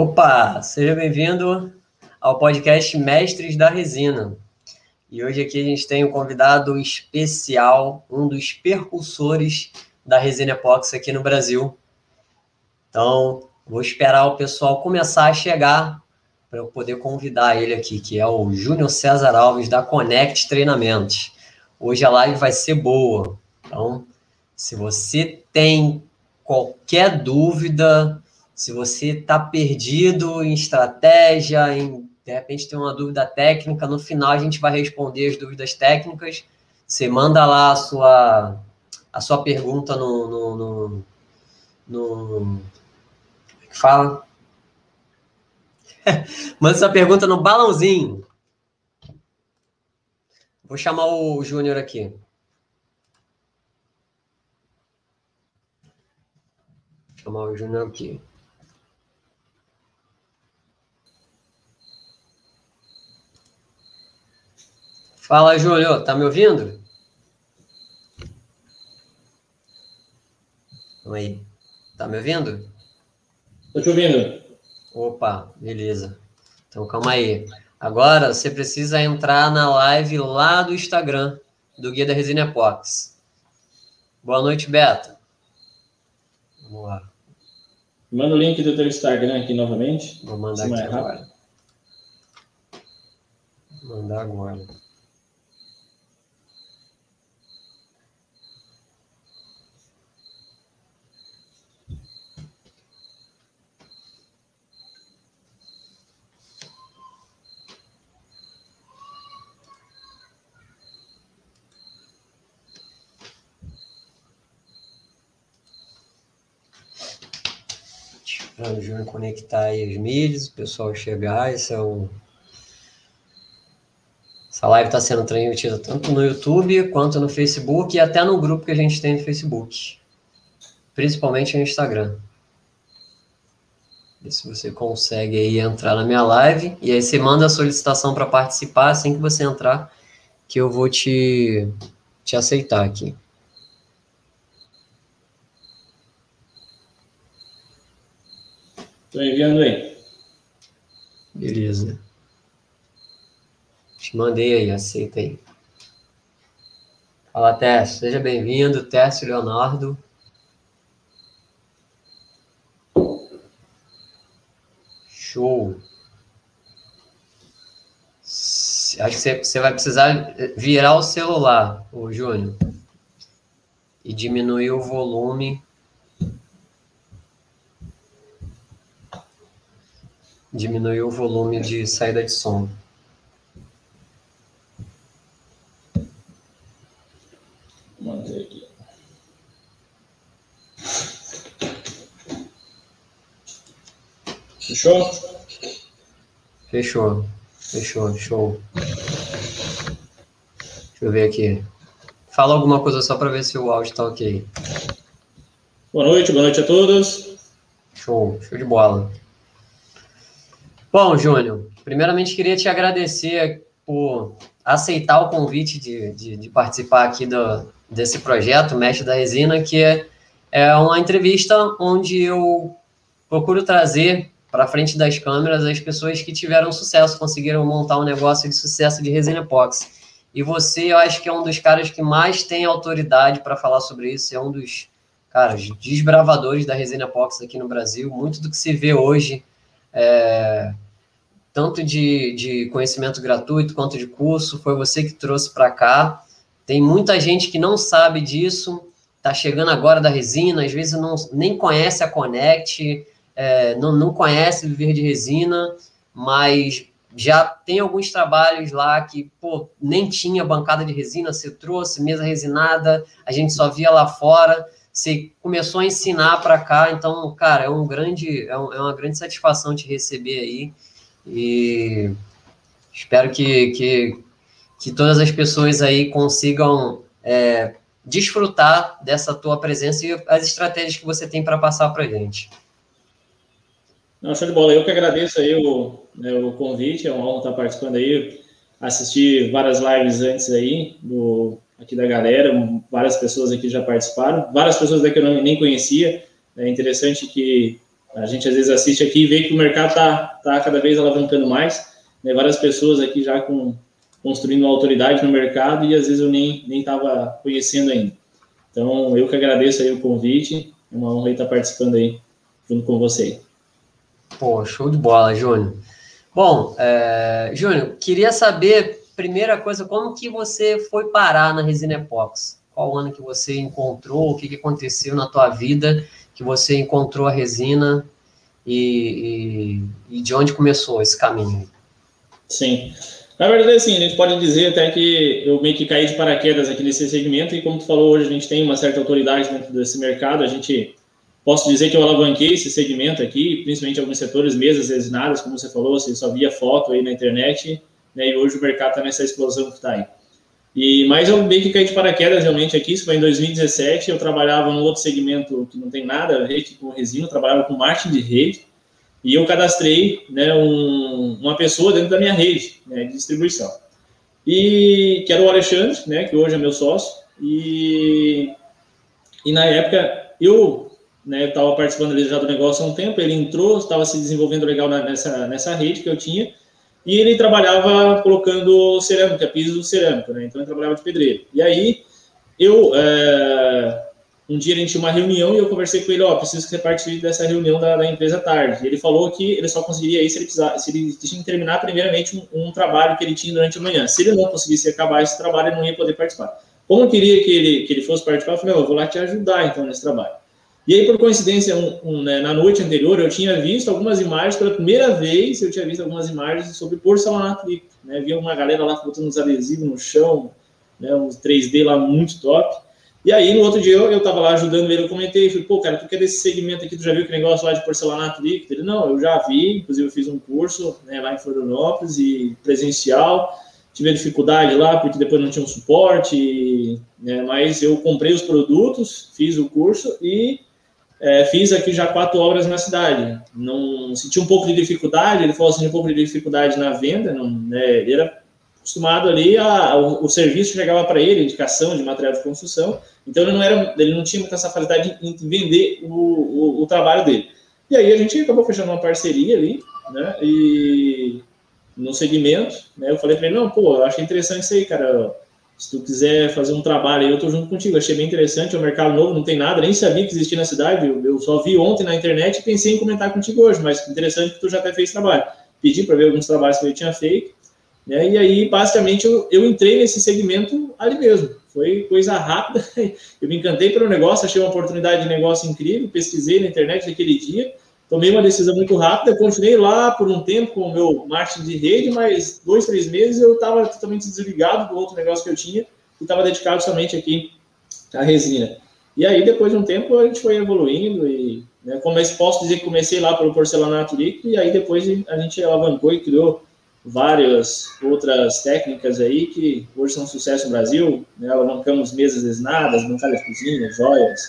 Opa, seja bem-vindo ao podcast Mestres da Resina. E hoje aqui a gente tem um convidado especial, um dos percussores da resina epóxi aqui no Brasil. Então, vou esperar o pessoal começar a chegar para eu poder convidar ele aqui, que é o Júnior César Alves da Connect Treinamentos. Hoje a live vai ser boa. Então, se você tem qualquer dúvida, se você está perdido em estratégia, em de repente tem uma dúvida técnica, no final a gente vai responder as dúvidas técnicas. Você manda lá a sua, a sua pergunta no, no, no, no como é que fala? manda sua pergunta no balãozinho. Vou chamar o Júnior aqui. Vou chamar o Júnior aqui. Fala, Júlio, tá me ouvindo? Aí. Tá me ouvindo? Tô te ouvindo. Opa, beleza. Então calma aí. Agora você precisa entrar na live lá do Instagram do Guia da Resina Epox. Boa noite, Beto. Vamos lá. Manda o link do teu Instagram aqui novamente. Vou mandar aqui agora. Vou mandar agora. Para o Júnior conectar aí as mídias, o pessoal chegar, esse é um... Essa live está sendo transmitida tanto no YouTube quanto no Facebook e até no grupo que a gente tem no Facebook. Principalmente no Instagram. Ver se você consegue aí entrar na minha live. E aí você manda a solicitação para participar assim que você entrar, que eu vou te, te aceitar aqui. Estou enviando aí. Beleza. Te mandei aí, aceita aí. Fala, Tércio. Seja bem-vindo, Tércio Leonardo. Show. Acho que você vai precisar virar o celular, o Júnior, e diminuir o volume diminuir o volume de saída de som. Manter aqui. Fechou? Fechou. Fechou, show. Deixa eu ver aqui. Fala alguma coisa só para ver se o áudio está ok. Boa noite, boa noite a todos. Show, show de bola. Bom, Júnior, primeiramente queria te agradecer por aceitar o convite de, de, de participar aqui do, desse projeto, Mestre da Resina, que é, é uma entrevista onde eu procuro trazer para frente das câmeras as pessoas que tiveram sucesso, conseguiram montar um negócio de sucesso de resina epóxi. E você, eu acho que é um dos caras que mais tem autoridade para falar sobre isso, é um dos caras desbravadores da resina epóxi aqui no Brasil. Muito do que se vê hoje é, tanto de, de conhecimento gratuito quanto de curso, foi você que trouxe para cá. Tem muita gente que não sabe disso, está chegando agora da resina, às vezes não, nem conhece a Connect, é, não, não conhece Viver de Resina, mas já tem alguns trabalhos lá que, pô, nem tinha bancada de resina, você trouxe mesa resinada, a gente só via lá fora, você começou a ensinar para cá, então, cara, é um grande, é, um, é uma grande satisfação te receber aí e espero que, que, que todas as pessoas aí consigam é, desfrutar dessa tua presença e as estratégias que você tem para passar para gente. Não, show de bola. Eu que agradeço aí o, né, o convite, é uma honra estar participando aí. Assisti várias lives antes aí, do, aqui da galera, várias pessoas aqui já participaram, várias pessoas daqui eu não, nem conhecia. É interessante que A gente às vezes assiste aqui e vê que o mercado está tá cada vez alavancando mais, né? várias pessoas aqui já com, construindo autoridade no mercado e às vezes eu nem estava conhecendo ainda. Então, eu que agradeço aí o convite, é uma honra estar participando aí junto com você. Pô, show de bola, Júnior. Bom, é, Júnior, queria saber, primeira coisa, como que você foi parar na Resina Epox? Qual ano que você encontrou, o que, que aconteceu na tua vida que você encontrou a resina e, e, e de onde começou esse caminho? Sim. Na verdade, assim, a gente pode dizer até que eu meio que caí de paraquedas aqui nesse segmento e como tu falou, hoje a gente tem uma certa autoridade dentro desse mercado, a gente posso dizer que eu alavanquei esse segmento aqui, principalmente alguns setores, mesas resinadas, como você falou, você só via foto aí na internet, né, e hoje o mercado está nessa explosão que está aí. E, mas eu meio que caí de paraquedas realmente aqui, isso foi em 2017, eu trabalhava num outro segmento que não tem nada a ver com resina, eu trabalhava com marketing de rede, e eu cadastrei né, um, uma pessoa dentro da minha rede né, de distribuição. E que era o Alexandre, né, que hoje é meu sócio, e, e na época eu né, estava participando ali já do negócio há um tempo, ele entrou, estava se desenvolvendo legal nessa, nessa rede que eu tinha, e ele trabalhava colocando cerâmica, piso cerâmico, né? Então ele trabalhava de pedreiro. E aí eu é, um dia a gente tinha uma reunião e eu conversei com ele, ó, oh, preciso que você participe dessa reunião da, da, empresa tarde. E ele falou que ele só conseguiria ir se ele precisasse, se ele tinha que terminar primeiramente um, um, trabalho que ele tinha durante a manhã. Se ele não conseguisse acabar esse trabalho, ele não ia poder participar. Como eu queria que ele, que ele fosse participar, eu falei, oh, eu vou lá te ajudar então nesse trabalho. E aí, por coincidência, um, um, né, na noite anterior, eu tinha visto algumas imagens, pela primeira vez, eu tinha visto algumas imagens sobre porcelanato líquido. Né? Via uma galera lá botando uns adesivos no chão, né, uns 3D lá muito top. E aí, no outro dia, eu, eu tava lá ajudando ele, eu comentei, falei, pô, cara, tu quer é desse segmento aqui, tu já viu que negócio lá de porcelanato líquido? Ele, não, eu já vi, inclusive eu fiz um curso né, lá em Florianópolis e presencial, tive dificuldade lá, porque depois não tinha um suporte, né, mas eu comprei os produtos, fiz o curso e é, fiz aqui já quatro obras na cidade. Não senti um pouco de dificuldade. Ele falou assim, um pouco de dificuldade na venda. Não, né, ele era acostumado ali a, o, o serviço chegava para ele, indicação de material de construção. Então ele não era, ele não tinha muita essa facilidade em vender o, o, o trabalho dele. E aí a gente acabou fechando uma parceria ali, né? E no segmento, né? Eu falei para ele, não, pô, eu achei interessante isso aí, cara se tu quiser fazer um trabalho aí, eu tô junto contigo. Achei bem interessante, é um mercado novo, não tem nada, nem sabia que existia na cidade. Eu, eu só vi ontem na internet e pensei em comentar contigo hoje, mas interessante que tu já até fez trabalho. Pedi para ver alguns trabalhos que eu tinha feito, né? E aí, basicamente, eu, eu entrei nesse segmento ali mesmo. Foi coisa rápida. Eu me encantei pelo negócio, achei uma oportunidade de negócio incrível, pesquisei na internet naquele dia tomei uma decisão muito rápida, continuei lá por um tempo com o meu marketing de rede, mas dois, três meses eu estava totalmente desligado do outro negócio que eu tinha e estava dedicado somente aqui à resina. E aí, depois de um tempo, a gente foi evoluindo e, né, como eu posso dizer que comecei lá pelo porcelanato líquido e aí depois a gente alavancou e criou várias outras técnicas aí que hoje são sucesso no Brasil, né, alavancamos mesas resinadas, bancárias de cozinha, joias,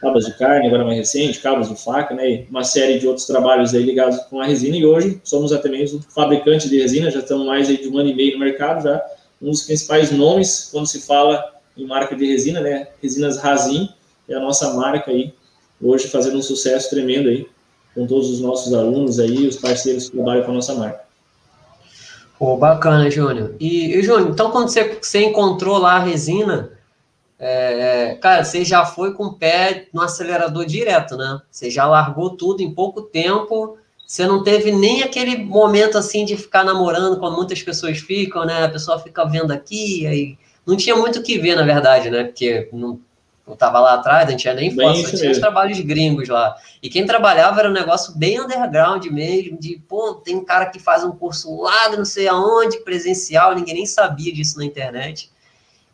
tábuas de carne, agora mais recente, cabos de faca, né, e uma série de outros trabalhos aí ligados com a resina, e hoje somos até mesmo fabricante de resina, já estamos mais aí de um ano e meio no mercado, já um dos principais nomes quando se fala em marca de resina, né, Resinas Razin, é a nossa marca aí, hoje fazendo um sucesso tremendo aí, com todos os nossos alunos aí, os parceiros que trabalham com a nossa marca. Pô, bacana, Júnior. E, e Júnior, então quando você, você encontrou lá a resina, é, cara, você já foi com o pé no acelerador direto, né? Você já largou tudo em pouco tempo. Você não teve nem aquele momento assim de ficar namorando, como muitas pessoas ficam, né? A pessoa fica vendo aqui, aí não tinha muito o que ver, na verdade, né? Porque não, eu tava lá atrás, não tinha nem foto, só tinha os trabalhos gringos lá. E quem trabalhava era um negócio bem underground mesmo, de, pô, tem um cara que faz um curso lá, não sei aonde, presencial, ninguém nem sabia disso na internet.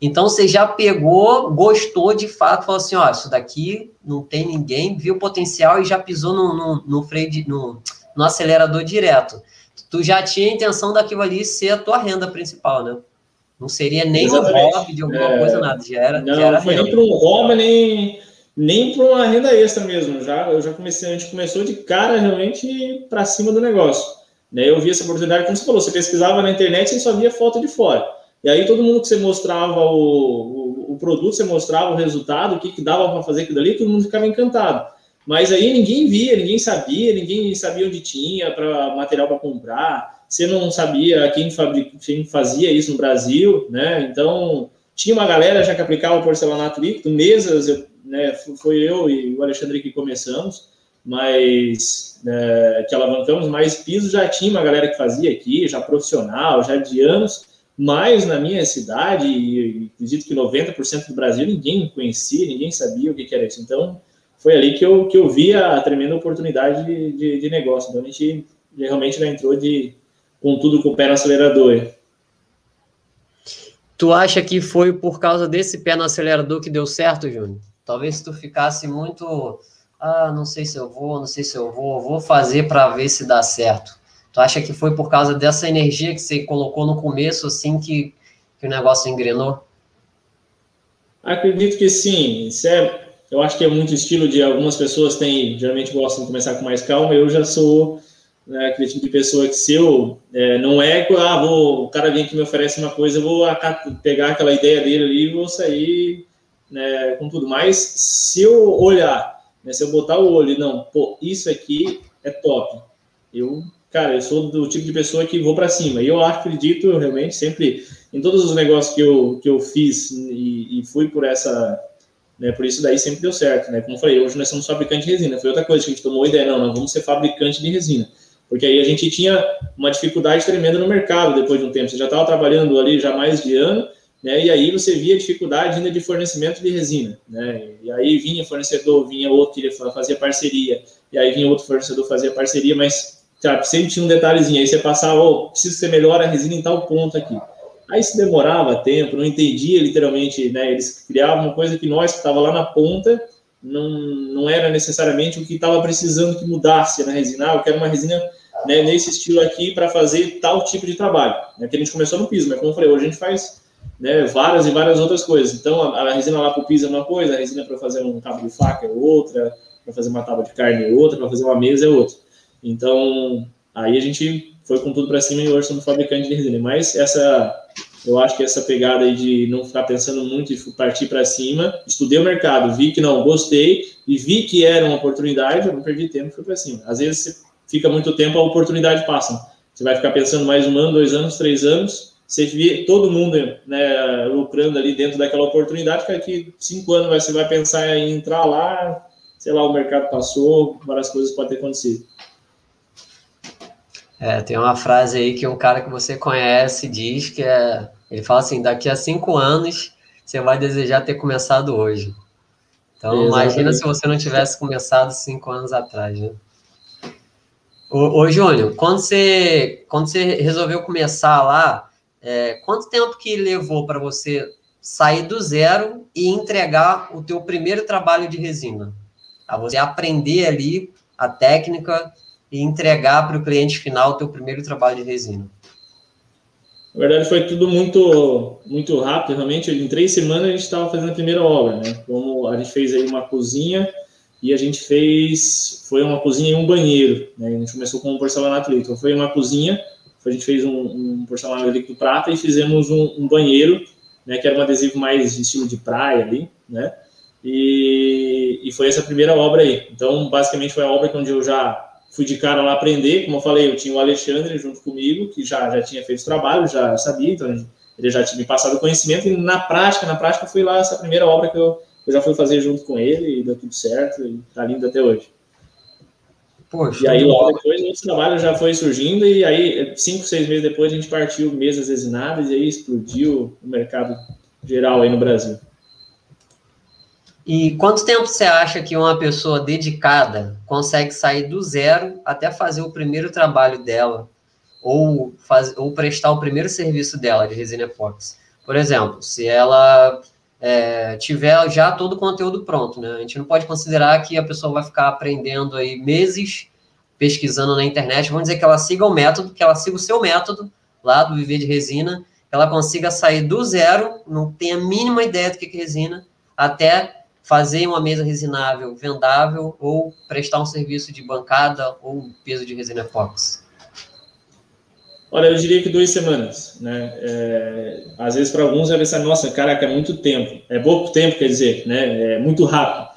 Então você já pegou, gostou de fato, falou assim, ó, isso daqui não tem ninguém, viu o potencial e já pisou no, no, no freio, de, no, no acelerador direto. Tu já tinha a intenção daquilo ali ser a tua renda principal, né? Não seria nem Exatamente. um hobby de alguma é... coisa, nada. Já era. Não, já era não foi nem para um hobby, nem, nem para uma renda extra mesmo. Já, eu já comecei, a gente começou de cara realmente para cima do negócio. Né? Eu vi essa oportunidade, como você falou, você pesquisava na internet e só via foto de fora. E aí todo mundo que você mostrava o, o, o produto, você mostrava o resultado, o que, que dava para fazer aquilo ali, todo mundo ficava encantado. Mas aí ninguém via, ninguém sabia, ninguém sabia onde tinha para material para comprar. Você não sabia quem, quem fazia isso no Brasil, né? Então tinha uma galera já que aplicava porcelanato líquido, mesas, eu, né? Foi eu e o Alexandre que começamos, mas é, que alavancamos, mas piso já tinha uma galera que fazia aqui, já profissional, já de anos. Mas na minha cidade, e acredito que 90% do Brasil, ninguém conhecia, ninguém sabia o que, era isso. Então, foi ali que eu, que eu vi a tremenda oportunidade de, de, de negócio. Então, a gente realmente já entrou de, com tudo com o pé no acelerador. Tu acha que foi por causa desse pé no acelerador que deu certo, Júnior? Talvez se tu ficasse muito, ah, não sei se eu vou, não sei se eu vou, vou fazer para ver se dá certo. Tu acha que foi por causa dessa energia que você colocou no começo, assim, que, que o negócio engrenou? Acredito que sim. Isso é, eu acho que é muito estilo de algumas pessoas têm, geralmente gostam de começar com mais calma. Eu já sou né, aquele tipo de pessoa que se eu é, não é, ah, vou, o cara vem que me oferece uma coisa, eu vou pegar aquela ideia dele ali e vou sair né, com tudo. Mas se eu olhar, né, se eu botar o olho, não, pô, isso aqui é top. Eu cara, eu sou do tipo de pessoa que vou para cima. E eu acredito eu realmente sempre em todos os negócios que eu, que eu fiz e, e fui por essa, né, por isso daí sempre deu certo, né? Como eu falei, hoje nós somos fabricante de resina. Foi outra coisa que a gente tomou a ideia, não, nós vamos ser fabricante de resina. Porque aí a gente tinha uma dificuldade tremenda no mercado depois de um tempo. Você já estava trabalhando ali já mais de ano, né? E aí você via dificuldade ainda de fornecimento de resina, né? E aí vinha fornecedor, vinha outro fazia parceria, e aí vinha outro fornecedor fazia parceria, mas sabe, sempre tinha um detalhezinho, aí você passava, oh, preciso que você melhore a resina em tal ponto aqui. Aí se demorava tempo, não entendia literalmente, né, eles criavam uma coisa que nós, que estava lá na ponta, não, não era necessariamente o que estava precisando que mudasse na resina, ah, eu quero uma resina né, nesse estilo aqui para fazer tal tipo de trabalho, né, que a gente começou no piso, mas como eu falei, hoje a gente faz né, várias e várias outras coisas. Então, a, a resina lá para o piso é uma coisa, a resina para fazer um cabo de faca é outra, para fazer uma tábua de carne é outra, para fazer uma mesa é outra. Então, aí a gente foi com tudo para cima e hoje somos fabricante de resina. Mas essa, eu acho que essa pegada aí de não ficar pensando muito e partir para cima, estudei o mercado, vi que não gostei e vi que era uma oportunidade, eu não perdi tempo, fui para cima. Às vezes você fica muito tempo, a oportunidade passa. Você vai ficar pensando mais um ano, dois anos, três anos, você vê todo mundo né, lucrando ali dentro daquela oportunidade, que daqui cinco anos você vai pensar em entrar lá, sei lá, o mercado passou, várias coisas podem ter acontecido. É, tem uma frase aí que um cara que você conhece diz que é. Ele fala assim: daqui a cinco anos você vai desejar ter começado hoje. Então, Exatamente. imagina se você não tivesse começado cinco anos atrás, né? Ô, ô Júnior, quando você, quando você resolveu começar lá, é, quanto tempo que levou para você sair do zero e entregar o teu primeiro trabalho de resina? A você aprender ali a técnica e entregar para o cliente final o teu primeiro trabalho de resina? Na verdade, foi tudo muito, muito rápido, realmente. Em três semanas a gente estava fazendo a primeira obra, né? Como a gente fez aí uma cozinha e a gente fez, foi uma cozinha e um banheiro, né? A gente começou com um porcelanato líquido. Foi uma cozinha, a gente fez um, um porcelanato líquido prata e fizemos um, um, banheiro, né? Que era um adesivo mais de estilo de praia ali, né? E, e foi essa primeira obra aí. Então, basicamente, foi a obra onde eu já fui de cara lá aprender, como eu falei, eu tinha o Alexandre junto comigo, que já, já tinha feito trabalho, já sabia, então ele já tinha me passado conhecimento, e na prática, na prática, foi lá essa primeira obra que eu, eu já fui fazer junto com ele, e deu tudo certo, e tá lindo até hoje. Poxa, e aí, logo depois, o trabalho já foi surgindo, e aí, cinco, seis meses depois, a gente partiu mesas resinadas, e aí explodiu o mercado geral aí no Brasil. E quanto tempo você acha que uma pessoa dedicada consegue sair do zero até fazer o primeiro trabalho dela ou, faz, ou prestar o primeiro serviço dela de resina epoxy? Por exemplo, se ela é, tiver já todo o conteúdo pronto, né? A gente não pode considerar que a pessoa vai ficar aprendendo aí meses pesquisando na internet. Vamos dizer que ela siga o método, que ela siga o seu método lá do Viver de Resina, que ela consiga sair do zero, não tenha a mínima ideia do que é resina, até fazer uma mesa resinável vendável ou prestar um serviço de bancada ou peso de resina epox? Olha, eu diria que duas semanas, né? É, às vezes para alguns vai pensar, nossa, caraca, é muito tempo. É pouco tempo, quer dizer, né? É muito rápido.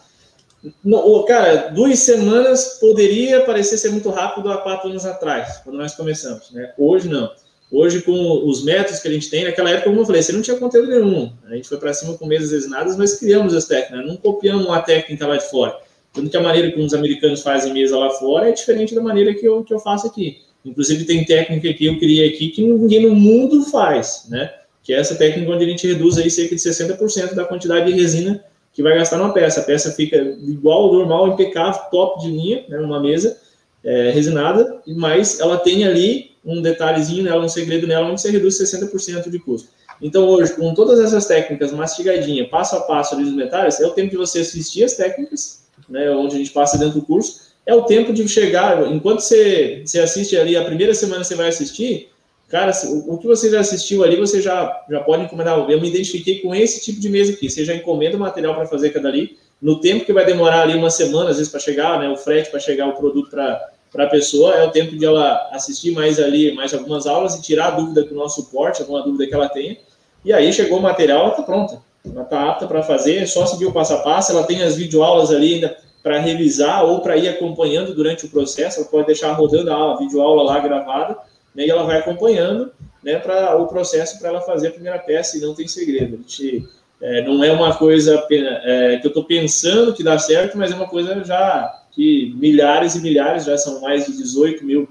No, cara, duas semanas poderia parecer ser muito rápido há quatro anos atrás, quando nós começamos, né? Hoje não. Hoje, com os métodos que a gente tem, naquela época, como eu falei, você não tinha conteúdo nenhum. A gente foi para cima com mesas resinadas, mas criamos as técnicas, não copiamos uma técnica lá de fora. Tanto que a maneira como os americanos fazem mesa lá fora é diferente da maneira que eu, que eu faço aqui. Inclusive, tem técnica que eu criei aqui que ninguém no mundo faz, né? Que é essa técnica onde a gente reduz aí cerca de 60% da quantidade de resina que vai gastar numa peça. A peça fica igual ao normal, impecável, top de linha, né, numa mesa é, resinada, mas ela tem ali um detalhezinho nela, um segredo nela, onde você reduz 60% de custo. Então, hoje, com todas essas técnicas mastigadinha, passo a passo ali dos metais, é o tempo de você assistir as técnicas, né, onde a gente passa dentro do curso, é o tempo de chegar, enquanto você, você assiste ali, a primeira semana você vai assistir, cara, o que você já assistiu ali, você já, já pode encomendar. Eu me identifiquei com esse tipo de mesa aqui. Você já encomenda o material para fazer cada ali. No tempo que vai demorar ali uma semana, às vezes, para chegar, né, o frete para chegar o produto para para a pessoa, é o tempo de ela assistir mais ali, mais algumas aulas e tirar a dúvida com o nosso suporte, alguma dúvida que ela tenha. E aí chegou o material, ela está pronta. Ela está apta para fazer, é só seguir o passo a passo. Ela tem as videoaulas ali ainda para revisar ou para ir acompanhando durante o processo. Ela pode deixar rodando a videoaula lá gravada, né, e ela vai acompanhando né, para o processo para ela fazer a primeira peça e não tem segredo. A gente, é, não é uma coisa é, que eu estou pensando que dá certo, mas é uma coisa já que milhares e milhares, já são mais de 18 mil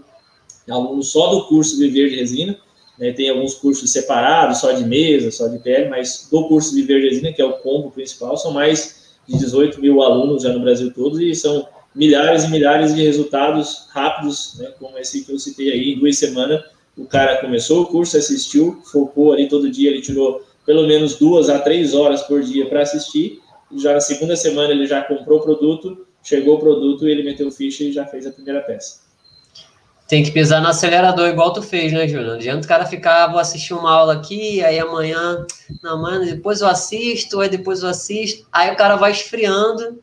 alunos só do curso Viver de Resina. Né, tem alguns cursos separados, só de mesa, só de pele, mas do curso Viver de Resina, que é o combo principal, são mais de 18 mil alunos já no Brasil todo e são milhares e milhares de resultados rápidos, né, como esse que eu citei aí, em duas semanas. O cara começou o curso, assistiu, focou ali todo dia, ele tirou pelo menos duas a três horas por dia para assistir. Já na segunda semana ele já comprou o produto chegou o produto, ele meteu ficha e já fez a primeira peça. Tem que pisar no acelerador, igual tu fez, né, Júnior? Não adianta o cara ficar, ah, vou assistir uma aula aqui, aí amanhã, não, mano, depois eu assisto, aí depois eu assisto, aí o cara vai esfriando,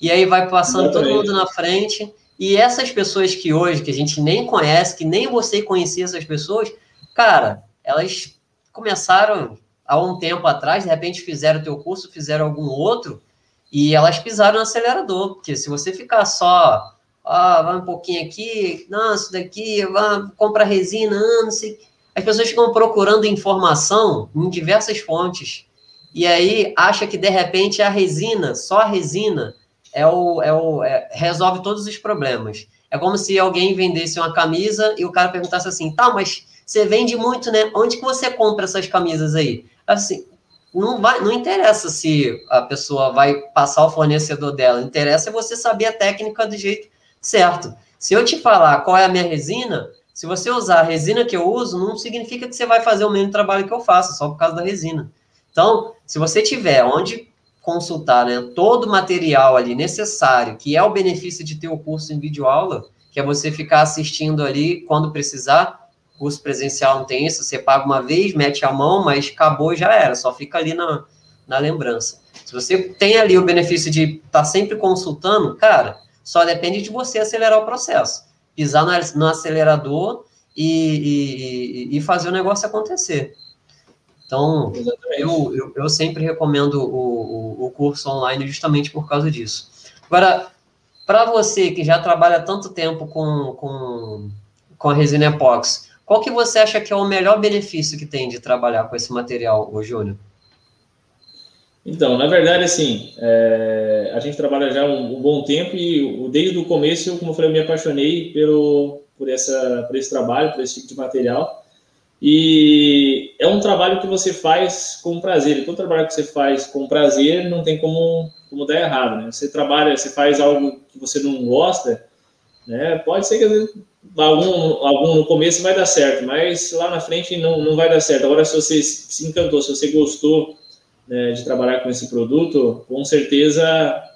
e aí vai passando Exatamente. todo mundo na frente. E essas pessoas que hoje, que a gente nem conhece, que nem você conhecia essas pessoas, cara, elas começaram há um tempo atrás, de repente fizeram o teu curso, fizeram algum outro, e elas pisaram no acelerador, porque se você ficar só, ah, vai um pouquinho aqui, não, isso daqui, vai, compra resina, ah, não sei. As pessoas ficam procurando informação em diversas fontes. E aí acha que de repente a resina, só a resina, é o, é o, é, resolve todos os problemas. É como se alguém vendesse uma camisa e o cara perguntasse assim, tá, mas você vende muito, né? Onde que você compra essas camisas aí? Assim, não, vai, não interessa se a pessoa vai passar o fornecedor dela, interessa é você saber a técnica do jeito certo. Se eu te falar qual é a minha resina, se você usar a resina que eu uso, não significa que você vai fazer o mesmo trabalho que eu faço, só por causa da resina. Então, se você tiver onde consultar né, todo o material ali necessário, que é o benefício de ter o curso em videoaula, que é você ficar assistindo ali quando precisar, curso presencial não tem isso, você paga uma vez, mete a mão, mas acabou já era, só fica ali na, na lembrança. Se você tem ali o benefício de estar tá sempre consultando, cara, só depende de você acelerar o processo. Pisar no, no acelerador e, e, e, fazer o negócio acontecer. Então, eu, eu, eu, sempre recomendo o, o, o curso online justamente por causa disso. Agora, para você que já trabalha tanto tempo com, com, com a resina epox, qual que você acha que é o melhor benefício que tem de trabalhar com esse material, o Júnior? Então, na verdade, assim, é, a gente trabalha já um, um, bom tempo e desde o começo, como eu falei, eu me apaixonei pelo, por, essa, por esse trabalho, por esse tipo de material. E é um trabalho que você faz com prazer. Todo trabalho que você faz com prazer não tem como, como dar errado. Né? Você trabalha, você faz algo que você não gosta, né? pode ser que algum, algum no começo vai dar certo, mas lá na frente não, não vai dar certo. Agora, se você se encantou, se você gostou né, de trabalhar com esse produto, com certeza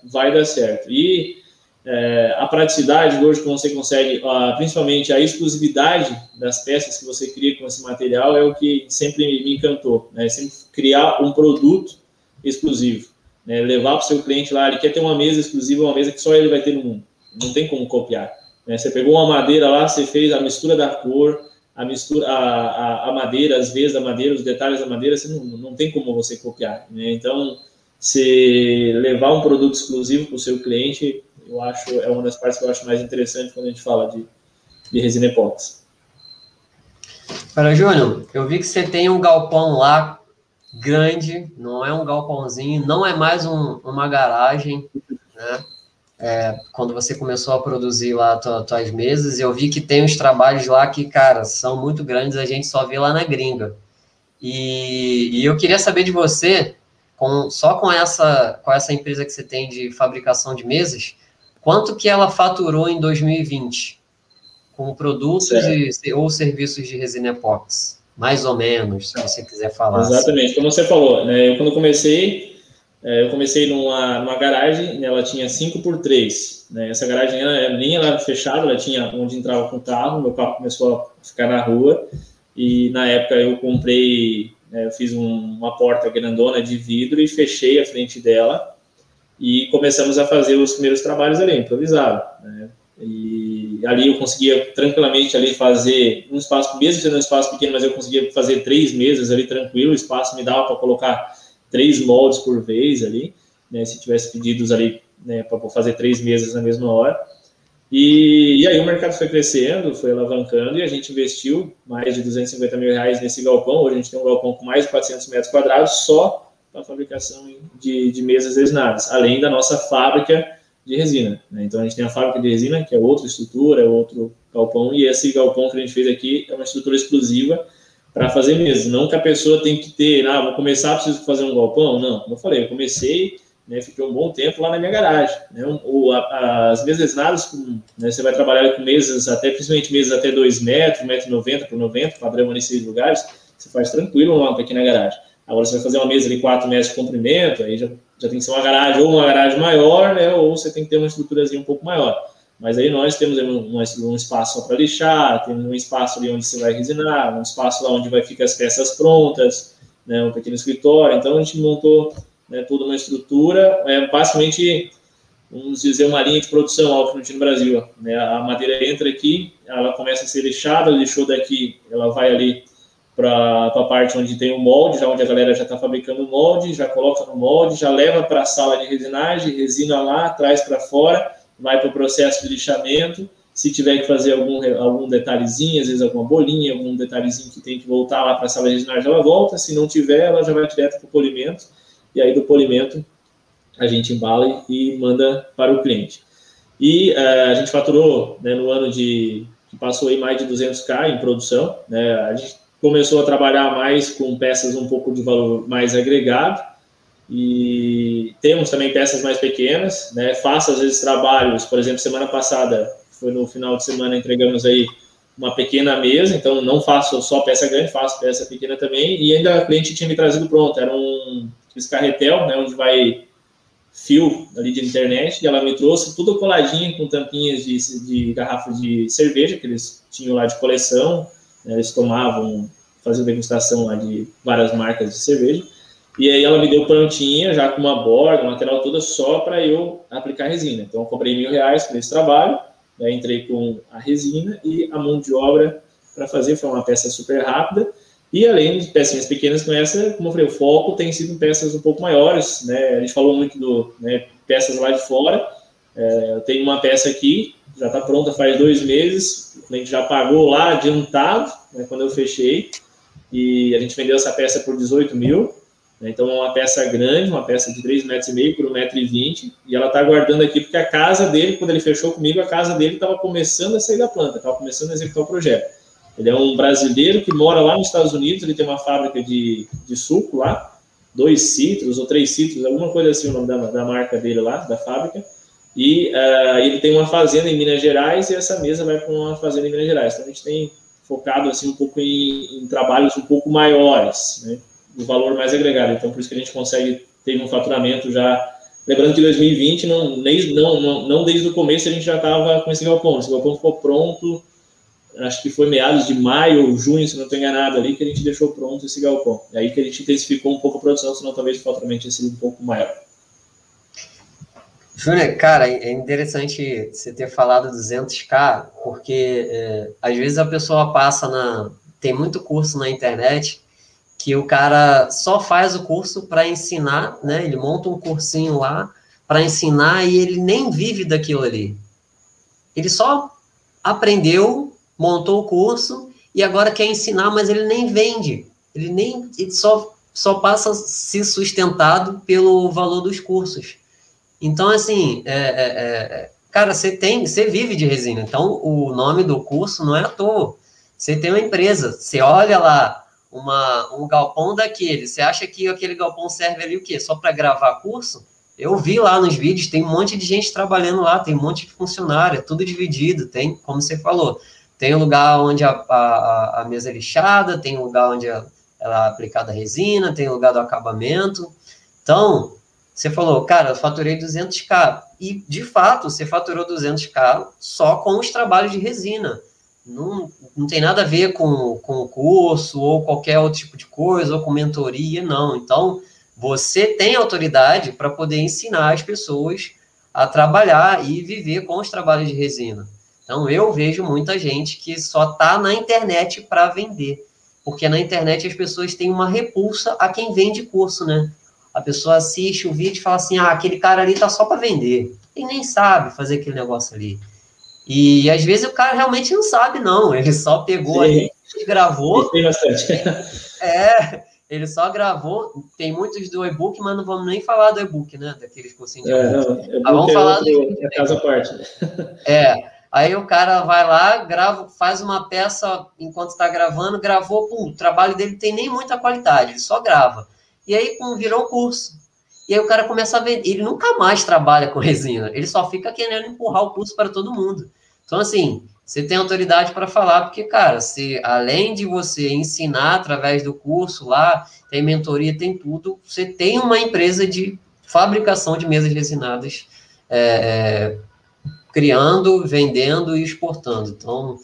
vai dar certo. E é, a praticidade hoje que você consegue, principalmente a exclusividade das peças que você cria com esse material é o que sempre me encantou, né? Sempre criar um produto exclusivo, né? levar para o seu cliente lá, ele quer ter uma mesa exclusiva, uma mesa que só ele vai ter no mundo, não tem como copiar. Né? Você pegou uma madeira lá, você fez a mistura da cor, a mistura, a, a, a madeira, as vezes da madeira, os detalhes da madeira, você não, não tem como você copiar. Né? Então, se levar um produto exclusivo para o seu cliente, eu acho é uma das partes que eu acho mais interessante quando a gente fala de, de resina epóxi. Para Júnior, eu vi que você tem um galpão lá grande, não é um galpãozinho, não é mais um, uma garagem, né? É, quando você começou a produzir lá as tuas mesas, eu vi que tem uns trabalhos lá que, cara, são muito grandes, a gente só vê lá na gringa. E, e eu queria saber de você, com, só com essa, com essa empresa que você tem de fabricação de mesas, quanto que ela faturou em 2020? Com produtos e, ou serviços de resina epox? Mais ou menos, se você quiser falar. Exatamente, assim. como você falou, né, eu quando comecei, eu comecei numa, numa garagem, né, ela tinha 5 por 3 né, essa garagem ela, nem era fechada, ela tinha onde entrava com o carro, meu carro começou a ficar na rua, e na época eu comprei, né, eu fiz um, uma porta grandona de vidro e fechei a frente dela, e começamos a fazer os primeiros trabalhos ali, improvisado, né, e ali eu conseguia tranquilamente ali fazer um espaço, mesmo sendo um espaço pequeno, mas eu conseguia fazer três mesas ali tranquilo, o espaço me dava para colocar três moldes por vez ali, né, se tivesse pedidos ali né, para fazer três mesas na mesma hora. E, e, aí o mercado foi crescendo, foi alavancando e a gente investiu mais de 250 mil reais nesse galpão. Hoje a gente tem um galpão com mais de 400 metros quadrados só para fabricação de, de mesas resinadas, além da nossa fábrica de resina. Né? Então a gente tem a fábrica de resina, que é outra estrutura, é outro galpão, e esse galpão que a gente fez aqui é uma estrutura exclusiva para fazer mesmo. Não que a pessoa tem que ter, ah, vou começar, preciso fazer um galpão. Não, como eu falei, eu comecei, né, fiquei um bom tempo lá na minha garagem. Né? O, a, as mesas resinadas, né, você vai trabalhar com mesas, até principalmente mesas até 2 metros, 1,90m por 90, padrão nesses lugares, você faz tranquilo uma pequena garagem. Agora você vai fazer uma mesa de 4 metros de comprimento, aí já já tem que ser uma garagem, ou uma garagem maior, né, ou você tem que ter uma estruturazinha um pouco maior. Mas aí nós temos um, um espaço para lixar, temos um espaço ali onde você vai resinar, um espaço lá onde vai ficar as peças prontas, né, um pequeno escritório. Então a gente montou né, toda uma estrutura, é, basicamente, vamos dizer, uma linha de produção alto no Brasil. Né, a madeira entra aqui, ela começa a ser lixada, lixou daqui, ela vai ali para a parte onde tem o molde, já onde a galera já está fabricando o molde, já coloca no molde, já leva para a sala de resinagem, resina lá, traz para fora, vai para o processo de lixamento. Se tiver que fazer algum, algum detalhezinho, às vezes alguma bolinha, algum detalhezinho que tem que voltar lá para a sala resinagem, ela volta. Se não tiver, ela já vai direto para o polimento. E aí do polimento a gente embala e manda para o cliente. E uh, a gente faturou né, no ano de que passou aí mais de 200k em produção. Né, a gente começou a trabalhar mais com peças um pouco de valor mais agregado e temos também peças mais pequenas, né? Faço às vezes trabalhos, por exemplo, semana passada, foi no final de semana, entregamos aí uma pequena mesa, então não faço só peça grande, faço peça pequena também, e ainda a cliente tinha me trazido pronto, era um carretel, né, onde vai fio ali de internet, e ela me trouxe tudo coladinho com tampinhas de, de garrafas de cerveja, que eles tinham lá de coleção, né, eles tomavam, faziam degustação lá de várias marcas de cerveja. E aí ela me deu prontinha, já com uma borda, lateral toda, só para eu aplicar resina. Então eu cobrei mil reais por esse trabalho, né, entrei com a resina e a mão de obra para fazer, foi uma peça super rápida. E além de pecinhas pequenas como essa, como eu falei, o foco tem sido em peças um pouco maiores, né? A gente falou muito do né, peças lá de fora. É, eu tenho uma peça aqui já está pronta faz dois meses, o cliente já pagou lá adiantado, né, quando eu fechei, e a gente vendeu essa peça por 18 mil, então é uma peça grande, uma peça de 3,5 metros e meio por 1,20m, e ela está aguardando aqui, porque a casa dele, quando ele fechou comigo, a casa dele estava começando a sair da planta, estava começando a executar o projeto. Ele é um brasileiro que mora lá nos Estados Unidos, ele tem uma fábrica de, de suco lá, dois citros ou três citros, alguma coisa assim o nome da, da marca dele lá, da fábrica, e uh, ele tem uma fazenda em Minas Gerais e essa mesa vai para uma fazenda em Minas Gerais. Então a gente tem focado assim um pouco em, em trabalhos um pouco maiores, né, do valor mais agregado. Então por isso que a gente consegue ter um faturamento já. Lembrando que 2020 não, nem, não, não, não desde o começo a gente já estava com esse galpão. Esse galpão ficou pronto, acho que foi meados de maio ou junho, se não estou enganado ali, que a gente deixou pronto esse galpão. É aí que a gente intensificou um pouco a produção, senão talvez o faturamento tenha sido um pouco maior. Júnior, cara, é interessante você ter falado 200k, porque é, às vezes a pessoa passa na. Tem muito curso na internet que o cara só faz o curso para ensinar, né? Ele monta um cursinho lá para ensinar e ele nem vive daquilo ali. Ele só aprendeu, montou o curso e agora quer ensinar, mas ele nem vende. Ele nem ele só só passa a ser sustentado pelo valor dos cursos. Então, assim, é, é, é, cara, você tem, você vive de resina. Então, o nome do curso não é à toa. Você tem uma empresa, você olha lá uma, um galpão daquele, você acha que aquele galpão serve ali o quê? Só para gravar curso? Eu vi lá nos vídeos, tem um monte de gente trabalhando lá, tem um monte de funcionário, é tudo dividido, tem, como você falou, tem um lugar onde a, a, a mesa é lixada, tem um lugar onde a, ela é aplicada a resina, tem um lugar do acabamento. Então, você falou, cara, eu faturei 200k. E, de fato, você faturou 200k só com os trabalhos de resina. Não, não tem nada a ver com, com o curso ou qualquer outro tipo de coisa, ou com mentoria, não. Então, você tem autoridade para poder ensinar as pessoas a trabalhar e viver com os trabalhos de resina. Então, eu vejo muita gente que só está na internet para vender. Porque na internet as pessoas têm uma repulsa a quem vende curso, né? A pessoa assiste o vídeo e fala assim: ah, aquele cara ali tá só para vender. E nem sabe fazer aquele negócio ali. E às vezes o cara realmente não sabe, não. Ele só pegou Sim. ali e gravou. Tem bastante. é, ele só gravou. Tem muitos do e-book, mas não vamos nem falar do e-book, né? Daqueles cursinhos de é, não, ah, vamos é falar do e-book. É casa parte. É. Aí o cara vai lá, grava, faz uma peça enquanto está gravando, gravou, o trabalho dele tem nem muita qualidade, ele só grava. E aí pum, virou curso. E aí o cara começa a vender. Ele nunca mais trabalha com resina, ele só fica querendo empurrar o curso para todo mundo. Então, assim, você tem autoridade para falar, porque, cara, se além de você ensinar através do curso lá, tem mentoria, tem tudo, você tem uma empresa de fabricação de mesas resinadas. É, é, criando, vendendo e exportando. Então,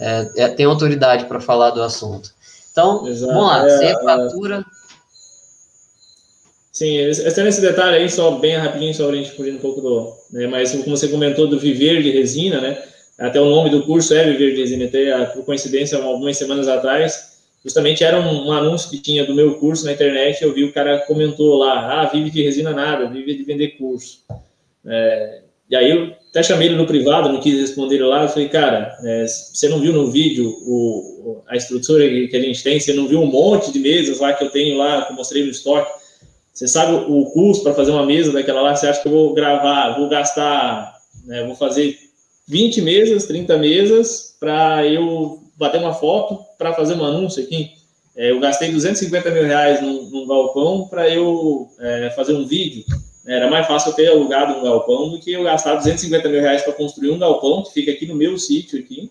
é, é, tem autoridade para falar do assunto. Então, Exato. vamos lá, é, você fatura. Sim, até nesse detalhe aí, só bem rapidinho, só a gente fugir um pouco do. Né, mas como você comentou do viver de resina, né? Até o nome do curso é Viver de Resina. Até, por coincidência, algumas semanas atrás, justamente era um, um, anúncio que tinha do meu curso na internet. Eu vi o cara comentou lá: ah, vive de resina nada, vive de vender curso. É, e aí eu até chamei ele no privado, não quis responder lá. Eu falei, cara, é, você não viu no vídeo o, a estrutura que a gente tem? Você não viu um monte de mesas lá que eu tenho lá, que eu mostrei no estoque? Você sabe o custo para fazer uma mesa daquela lá? Você acha que eu vou gravar, vou gastar, né, vou fazer 20 mesas, 30 mesas para eu bater uma foto para fazer um anúncio aqui? É, eu gastei 250 mil reais num, num galpão para eu é, fazer um vídeo. Era mais fácil eu ter alugado um galpão do que eu gastar 250 mil reais para construir um galpão que fica aqui no meu sítio aqui,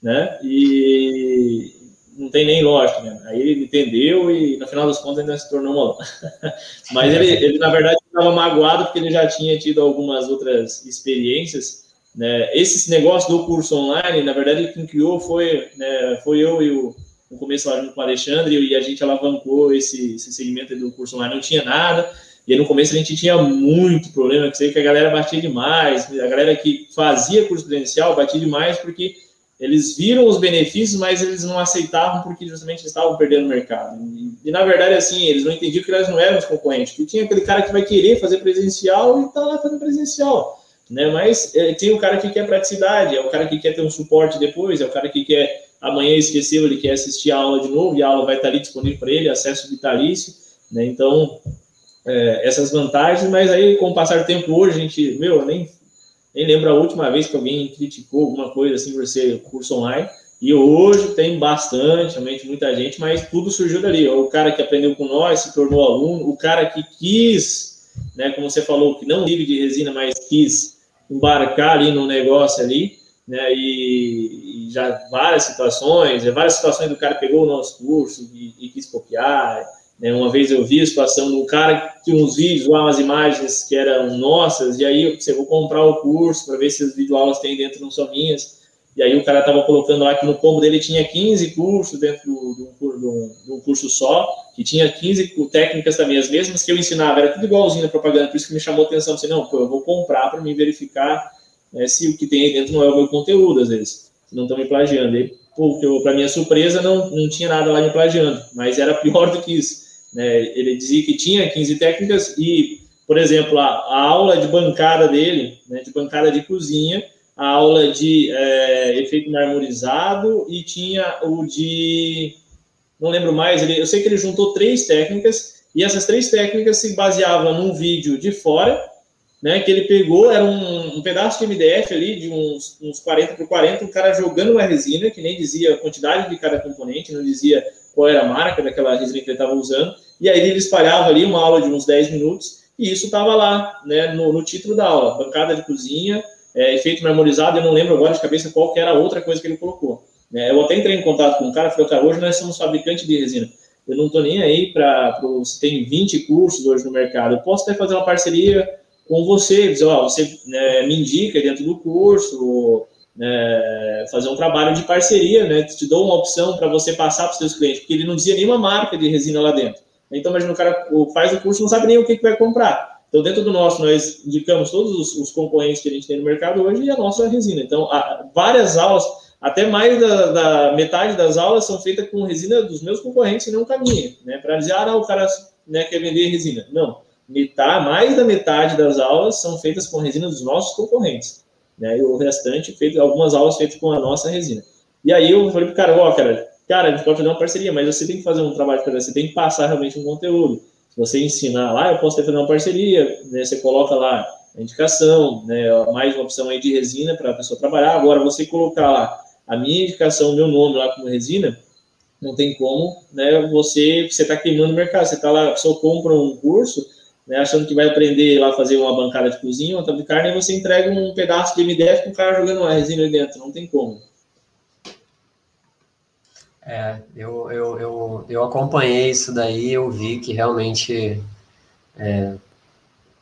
né? E não tem nem lógica, né? Aí ele entendeu e no final das contas ainda se tornou uma. Mas ele, ele na verdade estava magoado porque ele já tinha tido algumas outras experiências. Né? Esse negócio do curso online, na verdade, quem criou foi, né, foi eu e o no começo lá com o Alexandre e a gente alavancou esse, esse segmento do curso online. Não tinha nada e no começo a gente tinha muito problema, que sei que a galera batia demais, a galera que fazia curso presencial batia demais porque eles viram os benefícios, mas eles não aceitavam porque justamente estavam perdendo o mercado. E, e, na verdade, assim, eles não entendiam que nós não éramos concorrentes, que tinha aquele cara que vai querer fazer presencial e está lá fazendo presencial. Né? Mas é, tem o cara que quer praticidade, é o cara que quer ter um suporte depois, é o cara que quer amanhã esqueceu, ele quer assistir a aula de novo e a aula vai estar ali disponível para ele, acesso vitalício. Né? Então, é, essas vantagens, mas aí com o passar do tempo hoje a gente, meu, nem, nem lembro a última vez que alguém criticou alguma coisa assim por ser curso online, e hoje tem bastante, realmente muita gente, mas tudo surgiu dali, o cara que aprendeu com nós, se tornou aluno, o cara que quis, né, como você falou, que não vive de resina, mas quis embarcar ali no negócio ali, né, e, e já várias situações, várias situações do cara pegou o nosso curso e, e quis copiar, uma vez eu vi a situação do cara que uns vídeos lá, umas imagens que eram nossas, e aí eu pensei, vou comprar o curso para ver se as videoaulas tem dentro, não são minhas. E aí o cara estava colocando lá que no combo dele tinha 15 cursos dentro do, do curso só, que tinha 15 técnicas também, as mesmas que eu ensinava, era tudo igualzinho na propaganda, por isso que me chamou a atenção, assim, não, pô, eu vou comprar para me verificar né, se o que tem aí dentro não é o meu conteúdo, às vezes, se não estão me plagiando aí. para minha surpresa, não, não tinha nada lá me plagiando, mas era pior do que isso. Né? Ele dizia que tinha 15 técnicas e, por exemplo, a, a aula de bancada dele, né, de bancada de cozinha, a aula de é, efeito marmorizado e tinha o de. Não lembro mais, ele, eu sei que ele juntou três técnicas e essas três técnicas se baseavam num vídeo de fora, né, que ele pegou, era um, um pedaço de MDF ali, de uns, uns 40 por 40, um cara jogando uma resina, que nem dizia a quantidade de cada componente, não dizia qual era a marca daquela resina que ele estava usando, e aí ele espalhava ali uma aula de uns 10 minutos, e isso estava lá, né, no, no, título da aula, bancada de cozinha, é, efeito memorizado, eu não lembro agora de cabeça qual que era a outra coisa que ele colocou. É, eu até entrei em contato com um cara, falei, cara, hoje nós somos fabricante de resina, eu não estou nem aí para, se tem 20 cursos hoje no mercado, eu posso até fazer uma parceria com você, dizer, ó, você né, me indica dentro do curso, né, fazer um trabalho de parceria, né, te dou uma opção para você passar para os seus clientes, porque ele não dizia nenhuma marca de resina lá dentro. Então, imagina, o cara faz o curso não sabe nem o que, que vai comprar. Então, dentro do nosso, nós indicamos todos os, os, concorrentes que a gente tem no mercado hoje e a nossa resina. Então, várias aulas, até mais da, da, metade das aulas são feitas com resina dos meus concorrentes e não caminha, né? Para dizer, ah, não, o cara né, quer vender resina. Não metade, mais da metade das aulas são feitas com resina dos nossos concorrentes, né? E o restante, feito, algumas aulas feitas com a nossa resina. E aí eu falei pro cara, ó, cara, cara, a gente pode fazer uma parceria, mas você tem que fazer um trabalho para você tem que passar realmente um conteúdo. Se você ensinar lá, eu posso ter fazer uma parceria, né? Você coloca lá a indicação, né? Mais uma opção aí de resina para a pessoa trabalhar. Agora, você colocar lá a minha indicação, o meu nome lá como resina, não tem como, né? Você você está queimando o mercado. Você está lá, a pessoa compra um curso, né, achando que vai aprender lá a fazer uma bancada de cozinha, uma tábua de carne, e você entrega um pedaço de MDF com o cara jogando uma resina dentro, não tem como. É, eu, eu, eu, eu acompanhei isso daí, eu vi que realmente é,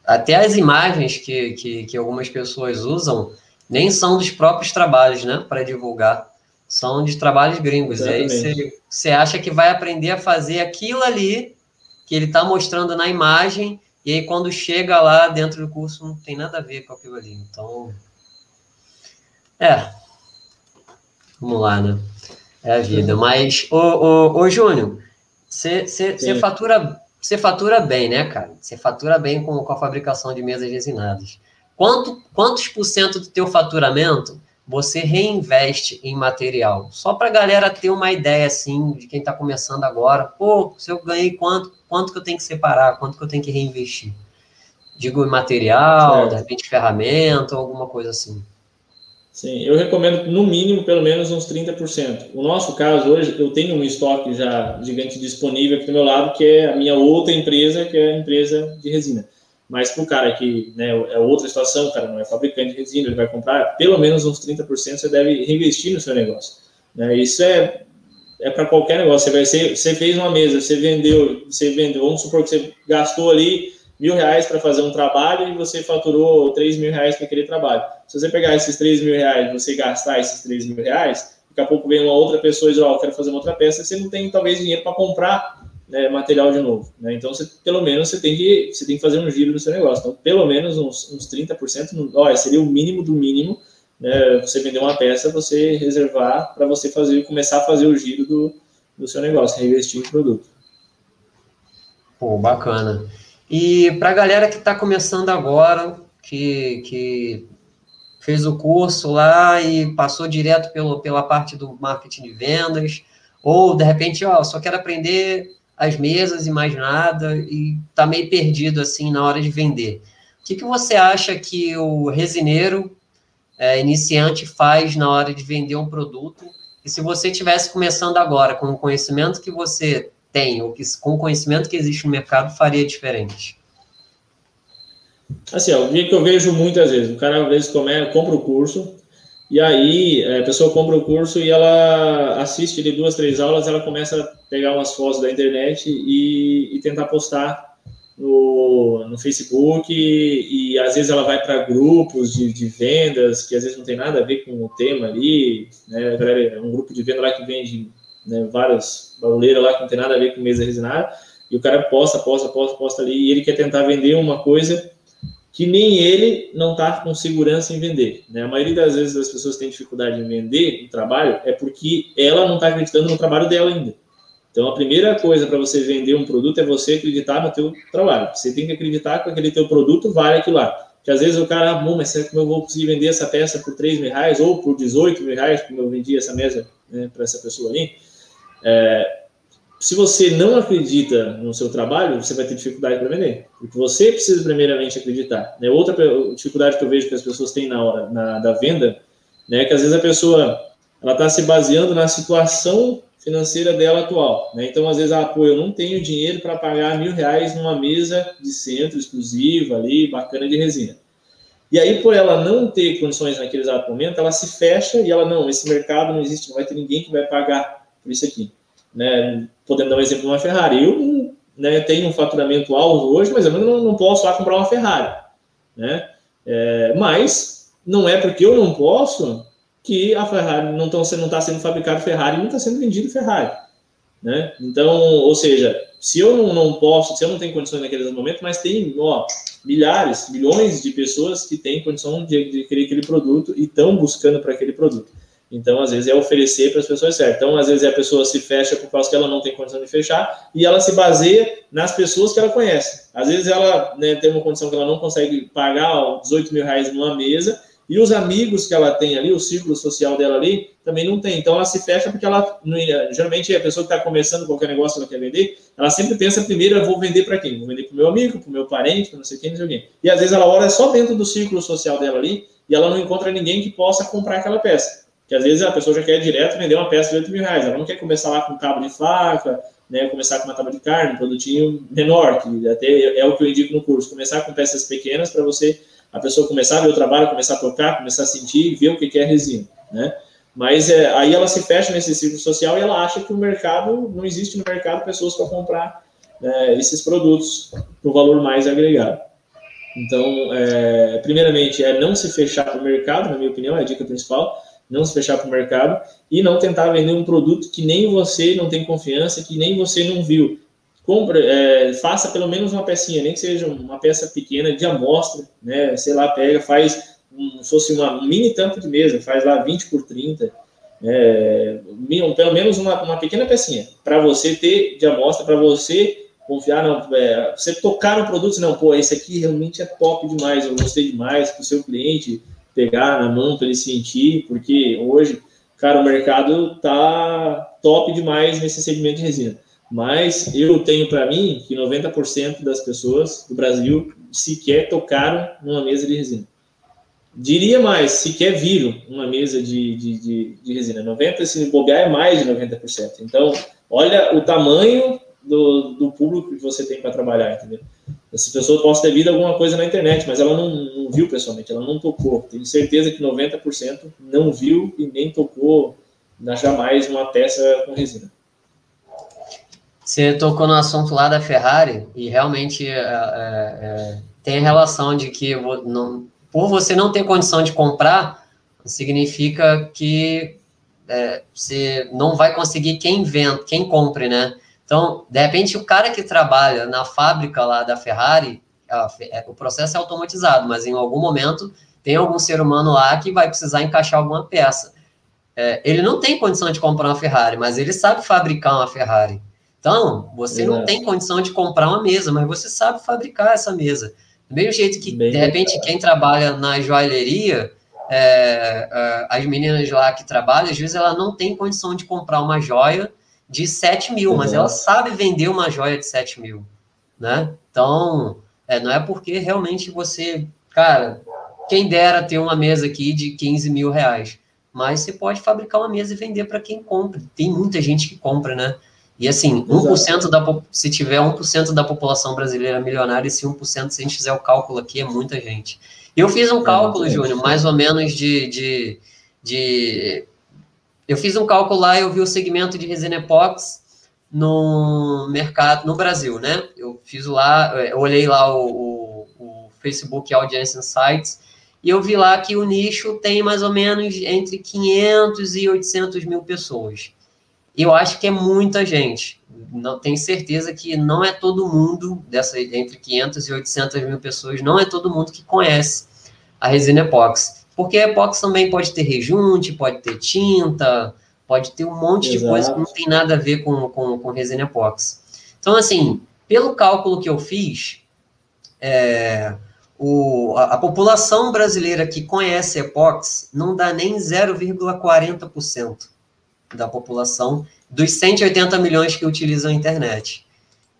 até as imagens que, que, que algumas pessoas usam nem são dos próprios trabalhos, né, para divulgar, são de trabalhos gringos. Exatamente. E aí você acha que vai aprender a fazer aquilo ali que ele está mostrando na imagem e aí, quando chega lá dentro do curso, não tem nada a ver com aquilo ali. Então, é. Vamos lá, né? É a vida. Mas, ô, ô, ô Júnior, você fatura, fatura bem, né, cara? Você fatura bem com, com a fabricação de mesas resinadas. Quanto, quantos por cento do teu faturamento você reinveste em material? Só para a galera ter uma ideia, assim, de quem está começando agora. Pô, se eu ganhei quanto, quanto que eu tenho que separar, quanto que eu tenho que reinvestir. Digo, material, de repente ferramenta, alguma coisa assim. Sim, eu recomendo no mínimo pelo menos uns 30%. O nosso caso hoje, eu tenho um estoque já gigante disponível aqui do meu lado, que é a minha outra empresa, que é a empresa de resina. Mas para o cara que né, é outra situação, o cara não é fabricante de resina, ele vai comprar pelo menos uns 30%, você deve reinvestir no seu negócio. Né? Isso é é para qualquer negócio. Você, vai, ser, você fez uma mesa, você vendeu, você vendeu, vamos supor que você gastou ali mil reais para fazer um trabalho e você faturou três mil reais para aquele trabalho. Se você pegar esses três mil reais, você gastar esses três mil reais, daqui a pouco vem uma outra pessoa e diz, ó, oh, quero fazer uma outra peça, você não tem talvez dinheiro para comprar né, material de novo. Né? Então, você, pelo menos, você tem, que, você tem que fazer um giro no seu negócio. Então, pelo menos uns, uns 30%, olha, seria o mínimo do mínimo né, você vender uma peça, você reservar para você fazer, começar a fazer o giro do, do seu negócio, reinvestir em produto. Pô, bacana. E para a galera que está começando agora, que, que fez o curso lá e passou direto pelo, pela parte do marketing de vendas, ou de repente, ó, só quero aprender as mesas e mais nada, e tá meio perdido assim na hora de vender. O que, que você acha que o resineiro é, iniciante faz na hora de vender um produto. E se você estivesse começando agora com o conhecimento que você tem, ou que, com o conhecimento que existe no mercado, faria diferente? Assim, ó, o que eu vejo muitas vezes, o cara às vezes come, compra o curso, e aí é, a pessoa compra o curso e ela assiste de duas, três aulas, ela começa a pegar umas fotos da internet e, e tentar postar no, no Facebook e, e às vezes ela vai para grupos de, de, vendas que às vezes não tem nada a ver com o tema ali, né? É um grupo de venda lá que vende né, várias baúleiras lá que não tem nada a ver com mesa resinada e o cara posta, posta, posta, posta ali e ele quer tentar vender uma coisa que nem ele não está com segurança em vender. Né? A maioria das vezes as pessoas têm dificuldade em vender o trabalho é porque ela não está acreditando no trabalho dela ainda. Então, a primeira coisa para você vender um produto é você acreditar no teu trabalho. Você tem que acreditar que aquele teu produto vale aquilo lá. Que às vezes o cara, ah, mas será que eu vou conseguir vender essa peça por 3 mil reais ou por 18 mil reais, como eu vendi essa mesa né, para essa pessoa ali? É, se você não acredita no seu trabalho, você vai ter dificuldade para vender. Porque você precisa primeiramente acreditar. Né? Outra dificuldade que eu vejo que as pessoas têm na hora na, da venda, né, é que às vezes a pessoa ela está se baseando na situação financeira dela atual. Né? Então, às vezes, ah, pô, eu não tenho dinheiro para pagar mil reais numa mesa de centro exclusiva ali, bacana de resina. E aí, por ela não ter condições naquele exato momento, ela se fecha e ela, não, esse mercado não existe, não vai ter ninguém que vai pagar isso aqui né? Podendo dar um exemplo de uma Ferrari. Eu né, tenho um faturamento alto hoje, mas eu não, não posso lá comprar uma Ferrari, né? É, mas não é porque eu não posso que a Ferrari não está tá sendo fabricado Ferrari não está sendo vendido Ferrari, né? Então, ou seja, se eu não, não posso, se eu não tenho condições naquele momento, mas tem ó, milhares, milhões de pessoas que têm condição de adquirir aquele produto e estão buscando para aquele produto. Então, às vezes, é oferecer para as pessoas certas. Então, às vezes, a pessoa se fecha por causa que ela não tem condição de fechar e ela se baseia nas pessoas que ela conhece. Às vezes, ela né, tem uma condição que ela não consegue pagar 18 mil reais numa mesa e os amigos que ela tem ali, o círculo social dela ali, também não tem. Então, ela se fecha porque ela, geralmente, a pessoa que está começando qualquer negócio que ela quer vender, ela sempre pensa primeiro, eu vou vender para quem? Vou vender para o meu amigo, para o meu parente, para não sei quem, não sei quem. E, às vezes, ela olha só dentro do círculo social dela ali e ela não encontra ninguém que possa comprar aquela peça que às vezes a pessoa já quer direto vender uma peça de 8 mil reais, ela não quer começar lá com cabo de faca, né, começar com uma tábua de carne, um produtinho menor, que até é o que eu indico no curso, começar com peças pequenas para você, a pessoa começar a ver o trabalho, começar a tocar, começar a sentir, ver o que é resina, né? Mas é, aí ela se fecha nesse ciclo social e ela acha que o mercado, não existe no mercado pessoas para comprar né, esses produtos por valor mais agregado. Então, é, primeiramente, é não se fechar para o mercado, na minha opinião, é a dica principal não se fechar para o mercado e não tentar vender um produto que nem você não tem confiança, que nem você não viu. Compre, é, faça pelo menos uma pecinha, nem que seja uma peça pequena de amostra, né? Sei lá, pega, faz um, fosse uma mini tampa de mesa, faz lá 20 por 30, é, pelo menos uma, uma pequena pecinha, para você ter de amostra, para você confiar, não, é, você tocar no produto, não, pô, esse aqui realmente é top demais, eu gostei demais para o seu cliente, pegar na mão para ele sentir, porque hoje, cara, o mercado tá top demais nesse segmento de resina. Mas eu tenho para mim que 90% das pessoas do Brasil sequer tocaram numa mesa de resina. Diria mais, sequer viram uma mesa de, de, de, de resina. 90%, se bobear, é mais de 90%. Então, olha o tamanho do, do público que você tem para trabalhar, entendeu? Essa pessoa pode ter visto alguma coisa na internet, mas ela não, não, viu pessoalmente, ela não tocou. Tenho certeza que 90% não viu e nem tocou na, jamais uma peça com resina. Você tocou no assunto lá da Ferrari e realmente é, é, é, tem relação de que não, por você não ter condição de comprar, significa que é, você não vai conseguir quem vende, quem compre, né? Então, de repente, o cara que trabalha na fábrica lá da Ferrari, é, o processo é automatizado, mas em algum momento tem algum ser humano lá que vai precisar encaixar alguma peça. É, ele não tem condição de comprar uma Ferrari, mas ele sabe fabricar uma Ferrari. Então, você não tem condição de comprar uma mesa, mas você sabe fabricar essa mesa. Do mesmo jeito que, Bem de repente, quem trabalha na joalheria, é, é, as meninas lá que trabalham, às vezes ela não tem condição de comprar uma joia de 7 mil, uhum. mas ela sabe vender uma joia de 7 mil, né? Então, é, não é porque realmente você, cara, quem dera ter uma mesa aqui de 15 mil reais, mas você pode fabricar uma mesa e vender para quem compra. Tem muita gente que compra, né? E assim, 1% da, se tiver 1% da população brasileira milionária, esse 1%, se a gente fizer o cálculo aqui, é muita gente. Eu fiz um cálculo, Júnior, mais ou menos de, de, de eu fiz um cálculo lá, eu vi o segmento de resina epox no mercado, no Brasil, né? Eu fiz lá, eu olhei lá o, o, o Facebook Audience Insights e eu vi lá que o nicho tem mais ou menos entre 500 e 800 mil pessoas. eu acho que é muita gente. Não tenho certeza que não é todo mundo, dessa, entre 500 e 800 mil pessoas, não é todo mundo que conhece a resina epóxi. Porque a epóxi também pode ter rejunte, pode ter tinta, pode ter um monte Exato. de coisa que não tem nada a ver com, com, com resina epóxi. Então, assim, pelo cálculo que eu fiz, é, o, a, a, população brasileira que conhece epóxi não dá nem 0,40% da população dos 180 milhões que utilizam a internet.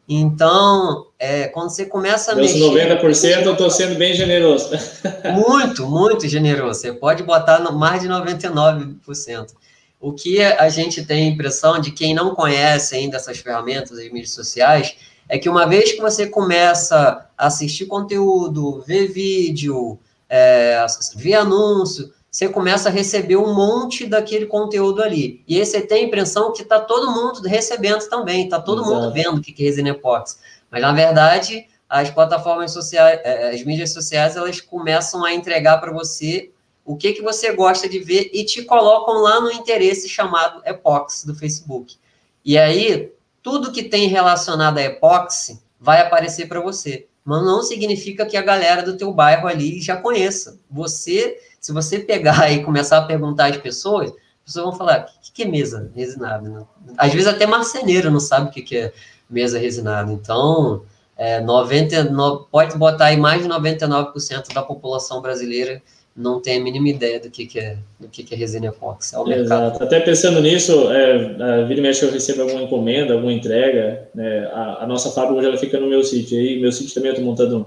Então, é, quando você começa a Meus mexer... 90% eu estou sendo bem generoso. Muito, muito generoso. Você pode botar no, mais de 99%. O que a gente tem a impressão de quem não conhece ainda essas ferramentas, as mídias sociais, é que uma vez que você começa a assistir conteúdo, ver vídeo, é, ver anúncio, você começa a receber um monte daquele conteúdo ali. E aí você tem a impressão que está todo mundo recebendo também, está todo Exato. mundo vendo o que é resina epóxi. Mas, na verdade, as plataformas sociais, é, é, as mídias sociais, elas começam a entregar para você o que, que você gosta de ver e te colocam lá no interesse chamado epóxi do Facebook. E aí, tudo que tem relacionado a epóxi vai aparecer para você. Mas não significa que a galera do teu bairro ali já conheça. Você se você pegar e começar a perguntar às pessoas, as pessoas vão falar, o que, é mesa resinada? Né? Às vezes até marceneiro não sabe o que, é mesa resinada. Então, é, 99, pode botar aí mais de 99% da população brasileira não tem a mínima ideia do que, que é do que, que é resina epóxi. É o mercado. Exato. Até pensando nisso, é, a vira e mexe eu recebo alguma encomenda, alguma entrega, né, a, a, nossa fábrica ela fica no meu sítio, aí meu sítio também eu estou montando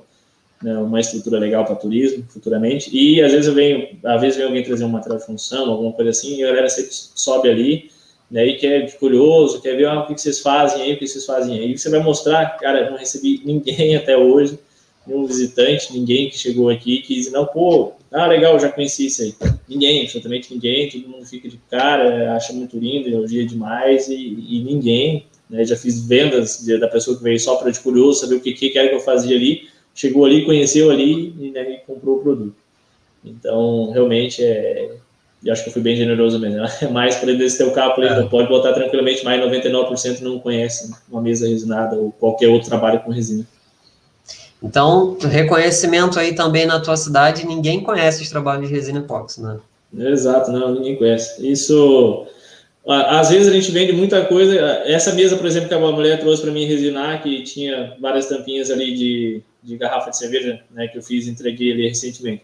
né, uma estrutura legal para turismo futuramente. E às vezes eu venho, às vezes vem alguém trazer um de função, alguma coisa assim, e a galera sempre sobe ali, né, e quer curioso, quer ver ah, o que vocês fazem aí, o que vocês fazem aí. E você vai mostrar, cara, não recebi ninguém até hoje, nenhum visitante, ninguém que chegou aqui que diz, não, pô, ah, legal, já conheci isso aí. Ninguém, absolutamente ninguém, todo mundo fica de cara, acha muito lindo, elogia demais, e, e ninguém, né, já fiz vendas da pessoa que veio só para de curioso, saber o que, que era que eu fazia ali, chegou ali, conheceu ali e, né, e comprou o produto. Então, realmente, é, eu acho que eu fui bem generoso mesmo. É mais para esse teu cálculo, é. pode botar tranquilamente, mais 99% não conhece uma mesa resinada ou qualquer outro trabalho com resina. Então, reconhecimento aí também na tua cidade, ninguém conhece os trabalhos de resina epóxi, né? Exato, não, ninguém conhece. Isso, às vezes a gente vende muita coisa. Essa mesa, por exemplo, que a mulher trouxe para mim resinar, que tinha várias tampinhas ali de de garrafa de cerveja, né, que eu fiz, entreguei ali recentemente.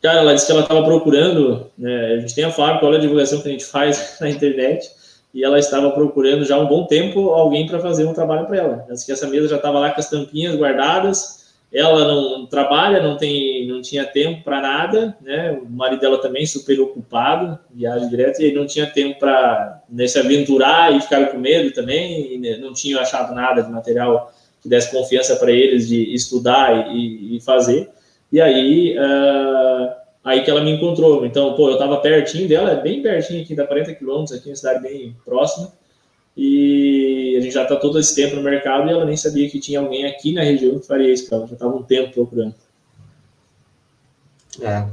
Cara, ela disse que ela estava procurando, né, a gente tem a fábrica, olha a divulgação que a gente faz na internet, e ela estava procurando já há um bom tempo alguém para fazer um trabalho para ela. Ela disse que essa mesa já estava lá com as tampinhas guardadas, ela não trabalha, não tem, não tinha tempo para nada, né? O marido dela também super ocupado, viagem direta, e não tinha tempo para né, se aventurar e ficar com medo também, né, não tinha achado nada de material que desse confiança para eles de estudar e, e, fazer. E aí, uh, aí que ela me encontrou. Então, pô, eu estava pertinho dela, é bem pertinho aqui, dá 40 quilômetros aqui, uma cidade bem próxima. E a gente já está todo esse tempo no mercado e ela nem sabia que tinha alguém aqui na região que faria isso, ela já estava um tempo procurando. É.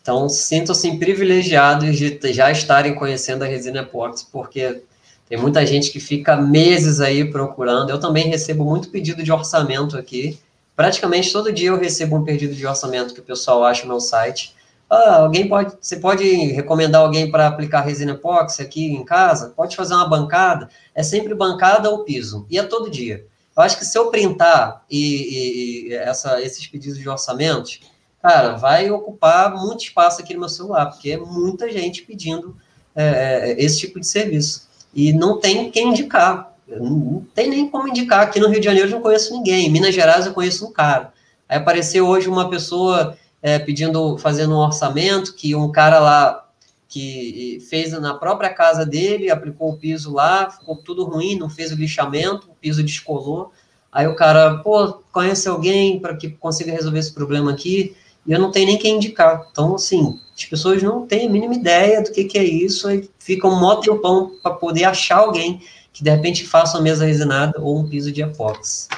Então, sinto-se privilegiados de já estarem conhecendo a resina Epox, porque tem muita gente que fica meses aí procurando. Eu também recebo muito pedido de orçamento aqui. Praticamente todo dia eu recebo um pedido de orçamento que o pessoal acha no meu site. Ah, alguém pode, você pode recomendar alguém para aplicar resina epóxi aqui em casa? Pode fazer uma bancada? É sempre bancada ou piso. E é todo dia. Eu acho que se eu printar e, e, e essa, esses pedidos de orçamentos, cara, vai ocupar muito espaço aqui no meu celular, porque é muita gente pedindo é, é esse tipo de serviço e não tem quem indicar. Não tem nem como indicar. Aqui no Rio de Janeiro eu não conheço ninguém. Em Minas Gerais eu conheço um cara. Aí apareceu hoje uma pessoa é, pedindo, fazendo um orçamento, que um cara lá que fez na própria casa dele, aplicou o piso lá, ficou tudo ruim, não fez o lixamento, o piso descolou. Aí o cara, pô, conhece alguém para que consiga resolver esse problema aqui? E eu não tenho nem quem indicar. Então, assim, as pessoas não têm a mínima ideia do que, que é isso e ficam mó tempão para poder achar alguém que de repente faça uma mesa resinada ou um piso de epóxi.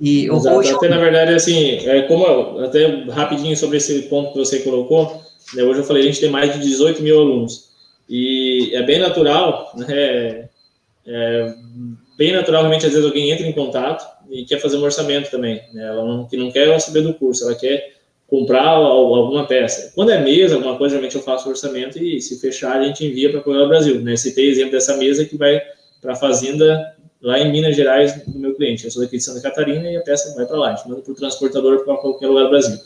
E Exato, hoje até na verdade assim, é como eu, até rapidinho sobre esse ponto que você colocou, né, hoje eu falei a gente tem mais de 18 mil alunos E é bem natural, né? É bem natural, realmente, às vezes alguém entra em contato e quer fazer um orçamento também. Né? Ela não, que não quer saber do curso, ela quer comprar alguma peça. Quando é mesa, alguma coisa, geralmente eu faço o orçamento e se fechar a gente envia para o Brasil. Né? Citei exemplo dessa mesa que vai para a fazenda lá em Minas Gerais do meu cliente. Eu sou daqui de Santa Catarina e a peça vai para lá. A gente manda para o transportador para qualquer lugar do Brasil.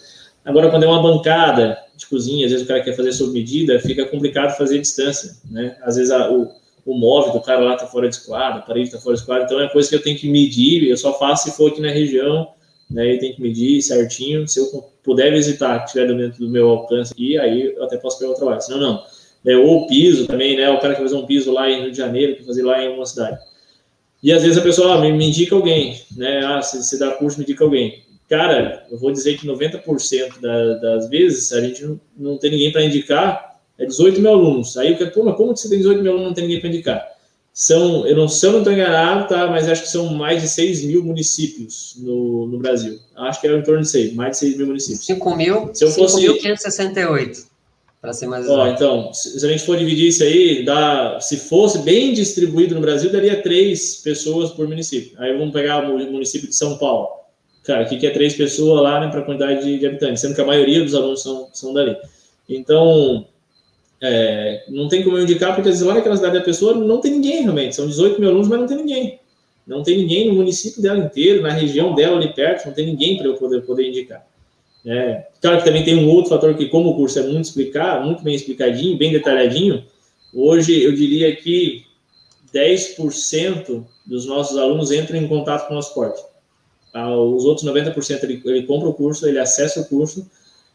Agora, quando é uma bancada de cozinha, às vezes o cara quer fazer sob medida, fica complicado fazer distância, né? Às vezes a, o, o móvel do cara lá está fora de esquadro, a parede está fora de esquadro, então é coisa que eu tenho que medir, eu só faço se for aqui na região, né? E tem que medir certinho. Se eu puder visitar, tiver dentro do meu alcance aqui, aí eu até posso pegar o trabalho. Senão, não. É, ou piso também, né? O cara quer fazer um piso lá em Rio de Janeiro, quer fazer lá em uma cidade. E às vezes a pessoa ah, me, me, indica alguém, né? Ah, se você dá curso, me indica alguém. Cara, eu vou dizer que 90% da, das vezes a gente não, não tem ninguém para indicar, é 18 mil alunos. Aí eu quero, pô, mas como você tem 18 mil alunos e não tem ninguém para indicar? São, eu não, se eu não estou enganado, tá, mas acho que são mais de 6 mil municípios no, no Brasil. Acho que é em torno de 6, mais de 6 mil municípios. 5 mil, se eu 5 fosse... 5.568 para ser mais Ó, então, se a gente for dividir isso aí, dá, se fosse bem distribuído no Brasil, daria três pessoas por município. Aí vamos pegar o município de São Paulo. Cara, o que é três pessoas lá né, para a quantidade de, de, habitantes, sendo que a maioria dos alunos são, são dali. Então, é, não tem como eu indicar, porque às vezes lá naquela cidade da pessoa não tem ninguém realmente. São 18 mil alunos, mas não tem ninguém. Não tem ninguém no município dela inteiro, na região dela ali perto, não tem ninguém para eu poder, poder indicar. É, claro que também tem um outro fator que, como o curso é muito explicado, muito bem explicadinho, bem detalhadinho, hoje eu diria que 10% dos nossos alunos entram em contato com o nosso corte. Ah, os outros 90% ele, ele compra o curso, ele acessa o curso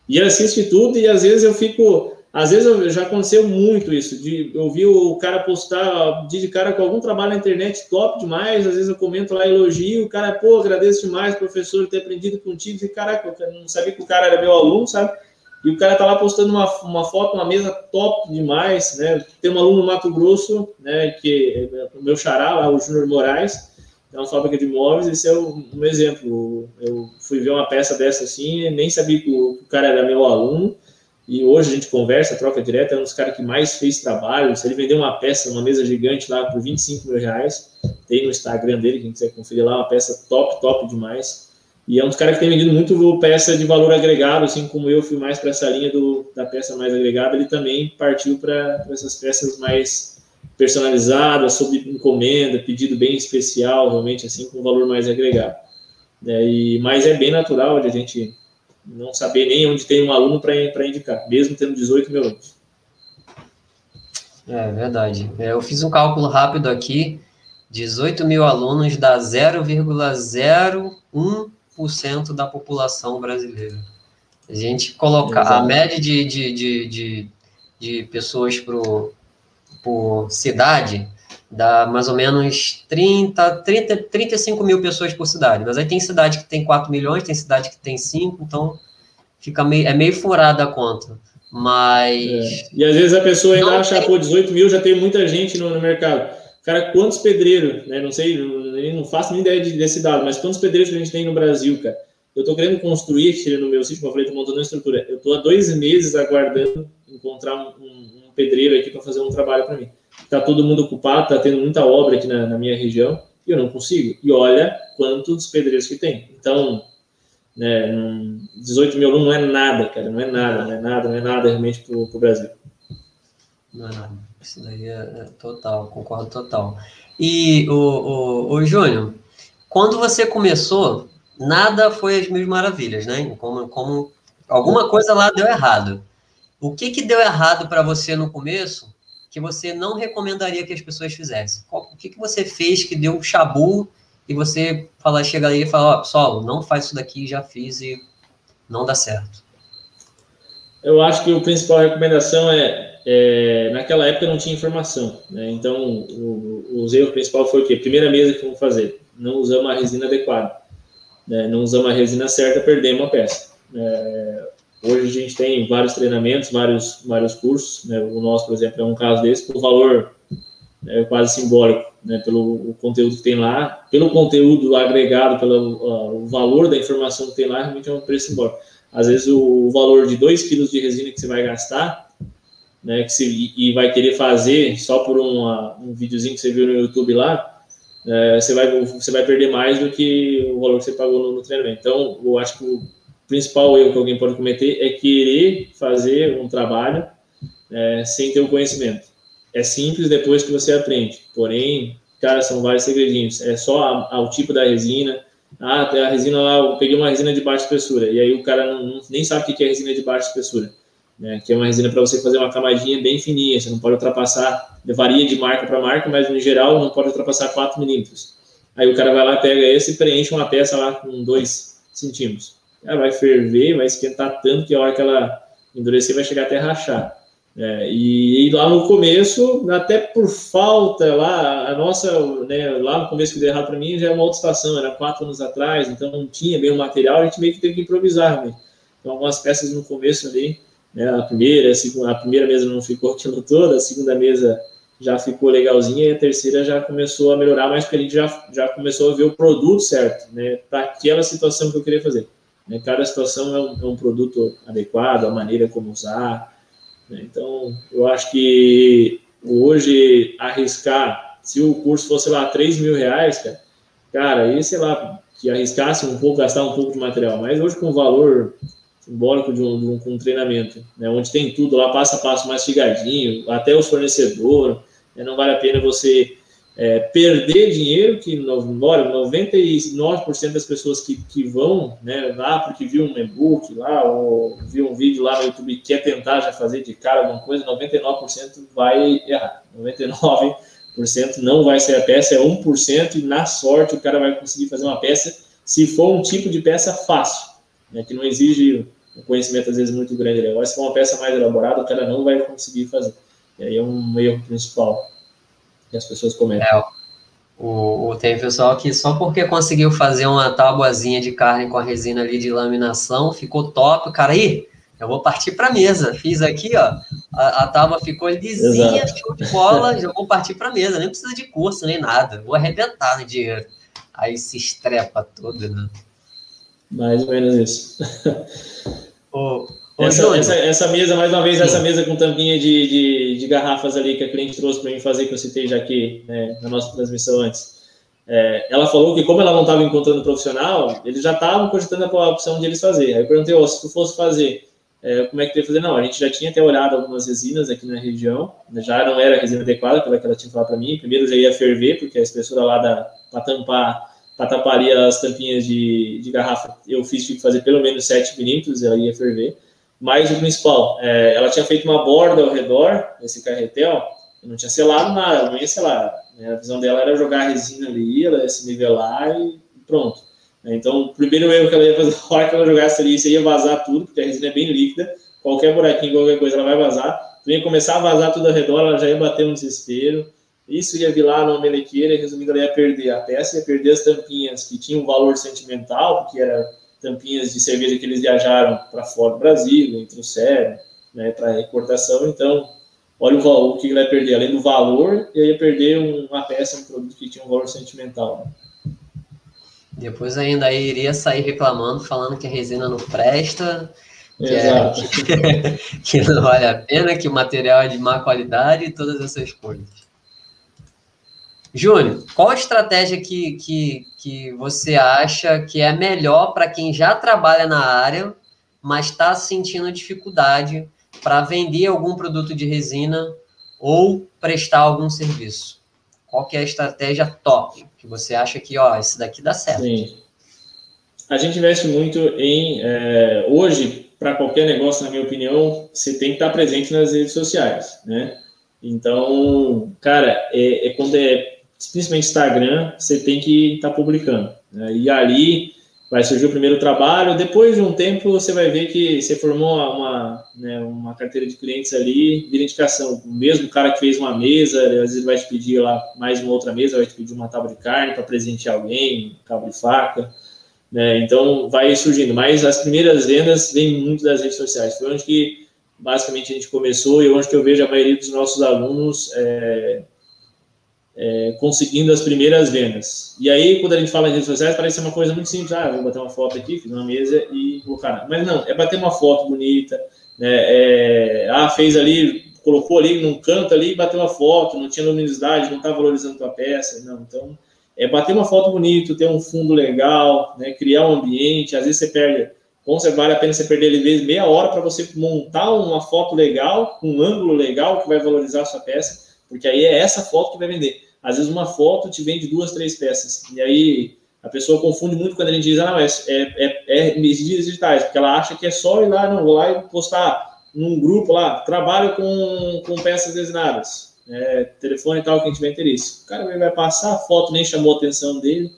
e assiste tudo e às vezes eu fico às vezes eu, já aconteceu muito isso, de eu vi o cara postar de cara com algum trabalho na internet top demais, às vezes eu comento lá, elogio, o cara, pô, agradeço demais, professor, ter aprendido contigo, e caraca, eu não sabia que o cara era meu aluno, sabe? E o cara tá lá postando uma, uma foto, uma mesa top demais, né? Tem um aluno no Mato Grosso, né, que é o meu xará lá, o Júnior Moraes, é uma fábrica de móveis, esse é um, um, exemplo. Eu fui ver uma peça dessa assim, nem sabia que o, que o cara era meu aluno, e hoje a gente conversa, troca direta, é um dos caras que mais fez trabalho. Se ele vender uma peça, uma mesa gigante lá por 25 mil reais, tem no Instagram dele, quem quiser conferir lá, uma peça top, top demais. E é um dos caras que tem vendido muito peça de valor agregado, assim como eu fui mais para essa linha do, da peça mais agregada, ele também partiu para essas peças mais personalizadas, sob encomenda, pedido bem especial, realmente, assim, com valor mais agregado. É, e, mas é bem natural de a gente não saber nem onde tem um aluno para indicar, mesmo tendo 18 mil alunos. É verdade. É, eu fiz um cálculo rápido aqui. 18 mil alunos dá 0,01% da população brasileira. A gente colocar a média de, de, de, de, de pessoas por, por cidade dá mais ou menos 30, 30, 35 mil pessoas por cidade. Mas aí tem cidade que tem 4 milhões, tem cidade que tem 5, então fica meio, é meio furada a conta. Mas. É. E às vezes a pessoa ainda acha, tem... pô, 18 mil já tem muita gente no, no mercado. Cara, quantos pedreiros, né? Não sei, não, não faço nem ideia desse dado, mas quantos pedreiros que a gente tem no Brasil, cara? Eu tô querendo construir aqui no meu sítio, como eu falei, tô montando uma estrutura. Eu tô há dois meses aguardando encontrar um, um, um pedreiro aqui para fazer um trabalho para mim está todo mundo ocupado, está tendo muita obra aqui na, na, minha região, e eu não consigo. E olha quantos pedreiros que tem. Então, né, 18 mil alunos não é nada, cara, não é nada, não é nada, não é nada realmente para o Brasil. Não nada. Isso daí é, é, total, concordo total. E, o, o, o Júnior, quando você começou, nada foi as mil maravilhas, né? Como, como alguma coisa lá deu errado. O que, que deu errado para você no começo que você não recomendaria que as pessoas fizessem? o que, que você fez que deu um chabu e você fala, chega aí e fala, ó, solo, não faz isso daqui, já fiz e não dá certo? Eu acho que a principal recomendação é, é naquela época não tinha informação, né? então o, o, o erro principal foi o quê? Primeira mesa que vamos fazer, não usamos a resina adequada, né? não usamos a resina certa, perdemos a peça. É, Hoje a gente tem vários treinamentos, vários, vários cursos. Né? O nosso, por exemplo, é um caso desse, por valor é, quase simbólico, né? pelo conteúdo que tem lá, pelo conteúdo agregado, pelo uh, o valor da informação que tem lá, realmente é um preço simbólico. Às vezes o, o valor de 2 quilos de resina que você vai gastar né, que e vai querer fazer só por uma, um videozinho que você viu no YouTube lá, é, você, vai, você vai perder mais do que o valor que você pagou no, no treinamento. Então, eu acho que o principal erro que alguém pode cometer é querer fazer um trabalho é, sem ter o conhecimento. É simples depois que você aprende, porém, cara, são vários segredinhos. É só a, a, o tipo da resina. Ah, a resina lá, eu peguei uma resina de baixa espessura, e aí o cara não, não, nem sabe o que é resina de baixa espessura né, que é uma resina para você fazer uma camadinha bem fininha, você não pode ultrapassar, varia de marca para marca, mas no geral não pode ultrapassar 4 milímetros. Aí o cara vai lá, pega esse e preenche uma peça lá com 2 centímetros. Ela vai ferver, vai esquentar tanto que a hora que ela endurecer vai chegar até rachar. É, e, e, lá no começo, até por falta lá, a nossa, né, lá no começo que deu errado para mim já é uma outra estação, era quatro anos atrás, então não tinha bem o material, a gente meio que teve que improvisar. Né? Então, algumas peças no começo ali, né? A primeira, a, segunda, a primeira mesa não ficou aquilo todo, a segunda mesa já ficou legalzinha e a terceira já começou a melhorar, mas porque a gente já, já começou a ver o produto certo, né? Para aquela situação que eu queria fazer. Né? Cada situação é um, é um, produto adequado, a maneira como usar. Né? Então, eu acho que hoje arriscar, se o curso fosse lá 3 mil reais, cara, cara, aí sei lá, que arriscasse um pouco, gastar um pouco de material, mas hoje com valor simbólico de um, de um, um treinamento, né, onde tem tudo lá, passo a passo mastigadinho, até os fornecedores, né, não vale a pena você é, perder dinheiro, que, embora 99% das pessoas que, que vão né, lá porque viu um e-book lá, ou viu um vídeo lá no YouTube e quer tentar já fazer de cara alguma coisa, 99% vai errar. 99% não vai ser a peça, é 1% e na sorte o cara vai conseguir fazer uma peça se for um tipo de peça fácil, né, que não exige um conhecimento às vezes muito grande. Agora, se for uma peça mais elaborada, o cara não vai conseguir fazer. E aí é um erro principal que as pessoas cometem. É, o, o, tem pessoal que só porque conseguiu fazer uma tabuazinha de carne com a resina ali de laminação, ficou top, cara, aí, eu vou partir para mesa. Fiz aqui, ó, a, a tábua ficou lisinha, Exato. show de bola, já vou partir para mesa. Nem precisa de curso, nem nada. Vou arrebentar no dinheiro. Aí se estrepa todo, né? Mais ou menos isso. Ô, essa, essa, essa, mesa, mais uma vez, Sim. essa mesa com tampinha de, de, de, garrafas ali que a cliente trouxe para mim fazer, que eu citei já aqui né, na nossa transmissão antes. É, ela falou que, como ela não estava encontrando profissional, eles já estavam cogitando a opção de eles fazer. Aí eu perguntei, oh, se tu fosse fazer, é, como é que tu ia fazer? Não, a gente já tinha até olhado algumas resinas aqui na região, já não era a resina adequada pela que ela tinha falado para mim. Primeiro já ia ferver, porque a espessura lá para tampar para tapar ali as tampinhas de, de garrafa, eu fiz tive que fazer pelo menos 7 milímetros, ela ia ferver. Mas o principal, é, ela tinha feito uma borda ao redor desse carretel, não tinha selado nada, não ia selar. Né? A visão dela era jogar a resina ali, ela ia se nivelar e pronto. Então, o primeiro erro que ela ia fazer, na hora que ela jogasse ali, você ia vazar tudo, porque a resina é bem líquida, qualquer buraquinho, qualquer coisa, ela vai vazar. Tu ia começar a vazar tudo ao redor, ela já ia bater um desespero. Isso ia vir lá numa melequeira e, resumindo, ela ia perder a peça, ia perder as tampinhas que tinham um valor sentimental, porque eram tampinhas de cerveja que eles viajaram para fora do Brasil, entre o sério, né, para recortação. Então, olha o valor, o que ele vai perder, além do valor, e ia perder uma peça, um produto que tinha um valor sentimental. Né? Depois ainda aí iria sair reclamando, falando que a resina não presta, que, é, que, que, não vale a pena, que o material é de má qualidade e todas essas coisas. Júnior, qual a estratégia que, que, que você acha que é melhor para quem já trabalha na área, mas está sentindo dificuldade para vender algum produto de resina ou prestar algum serviço? Qual que é a estratégia top que você acha que, ó, esse daqui dá certo? Sim. A gente investe muito em, é, hoje, para qualquer negócio, na minha opinião, você tem que estar presente nas redes sociais, né? Então, cara, é, é quando é principalmente Instagram, você tem que estar tá publicando. Né? E ali vai surgir o primeiro trabalho. Depois de um tempo, você vai ver que você formou uma, né, uma carteira de clientes ali, vira indicação. O mesmo cara que fez uma mesa, às vezes vai te pedir lá mais uma outra mesa, vai te pedir uma tábua de carne para presentear alguém, cabo de faca. Né? Então, vai surgindo. Mas as primeiras vendas vêm muito das redes sociais. Foi onde que, basicamente, a gente começou e onde que eu vejo a maioria dos nossos alunos é, é, conseguindo as primeiras vendas. E aí, quando a gente fala em redes sociais, parece uma coisa muito simples. Ah, vou bater uma foto aqui, fiz uma mesa e cara. Mas não, é bater uma foto bonita, né? É, ah, fez ali, colocou ali num canto ali, bateu uma foto, não tinha luminosidade, não está valorizando tua peça, não. Então, é bater uma foto bonita, ter um fundo legal, né, criar um ambiente. Às vezes você perde, com vale a pena você perder ali vezes meia hora para você montar uma foto legal, um ângulo legal que vai valorizar a sua peça, porque aí é essa foto que vai vender. Às vezes uma foto te vende duas, três peças. E aí a pessoa confunde muito quando a gente diz, ah, não, é, é, é, é digitais, porque ela acha que é só ir lá, não, vou lá e postar num grupo lá, trabalho com, com peças desenhadas, é, telefone e tal, quem tiver interesse. O cara vai passar a foto, nem chamou a atenção dele,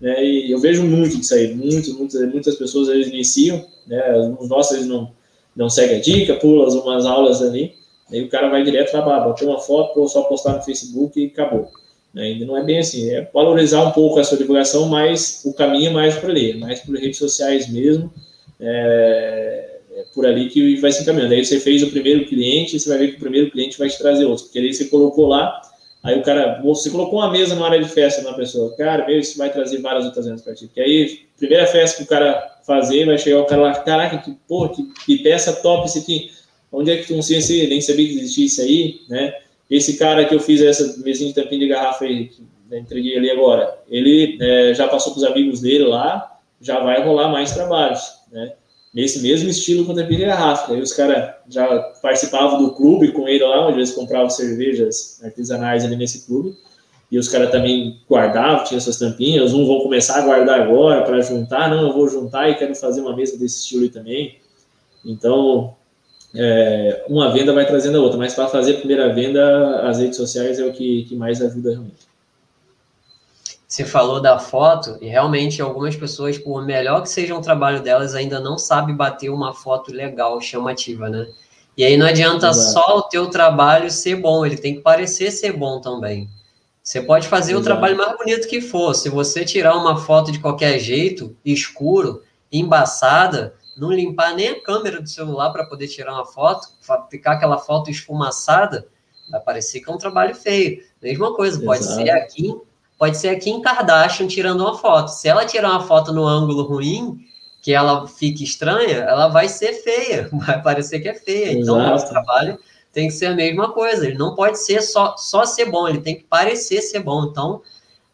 né, e eu vejo muito disso aí, muito, muitas, muitas pessoas eles iniciam, né, os nossos eles não, não seguem a dica, pulam umas aulas ali, aí o cara vai direto trabalhar, bater uma foto, só postar no Facebook e acabou. Né, ainda não é bem assim, é valorizar um pouco a sua divulgação, mas o caminho é mais para ali, é mais por redes sociais mesmo, é, é por ali que vai se encaminhando. Aí você fez o primeiro cliente, você vai ver que o primeiro cliente vai te trazer outros, porque aí você colocou lá, aí o cara, você colocou uma mesa numa área de festa na pessoa, cara, meu, isso vai trazer várias outras vendas para ti. Porque aí, primeira festa que o cara fazer, vai chegar o cara lá, caraca, que porra, que, que peça top esse aqui. Onde é que tu conseguia esse? Nem sabia que existia isso aí, né? Esse cara que eu fiz essa mesinha de tampinha de garrafa aí, que entreguei ali agora, ele é, já passou com os amigos dele lá, já vai rolar mais trabalhos, né? nesse mesmo estilo quanto a pilha garrafa. Aí os caras já participavam do clube com ele lá, onde eles compravam cervejas artesanais ali nesse clube. E os caras também guardavam, tinham suas tampinhas. Uns vão começar a guardar agora para juntar. Não, eu vou juntar e quero fazer uma mesa desse estilo aí também. Então, é, uma venda vai trazendo a outra. Mas para fazer a primeira venda, as redes sociais é o que, que mais ajuda realmente. Você falou da foto e realmente algumas pessoas, por melhor que seja o trabalho delas, ainda não sabe bater uma foto legal, chamativa, né? E aí não adianta Exato. só o teu trabalho ser bom, ele tem que parecer ser bom também. Você pode fazer Exato. o trabalho mais bonito que for. Se você tirar uma foto de qualquer jeito, escuro, embaçada, não limpar nem a câmera do celular para poder tirar uma foto, ficar aquela foto esfumaçada, vai parecer que é um trabalho feio. Mesma coisa, pode Exato. ser aqui pode ser a Kim Kardashian tirando uma foto. Se ela tirar uma foto no ângulo ruim, que ela fique estranha, ela vai ser feia, vai parecer que é feia. Exato. Então, o nosso trabalho tem que ser a mesma coisa. Ele não pode ser só, só ser bom, ele tem que parecer ser bom. Então,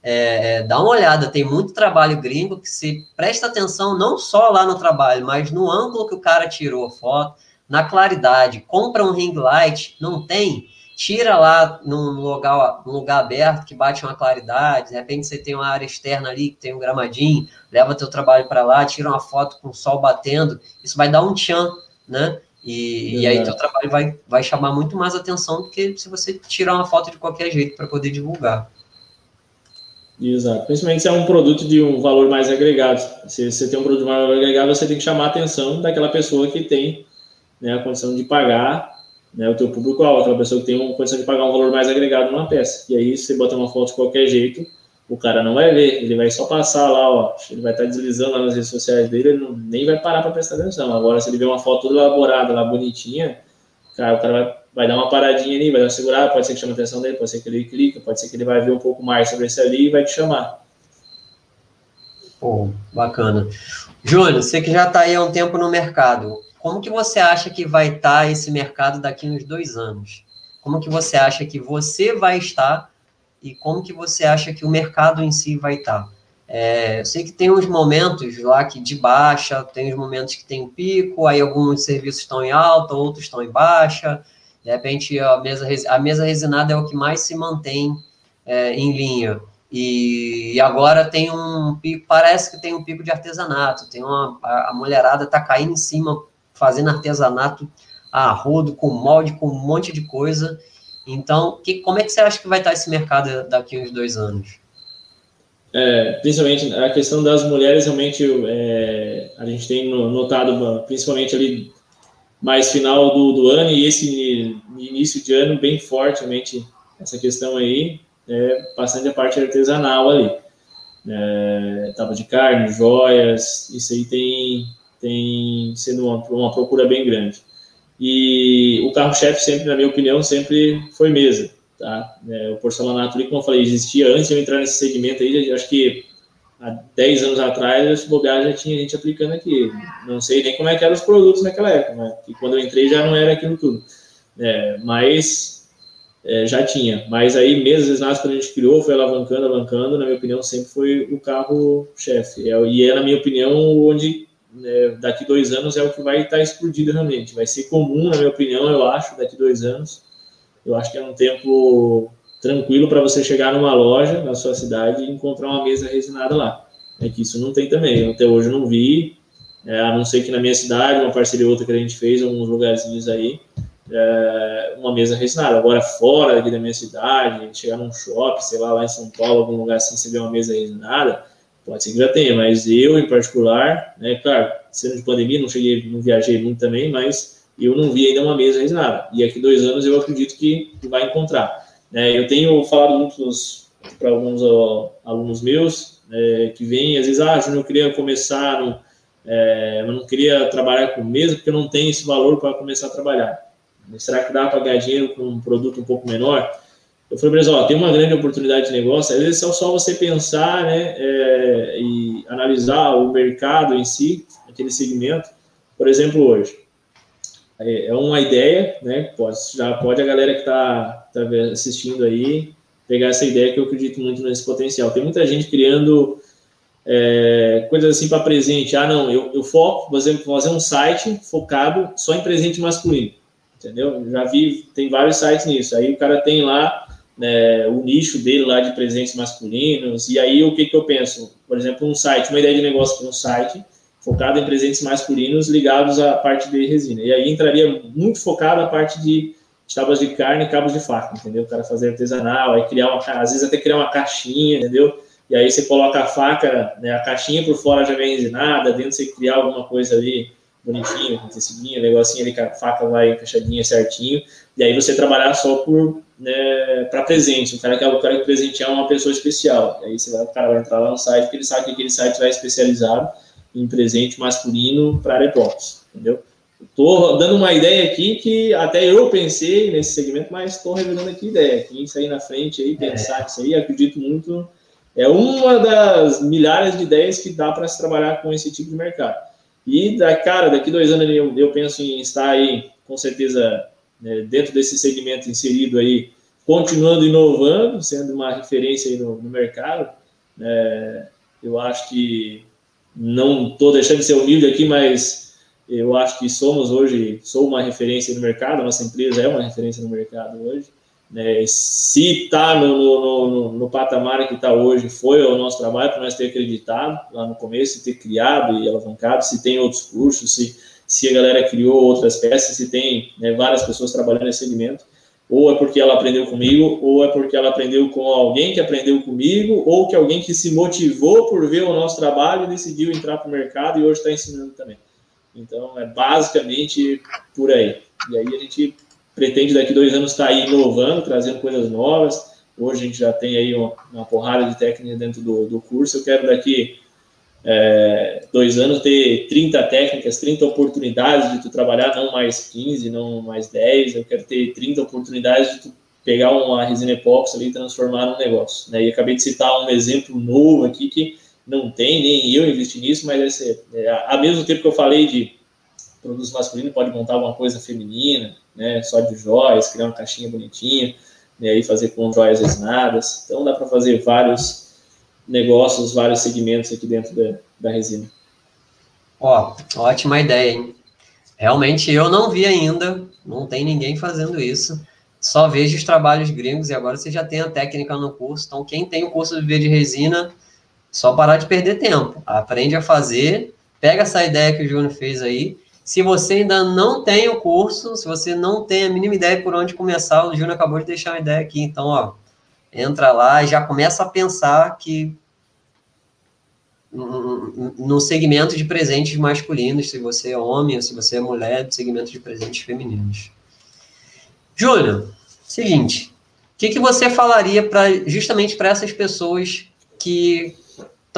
é, é, dá uma olhada, tem muito trabalho gringo que se presta atenção não só lá no trabalho, mas no ângulo que o cara tirou a foto, na claridade. Compra um ring light, não tem? tira lá num lugar, num lugar aberto que bate uma claridade, de repente você tem uma área externa ali que tem um gramadinho, leva teu trabalho para lá, tira uma foto com o sol batendo, isso vai dar um tchan, né? E, e, aí teu trabalho vai, vai chamar muito mais atenção do que se você tirar uma foto de qualquer jeito para poder divulgar. Exato. Principalmente se é um produto de um valor mais agregado. Se você tem um produto de valor agregado, você tem que chamar a atenção daquela pessoa que tem né, a condição de pagar né, o teu público-alvo, aquela pessoa que tem uma condição de pagar um valor mais agregado numa peça. E aí, se você botar uma foto de qualquer jeito, o cara não vai ver, ele vai só passar lá, ó, ele vai estar deslizando lá nas redes sociais dele, ele não, nem vai parar para prestar atenção. Agora, se ele vê uma foto toda elaborada, lá bonitinha, cara, o cara vai, vai dar uma paradinha ali, vai dar uma segurada, pode ser que chame a atenção dele, pode ser que ele clica, pode ser que ele vai ver um pouco mais sobre esse ali e vai te chamar. Pô, bacana. Júlio, você que já está aí há um tempo no mercado, como que você acha que vai estar tá esse mercado daqui uns dois anos? Como que você acha que você vai estar e como que você acha que o mercado em si vai estar? É, eu sei que tem uns momentos lá que de baixa, tem uns momentos que tem pico, aí alguns serviços estão em alta, outros estão em baixa. De repente, a mesa, a mesa resinada é o que mais se mantém é, em linha. E, e, agora tem um pico, parece que tem um pico de artesanato, tem uma, a, a mulherada está caindo em cima fazendo artesanato a rodo, com molde, com um monte de coisa. Então, que, como é que você acha que vai estar esse mercado daqui uns dois anos? É, principalmente a questão das mulheres, realmente é, a gente tem notado, principalmente ali mais final do, do ano e esse início de ano, bem fortemente essa questão aí, é, bastante a parte artesanal ali. É, de carne, joias, isso aí tem, tem sendo uma, uma procura bem grande. E o carro-chefe sempre, na minha opinião, sempre foi mesa, tá? É, o porcelanato ali, como eu falei, existia antes de eu entrar nesse segmento aí, acho que há 10 anos atrás, esse lugar já tinha gente aplicando aqui. Não sei nem como é que eram os produtos naquela época, né? Quando eu entrei já não era aquilo tudo. É, mas é, já tinha. Mas aí, mesmo resinados, quando a gente criou, foi alavancando, alavancando, na minha opinião, sempre foi o carro-chefe. É, e é, na minha opinião, onde né, daqui dois anos é o que vai estar explodido realmente. Vai ser comum, na minha opinião, eu acho, daqui dois anos. Eu acho que é um tempo tranquilo para você chegar numa loja na sua cidade e encontrar uma mesa resinada lá. É que isso não tem também. Até hoje eu não vi, é, a não ser que na minha cidade, uma parceria outra que a gente fez, alguns lugarzinhos aí, é, uma mesa resinada. Agora, fora aqui da minha cidade, chegar num shopping, sei lá, lá em São Paulo, algum lugar assim, você vê uma mesa resinada, pode ser que já tenha, mas eu, em particular, né, claro, sendo de pandemia, não cheguei, não viajei muito também, mas eu não vi ainda uma mesa resinada. E aqui dois anos eu acredito que vai encontrar. É, eu tenho falado muito para alguns ó, alunos meus é, que vêm, às vezes, ah, Júnior, eu queria começar, no, é, eu não queria trabalhar com mesa porque eu não tenho esse valor para começar a trabalhar. Será que dá para ganhar dinheiro com um produto um pouco menor? Eu falei ó, tem uma grande oportunidade de negócio, às vezes é só você pensar, né, é, e analisar o mercado em si, aquele segmento. Por exemplo, hoje, é, é uma ideia, né, pode, já pode a galera que está tá assistindo aí pegar essa ideia que eu acredito muito nesse potencial. Tem muita gente criando é, coisas assim para presente. Ah, não, eu, eu foco, exemplo, fazer um site focado só em presente masculino, entendeu? Já vi, tem vários sites nisso. Aí o cara tem lá né, o nicho dele lá de presentes masculinos. E aí o que, que eu penso? Por exemplo, um site, uma ideia de negócio para um site focado em presentes masculinos ligados à parte de resina. E aí entraria muito focado a parte de tábuas de carne e cabos de faca, entendeu? O cara fazer artesanal, aí criar uma, às vezes até criar uma caixinha, entendeu? E aí você coloca a faca, né, a caixinha por fora já vem resinada, dentro você criar alguma coisa ali bonitinho, com tecidinho, negocinho ali a faca vai encaixadinha certinho, e aí você trabalhar só por né, para presente, o cara quer o cara que presentear uma pessoa especial. Aí você vai, o cara vai entrar lá no site, porque ele sabe que aquele site vai especializado em presente masculino para aeroportos, entendeu? Estou dando uma ideia aqui que até eu pensei nesse segmento, mas estou revelando aqui ideia. Quem sair na frente aí, pensar é. isso aí, acredito muito. É uma das milhares de ideias que dá para se trabalhar com esse tipo de mercado. E, da, cara, daqui dois anos eu, eu penso em estar aí, com certeza, né, dentro desse segmento inserido aí, continuando inovando, sendo uma referência aí no, no mercado. É, eu acho que não estou deixando de ser humilde aqui, mas eu acho que somos hoje, sou uma referência no mercado, nossa empresa é uma referência no mercado hoje. Né? Se está no, no, no, no, patamar que está hoje, foi o nosso trabalho para nós ter acreditado lá no começo, ter criado e alavancado, se tem outros cursos, se, se a galera criou outras peças, se tem né, várias pessoas trabalhando nesse segmento ou é porque ela aprendeu comigo, ou é porque ela aprendeu com alguém que aprendeu comigo, ou que alguém que se motivou por ver o nosso trabalho e decidiu entrar para o mercado e hoje está ensinando também. Então, é basicamente por aí. E aí a gente pretende daqui dois anos estar tá aí inovando, trazendo coisas novas. Hoje a gente já tem aí uma, porrada de técnicas dentro do, do curso. Eu quero daqui é, dois anos ter 30 técnicas, 30 oportunidades de tu trabalhar, não mais 15, não mais 10, eu quero ter 30 oportunidades de tu pegar uma resina epóxi ali e transformar num negócio. Né? E acabei de citar um exemplo novo aqui que não tem, nem eu investi nisso, mas ser, é, ao mesmo tempo que eu falei de produtos masculinos, pode montar alguma coisa feminina, né, só de joias, criar uma caixinha bonitinha, né, e fazer com joias resinadas. Então dá para fazer vários negócios, vários segmentos aqui dentro da, da resina. Ó, ótima ideia, hein? Realmente eu não vi ainda, não tem ninguém fazendo isso. Só vejo os trabalhos gringos e agora você já tem a técnica no curso. Então, quem tem o curso de viver de resina, só parar de perder tempo. Aprende a fazer, pega essa ideia que o Júnior fez aí. Se você ainda não tem o curso, se você não tem a mínima ideia por onde começar, o Júnior acabou de deixar uma ideia aqui. Então, ó, entra lá e já começa a pensar que no segmento de presentes masculinos, se você é homem ou se você é mulher, do segmento de presentes femininos. Júlio, seguinte, o que, que você falaria para justamente para essas pessoas que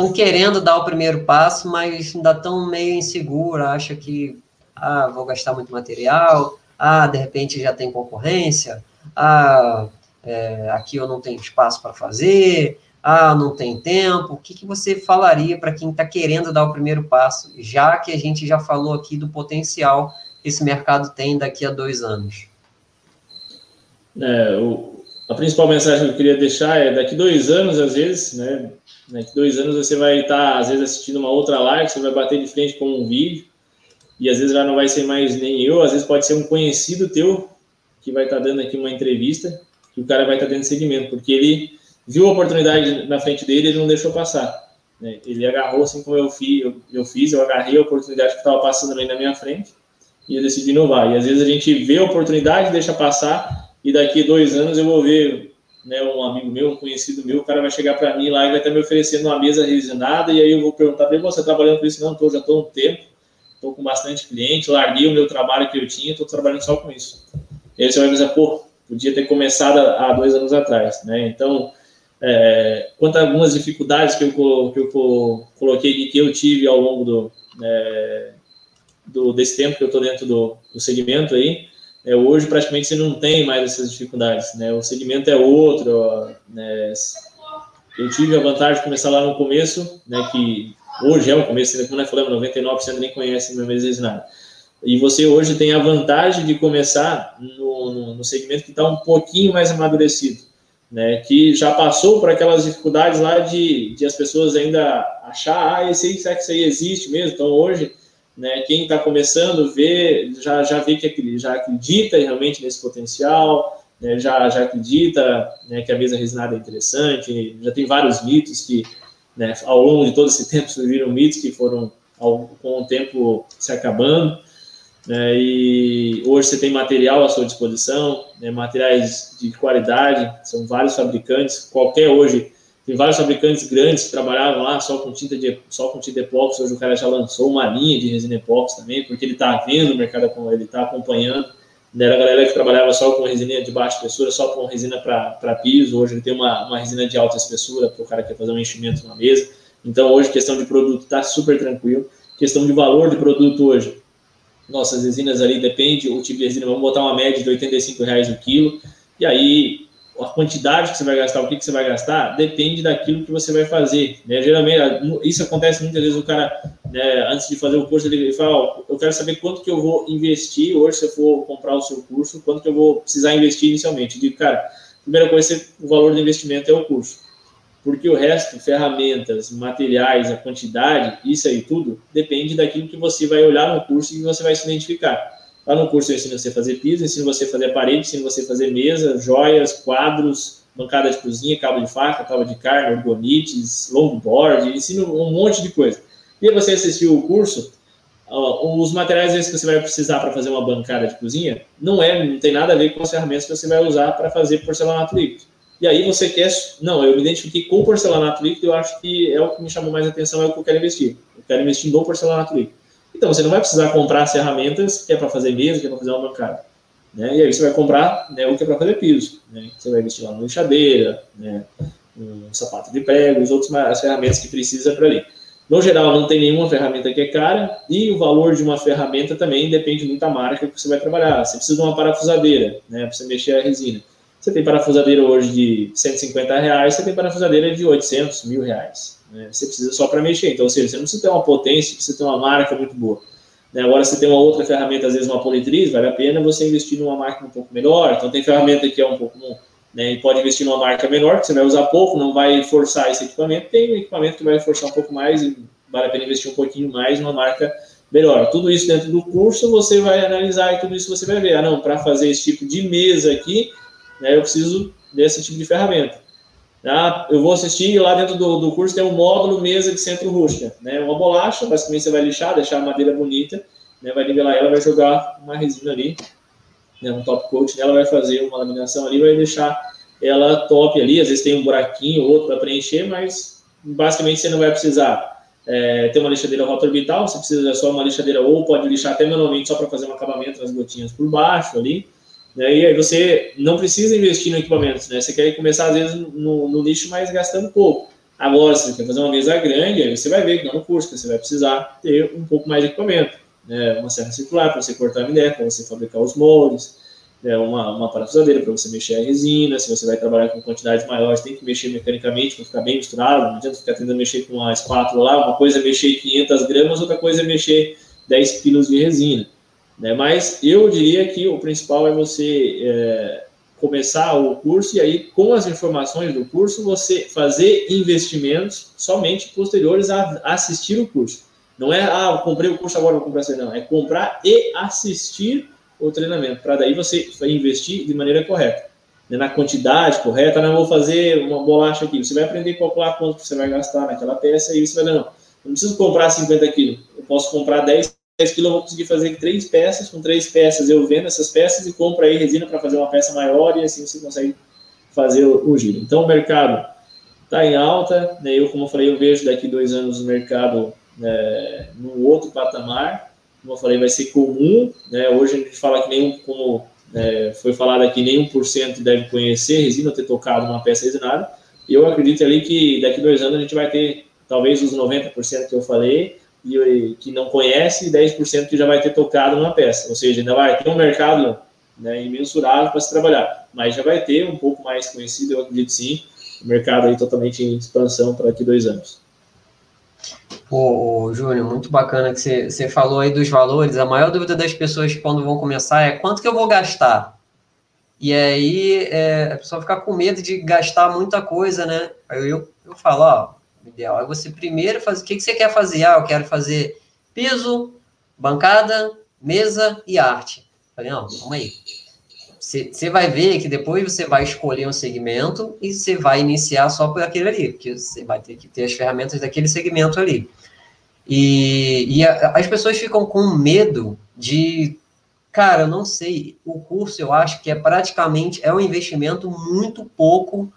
estão querendo dar o primeiro passo, mas ainda estão meio insegura, acha que ah, vou gastar muito material, ah, de repente já tem concorrência, ah, é, aqui eu não tenho espaço para fazer, ah, não tem tempo. O que, que você falaria para quem está querendo dar o primeiro passo, já que a gente já falou aqui do potencial que esse mercado tem daqui a dois anos? É, o, a principal mensagem que eu queria deixar é daqui dois anos, às vezes, né? Daqui dois anos você vai estar, às vezes, assistindo uma outra live, você vai bater de frente com um vídeo, e às vezes já não vai ser mais nem eu, às vezes pode ser um conhecido teu que vai estar dando aqui uma entrevista, que o cara vai estar dando seguimento, porque ele viu a oportunidade na frente dele e ele não deixou passar. Né? Ele agarrou assim como eu fiz, eu, eu fiz, eu agarrei a oportunidade que estava passando ali na minha frente e eu decidi inovar. E às vezes a gente vê a oportunidade, deixa passar, e daqui dois anos eu vou ver né, um amigo meu, um conhecido meu, o cara vai chegar para mim lá e vai estar me oferecendo uma mesa resinada, e aí eu vou perguntar para ele, você está trabalhando com isso? Não, tô, já estou um tempo, estou com bastante cliente, larguei o meu trabalho que eu tinha, estou trabalhando só com isso. E aí você vai pô, podia ter começado há dois anos atrás, né? Então, é, quanto a algumas dificuldades que eu, que eu coloquei que eu tive ao longo do, é, do desse tempo que eu estou dentro do, do segmento aí, é, hoje praticamente você não tem mais essas dificuldades, né? O segmento é outro, né? Eu tive a vantagem de começar lá no começo, né? Que hoje é o começo, né? como nós falamos, 99% nem conhece meu vezes nada. E você hoje tem a vantagem de começar no, no, no segmento que está um pouquinho mais amadurecido né, que já passou por aquelas dificuldades lá de, de as pessoas ainda achar, ah, esse será que isso aí existe mesmo? Então, hoje, né, quem está começando vê, já, já vê que já acredita realmente nesse potencial, né, já, já acredita né, que a mesa resinada é interessante, já tem vários mitos que, né, ao longo de todo esse tempo, surgiram mitos que foram, ao, com o tempo, se acabando, né, e hoje você tem material à sua disposição, né, materiais de qualidade, são vários fabricantes, qualquer hoje, tem vários fabricantes grandes que trabalhavam lá só com tinta de só com tinta epóxi, hoje o cara já lançou uma linha de resina epóxi também, porque ele está vendo o mercado ele está acompanhando. Né, era a galera que trabalhava só com resina de baixa espessura, só com resina para piso, hoje ele tem uma, uma resina de alta espessura para o cara que quer fazer um enchimento na mesa. Então hoje questão de produto está super tranquilo. Questão de valor de produto hoje, nossas resinas ali, depende o tipo de resina, vamos botar uma média de 85 reais o quilo, e aí a quantidade que você vai gastar, o que, que você vai gastar, depende daquilo que você vai fazer. Né? Geralmente, isso acontece muitas vezes, o cara, né, antes de fazer o curso, ele fala, eu quero saber quanto que eu vou investir hoje, se eu for comprar o seu curso, quanto que eu vou precisar investir inicialmente. Eu digo, cara, primeira coisa, o valor do investimento é o curso porque o resto, ferramentas, materiais, a quantidade, isso aí tudo, depende daquilo que você vai olhar no curso e você vai se identificar. Lá no curso eu ensino você a fazer piso, ensino você a fazer parede, ensino você a fazer mesa, joias, quadros, bancada de cozinha, cabo de faca, tábua de carne, orgonites, longboard, ensino um monte de coisa. E você assistiu o curso, os materiais que você vai precisar para fazer uma bancada de cozinha não é, não tem nada a ver com as ferramentas que você vai usar para fazer porcelanato líquido. E aí você quer. Não, eu me identifiquei com porcelanato líquido, eu acho que é o que me chamou mais atenção, é o que eu quero investir. Eu quero investir no porcelanato líquido. Então você não vai precisar comprar as ferramentas que é para fazer mesa, que é para fazer uma bancada. Né? E aí você vai comprar né, o que é para fazer piso. Né? Você vai investir lá uma lixadeira, né? um sapato de prego, as outras ferramentas que precisa para ali. No geral, não tem nenhuma ferramenta que é cara e o valor de uma ferramenta também depende muito da marca que você vai trabalhar. Você precisa de uma parafusadeira, né, para você mexer a resina. Você tem parafusadeira hoje de 150 reais, você tem parafusadeira de 800, mil reais. Né? Você precisa só para mexer. Então, ou seja, você não precisa ter uma potência, precisa ter uma marca muito boa. Né? Agora, você tem uma outra ferramenta, às vezes uma politriz, vale a pena você investir numa marca um pouco melhor. Então, tem ferramenta que é um pouco né, e pode investir numa marca menor, que você vai usar pouco, não vai forçar esse equipamento. Tem um equipamento que vai forçar um pouco mais e vale a pena investir um pouquinho mais numa marca melhor. Tudo isso dentro do curso você vai analisar e tudo isso você vai ver. Ah, não, para fazer esse tipo de mesa aqui, né, eu preciso desse tipo de ferramenta. Ah, eu vou assistir lá dentro do, do curso tem um módulo mesa de centro rústica, né, uma bolacha, basicamente você vai lixar, deixar a madeira bonita, né, vai nivelar ela, vai jogar uma resina ali, né, um top coat nela, vai fazer uma laminação ali, vai deixar ela top ali, às vezes tem um buraquinho, outro para preencher, mas basicamente você não vai precisar é, ter uma lixadeira rota orbital, você precisa só uma lixadeira ou pode lixar até manualmente só para fazer um acabamento nas gotinhas por baixo ali, né? E aí você não precisa investir no equipamento, né? Você quer começar, às vezes, no, no nicho, mas gastando pouco. Agora, se você quer fazer uma mesa grande, aí você vai ver que não no curso, que você vai precisar ter um pouco mais de equipamento. Né? Uma serra circular para você cortar a minério, para você fabricar os moldes, né? uma, uma parafusadeira para você mexer a resina. Se você vai trabalhar com quantidades maiores, tem que mexer mecanicamente para ficar bem misturado. Não adianta ficar tentando mexer com uma espátula lá. Uma coisa é mexer 500 gramas, outra coisa é mexer 10 quilos de resina. Né? Mas eu diria que o principal é você é, começar o curso e aí, com as informações do curso, você fazer investimentos somente posteriores a assistir o curso. Não é, ah, eu comprei o curso, agora vou comprar, não. É comprar e assistir o treinamento, para daí você investir de maneira correta. Né, na quantidade correta, não vou fazer uma bolacha aqui. Você vai aprender a calcular quanto você vai gastar naquela peça e você vai, não, não preciso comprar 50 quilos, eu posso comprar 10 10 quilos eu vou conseguir fazer três peças, com três peças eu vendo essas peças e compro aí resina para fazer uma peça maior e assim você consegue fazer o, o giro. Então o mercado está em alta, né? eu como eu falei, eu vejo daqui dois anos o mercado né, num outro patamar, como eu falei, vai ser comum, né? hoje a gente fala que nenhum, como é, foi falado aqui, nenhum por cento deve conhecer resina, ter tocado uma peça resinada, eu acredito ali que daqui dois anos a gente vai ter talvez os 90% que eu falei, e, que não conhece e 10% que já vai ter tocado numa peça. Ou seja, ainda vai ter um mercado né, imensurável para se trabalhar, mas já vai ter um pouco mais conhecido, eu acredito sim, o mercado aí totalmente em expansão para daqui dois anos. Pô, Júnior, muito bacana que você, você falou aí dos valores. A maior dúvida das pessoas quando vão começar é quanto que eu vou gastar? E aí é, a pessoa fica com medo de gastar muita coisa, né? Aí eu, eu falo, ó, o ideal é você primeiro fazer. O que, que você quer fazer? Ah, eu quero fazer piso, bancada, mesa e arte. Falei, não, calma aí. Você vai ver que depois você vai escolher um segmento e você vai iniciar só por aquele ali, porque você vai ter que ter as ferramentas daquele segmento ali. E, e a, as pessoas ficam com medo de, cara, eu não sei, o curso eu acho que é praticamente, é um investimento muito pouco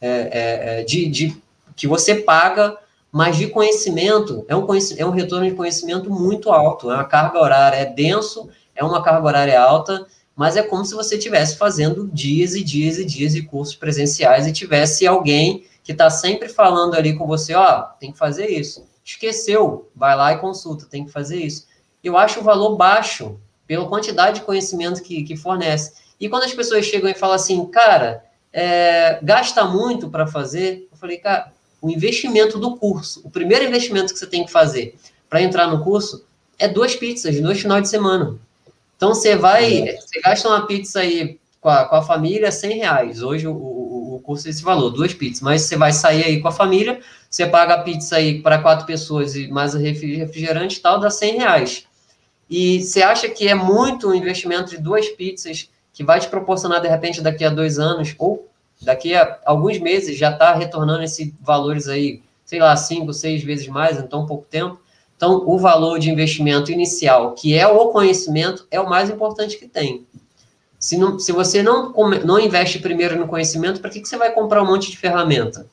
é, é, é de, de que você paga, mas de conhecimento, é um, é um retorno de conhecimento muito alto. É uma carga horária, é denso, é uma carga horária alta, mas é como se você estivesse fazendo dias e dias e dias de cursos presenciais e tivesse alguém que está sempre falando ali com você, ó, oh, tem que fazer isso. Esqueceu, vai lá e consulta, tem que fazer isso. Eu acho o valor baixo pela quantidade de conhecimento que, que fornece. E quando as pessoas chegam e falam assim, cara, é, gasta muito para fazer, eu falei, cara, o investimento do curso, o primeiro investimento que você tem que fazer para entrar no curso é duas pizzas, dois finais de semana. Então você vai, você gasta uma pizza aí com a, com a família 100 reais. Hoje o, o, o curso é esse valor, duas pizzas. Mas você vai sair aí com a família, você paga a pizza aí para quatro pessoas e mais refrigerante e tal, dá 100 reais. E você acha que é muito um investimento de duas pizzas que vai te proporcionar, de repente, daqui a dois anos, ou daqui a alguns meses já está retornando esses valores aí, sei lá, cinco, seis vezes mais em tão pouco tempo. Então, o valor de investimento inicial, que é o conhecimento, é o mais importante que tem. Se, não, se você não, não investe primeiro no conhecimento, para que, que você vai comprar um monte de ferramenta?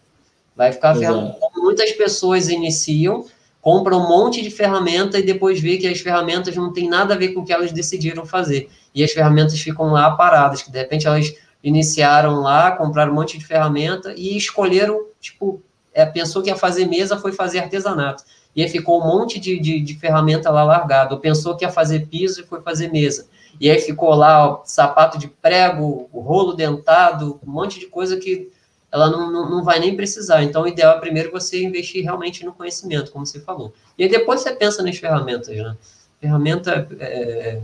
Vai ficar ferramenta. Muitas pessoas iniciam, compram um monte de ferramenta e depois vê que as ferramentas não têm nada a ver com o que elas decidiram fazer. E as ferramentas ficam lá paradas, que de repente elas iniciaram lá, compraram um monte de ferramenta e escolheram, tipo, é, pensou que ia fazer mesa, foi fazer artesanato. E aí ficou um monte de, de, de ferramenta lá largado. Pensou que ia fazer piso e foi fazer mesa. E aí ficou lá ó, sapato de prego, rolo dentado, um monte de coisa que ela não, não, não vai nem precisar. Então, o ideal é primeiro você investir realmente no conhecimento, como você falou. E aí depois você pensa nas ferramentas, né? Ferramenta é, é,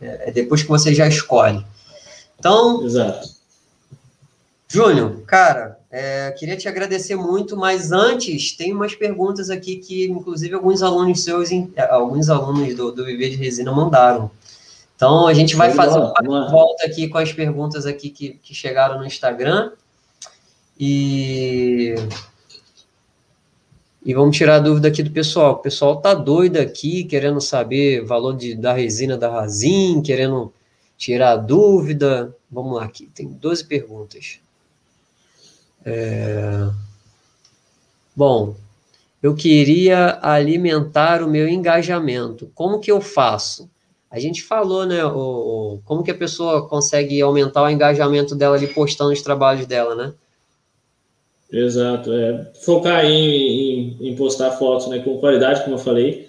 é, é depois que você já escolhe. Então, Exato. Júnior, cara, é, queria te agradecer muito, mas antes tem umas perguntas aqui que, inclusive, alguns alunos seus, alguns alunos do, do Viver de Resina mandaram. Então, a gente vai fazer uma volta aqui com as perguntas aqui que, que chegaram no Instagram. E e vamos tirar a dúvida aqui do pessoal. O pessoal tá doido aqui, querendo saber o valor de, da resina da Razin, querendo tirar dúvida. Vamos lá, aqui tem 12 perguntas. É... Bom, eu queria alimentar o meu engajamento. Como que eu faço? A gente falou, né, o, o, como que a pessoa consegue aumentar o engajamento dela ali postando os trabalhos dela, né? Exato, é, focar em, em, em postar fotos né, com qualidade, como eu falei,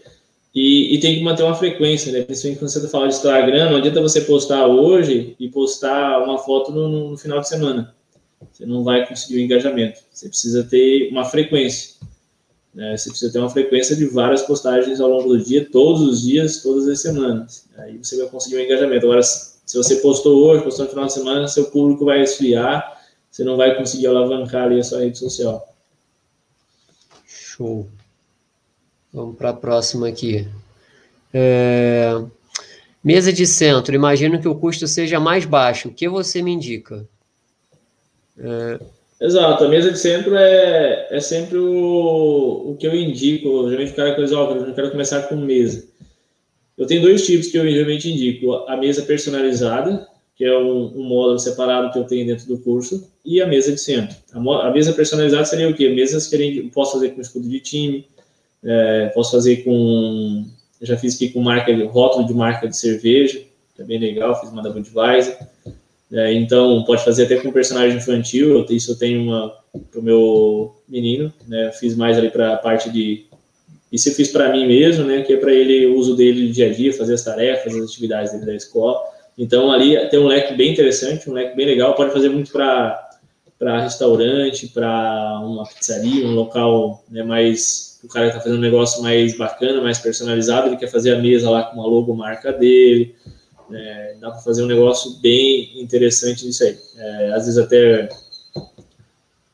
e, e, tem que manter uma frequência, né? Principalmente quando você está falando de Instagram, não adianta você postar hoje e postar uma foto no, no, final de semana. Você não vai conseguir o engajamento. Você precisa ter uma frequência. Né? Você precisa ter uma frequência de várias postagens ao longo do dia, todos os dias, todas as semanas. Aí você vai conseguir o engajamento. Agora, Se você postou hoje, postou no final de semana, seu público vai esfriar, você não vai conseguir alavancar ali a sua rede social. Show. Vamos para a próxima aqui. É... Mesa de centro, imagino que o custo seja mais baixo. O que você me indica? É... Exato, a mesa de centro é, é sempre o, o que eu indico. Geralmente o cara coisa, ó, eu não quero começar com mesa. Eu tenho dois tipos que eu geralmente indico: a mesa personalizada, que é um, um, módulo separado que eu tenho dentro do curso, e a mesa de centro. A, a mesa personalizada seria o quê? Mesas que eu posso fazer com escudo de time, é, posso fazer com. Já fiz aqui com marca, rótulo de marca de cerveja, que é bem legal, fiz uma da Budweiser. É, então, pode fazer até com personagem infantil. Isso eu tenho uma para o meu menino, né? Fiz mais ali para a parte de. Isso eu fiz para mim mesmo, né? Que é para ele o uso dele no dia a dia, fazer as tarefas, as atividades dele da escola. Então, ali tem um leque bem interessante, um leque bem legal. Pode fazer muito para para restaurante, para uma pizzaria, um local né, mais. O cara está fazendo um negócio mais bacana, mais personalizado, ele quer fazer a mesa lá com uma logomarca dele. É, dá para fazer um negócio bem interessante nisso aí. É, às vezes até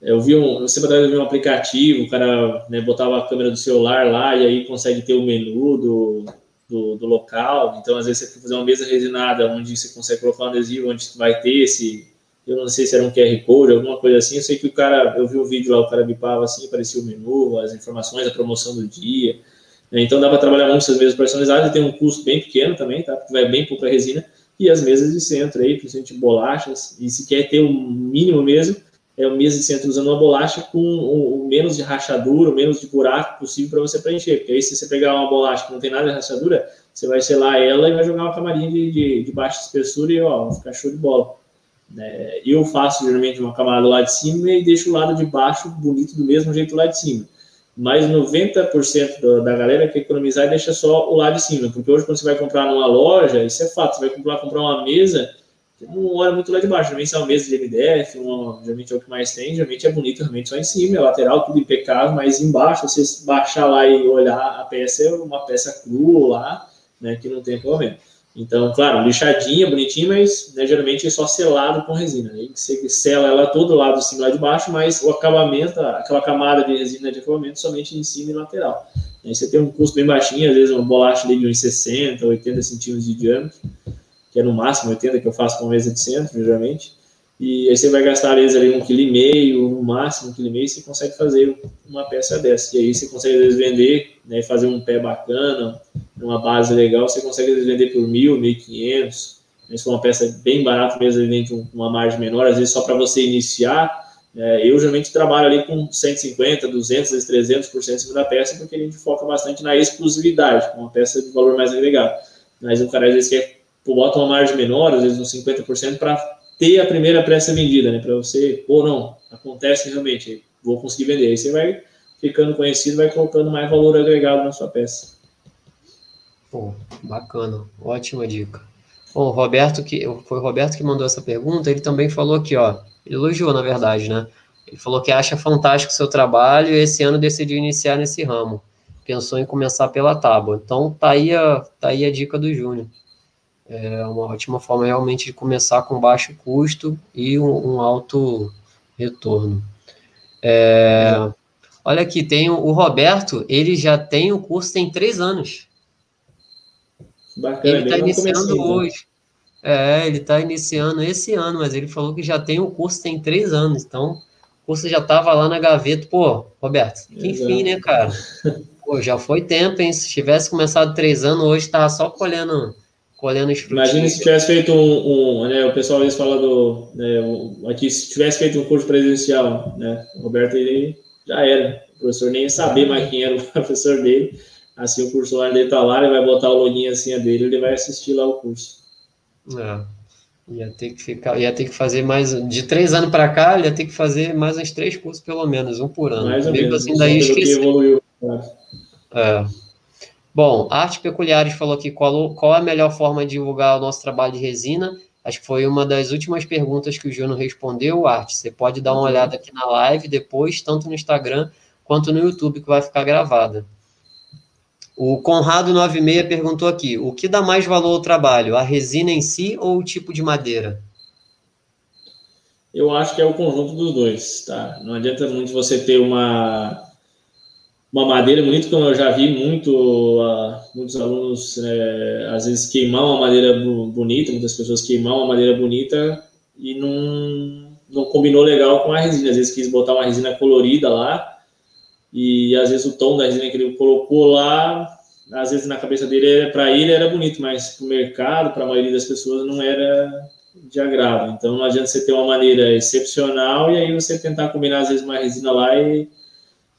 eu vi um, sempre atrás eu um aplicativo, o cara né, botava a câmera do celular lá e aí consegue ter o menu do, do, do, local. Então, às vezes, você tem que fazer uma mesa resinada onde você consegue colocar um adesivo, onde vai ter esse. Eu não sei se era um QR Code, alguma coisa assim. Eu sei que o cara, eu vi um vídeo lá, o cara bipava assim, aparecia o menu, as informações, a promoção do dia. Né? Então dá para trabalhar muito essas mesas personalizadas, tem um custo bem pequeno também, tá? Porque vai bem pouca resina. E as mesas de centro aí, principalmente bolachas, e se quer ter o um mínimo mesmo, é o mesa de centro usando uma bolacha com o, menos de rachadura, o menos de buraco possível para você preencher. Porque aí se você pegar uma bolacha que não tem nada de rachadura, você vai selar ela e vai jogar uma camarinha de, de, de baixa espessura e ó, vai ficar show de bola. É, eu faço geralmente uma camada lá de cima e deixo o lado de baixo bonito do mesmo jeito lá de cima mas 90% da galera quer economizar e deixa só o lado de cima, porque hoje quando você vai comprar numa loja, isso é fato, você vai comprar, comprar uma mesa, não olha muito lá de baixo, geralmente é uma mesa de MDF, uma, geralmente é o que mais tem, geralmente é bonito realmente só em cima, é lateral, tudo impecável, mas embaixo, você baixar lá e olhar a peça, é uma peça crua lá, né, que não tem problema. Então, claro, lixadinha, bonitinha, mas né, geralmente é só selado com resina. Aí você sela ela todo lado e lá de baixo, mas o acabamento, aquela camada de resina de acabamento somente em cima e lateral. Aí você tem um custo bem baixinho, às vezes uma bolacha de uns 60, 80 centímetros de diâmetro, que é no máximo 80 que eu faço com mesa de centro, geralmente. E aí você vai gastar, às vezes, ali um quilo e meio, no máximo um quilo e meio, você consegue fazer uma peça dessa. E aí você consegue, às vezes, vender, né, fazer um pé bacana, uma base legal, você consegue, vender por mil, mil e quinhentos. Se for uma peça bem barata mesmo, vende uma margem menor, às vezes só para você iniciar. É, eu geralmente trabalho ali com 150, 200, 300% em cima da peça, porque a gente foca bastante na exclusividade, com uma peça de valor mais agregado. Mas o cara às vezes quer, bota uma margem menor, às vezes uns 50%, para ter a primeira peça vendida, né? Para você, ou não, acontece realmente, vou conseguir vender. Aí você vai ficando conhecido, vai colocando mais valor agregado na sua peça. Pô, bacana, ótima dica. Bom, Roberto, que foi o Roberto que mandou essa pergunta, ele também falou aqui, ó, ele elogiou, na verdade, né? Ele falou que acha fantástico o seu trabalho e esse ano decidiu iniciar nesse ramo. Pensou em começar pela tábua. Então, tá aí a, tá aí a dica do Júnior. É uma ótima forma realmente de começar com baixo custo e um, um alto retorno. É, olha aqui, tem o, Roberto, ele já tem o curso tem três anos. Bacana, ele está iniciando hoje. É, ele está iniciando esse ano, mas ele falou que já tem o curso tem três anos, então o curso já estava lá na gaveta. Pô, Roberto, que enfim, né, cara? Pô, já foi tempo, hein? Se tivesse começado três anos, hoje estava só colhendo colhendo os frutos. Imagina se tivesse feito um, um, né, o pessoal às vezes fala do, né, aqui, se tivesse feito um curso presencial, né, o Roberto ele já era, o professor nem ia saber mais quem era o professor dele, assim o curso lá dele tá lá, ele vai botar o login assim a dele, ele vai assistir lá o curso. É. Ia ter que ficar, ia ter que fazer mais de três anos para cá, ia ter que fazer mais uns três cursos pelo menos, um por ano. Mais ou Mesmo menos. assim, daí esqueci. É. Bom, Arte Peculiares falou aqui qual, qual é a melhor forma de divulgar o nosso trabalho de resina. Acho que foi uma das últimas perguntas que o Juno respondeu, Arte. Você pode dar uma uhum. olhada aqui na live depois, tanto no Instagram quanto no YouTube, que vai ficar gravada. O Conrado96 perguntou aqui: o que dá mais valor ao trabalho, a resina em si ou o tipo de madeira? Eu acho que é o conjunto dos dois, tá? Não adianta muito você ter uma uma madeira bonita, como eu já vi muito, uh, muitos alunos é, às vezes queimar uma madeira bonita, muitas pessoas queimar uma madeira bonita e não, não combinou legal com a resina. Às vezes quis botar uma resina colorida lá e às vezes o tom da resina que ele colocou lá, às vezes na cabeça dele, para ele era bonito, mas para o mercado, para a maioria das pessoas, não era de agrado. Então não adianta você ter uma maneira excepcional e aí você tentar combinar às vezes uma resina lá e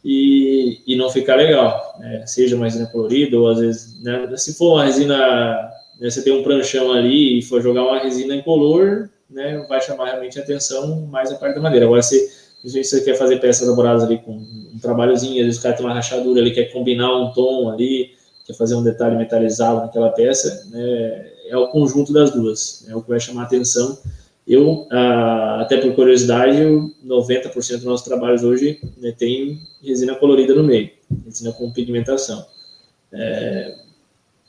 e, e não ficar legal, né? seja uma resina colorida ou às vezes, né? se for uma resina, né? você tem um pranchão ali e for jogar uma resina em color, né? vai chamar realmente a atenção mais a parte da madeira. Agora, se, se você quer fazer peças elaboradas ali com um trabalhozinho, às vezes o cara tem uma rachadura ali, quer combinar um tom ali, quer fazer um detalhe metalizado naquela peça, né? é o conjunto das duas, é o que vai chamar a atenção eu, ah, até por curiosidade, 90% dos nossos trabalhos hoje né, tem resina colorida no meio, resina com pigmentação. É,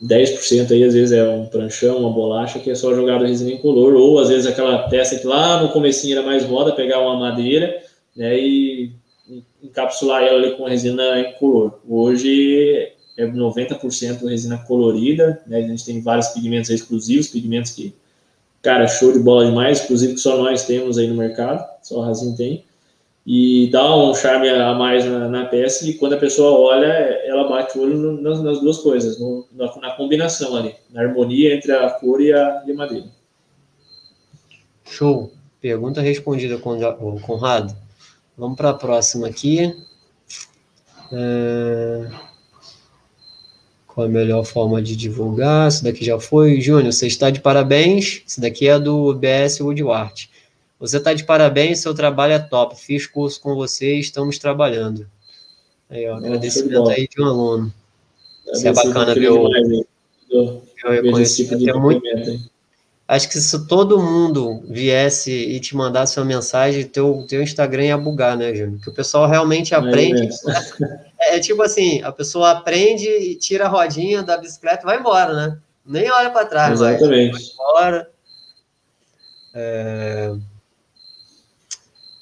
10% aí às vezes é um pranchão, uma bolacha que é só jogado resina em color, ou às vezes aquela peça que lá no comecinho era mais moda, pegar uma madeira né, e encapsular ela ali com resina em color. Hoje é 90% resina colorida, né, a gente tem vários pigmentos exclusivos, pigmentos que cara, show de bola demais, inclusive que só nós temos aí no mercado, só a Razin tem, e dá um charme a mais na, na, peça, e quando a pessoa olha, ela bate o olho no, nas, nas, duas coisas, no, na, na, combinação ali, na harmonia entre a cor e a, e a madeira. Show. Pergunta respondida, Conrado. Vamos para a próxima aqui. É... Qual a melhor forma de divulgar? Isso daqui já foi. Júnior, você está de parabéns. Isso daqui é do BS Woodward. Você está de parabéns, seu trabalho é top. Fiz curso com você e estamos trabalhando. Aí, ó, agradecimento aí de um aluno. Isso é bacana ver o, eu reconhecimento. Tipo é muito, acho que se todo mundo viesse e te mandasse uma mensagem, teu, teu Instagram ia bugar, né, Júnior? Que o pessoal realmente aprende. É, é, tipo assim, a pessoa aprende e tira a rodinha da bicicleta e vai embora, né? Nem olha para trás, Exatamente. vai, embora. É...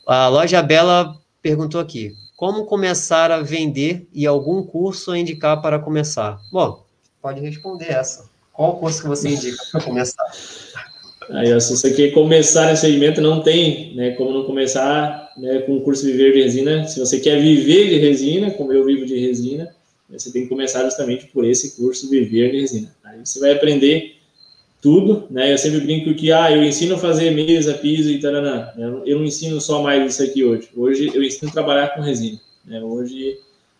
A Loja Bela perguntou aqui: como começar a vender e algum curso a indicar para começar? Bom, pode responder essa. Qual curso que você indica para começar? Aí, se você quer começar nesse segmento, não tem né, como não começar né, com o curso Viver de Resina. Se você quer viver de resina, como eu vivo de resina, né, você tem que começar justamente por esse curso Viver de Resina. Aí você vai aprender tudo, né? Eu sempre brinco que, ah, eu ensino a fazer mesa, piso e tal, Eu não ensino só mais isso aqui hoje. Hoje eu ensino a trabalhar com resina. Né? Hoje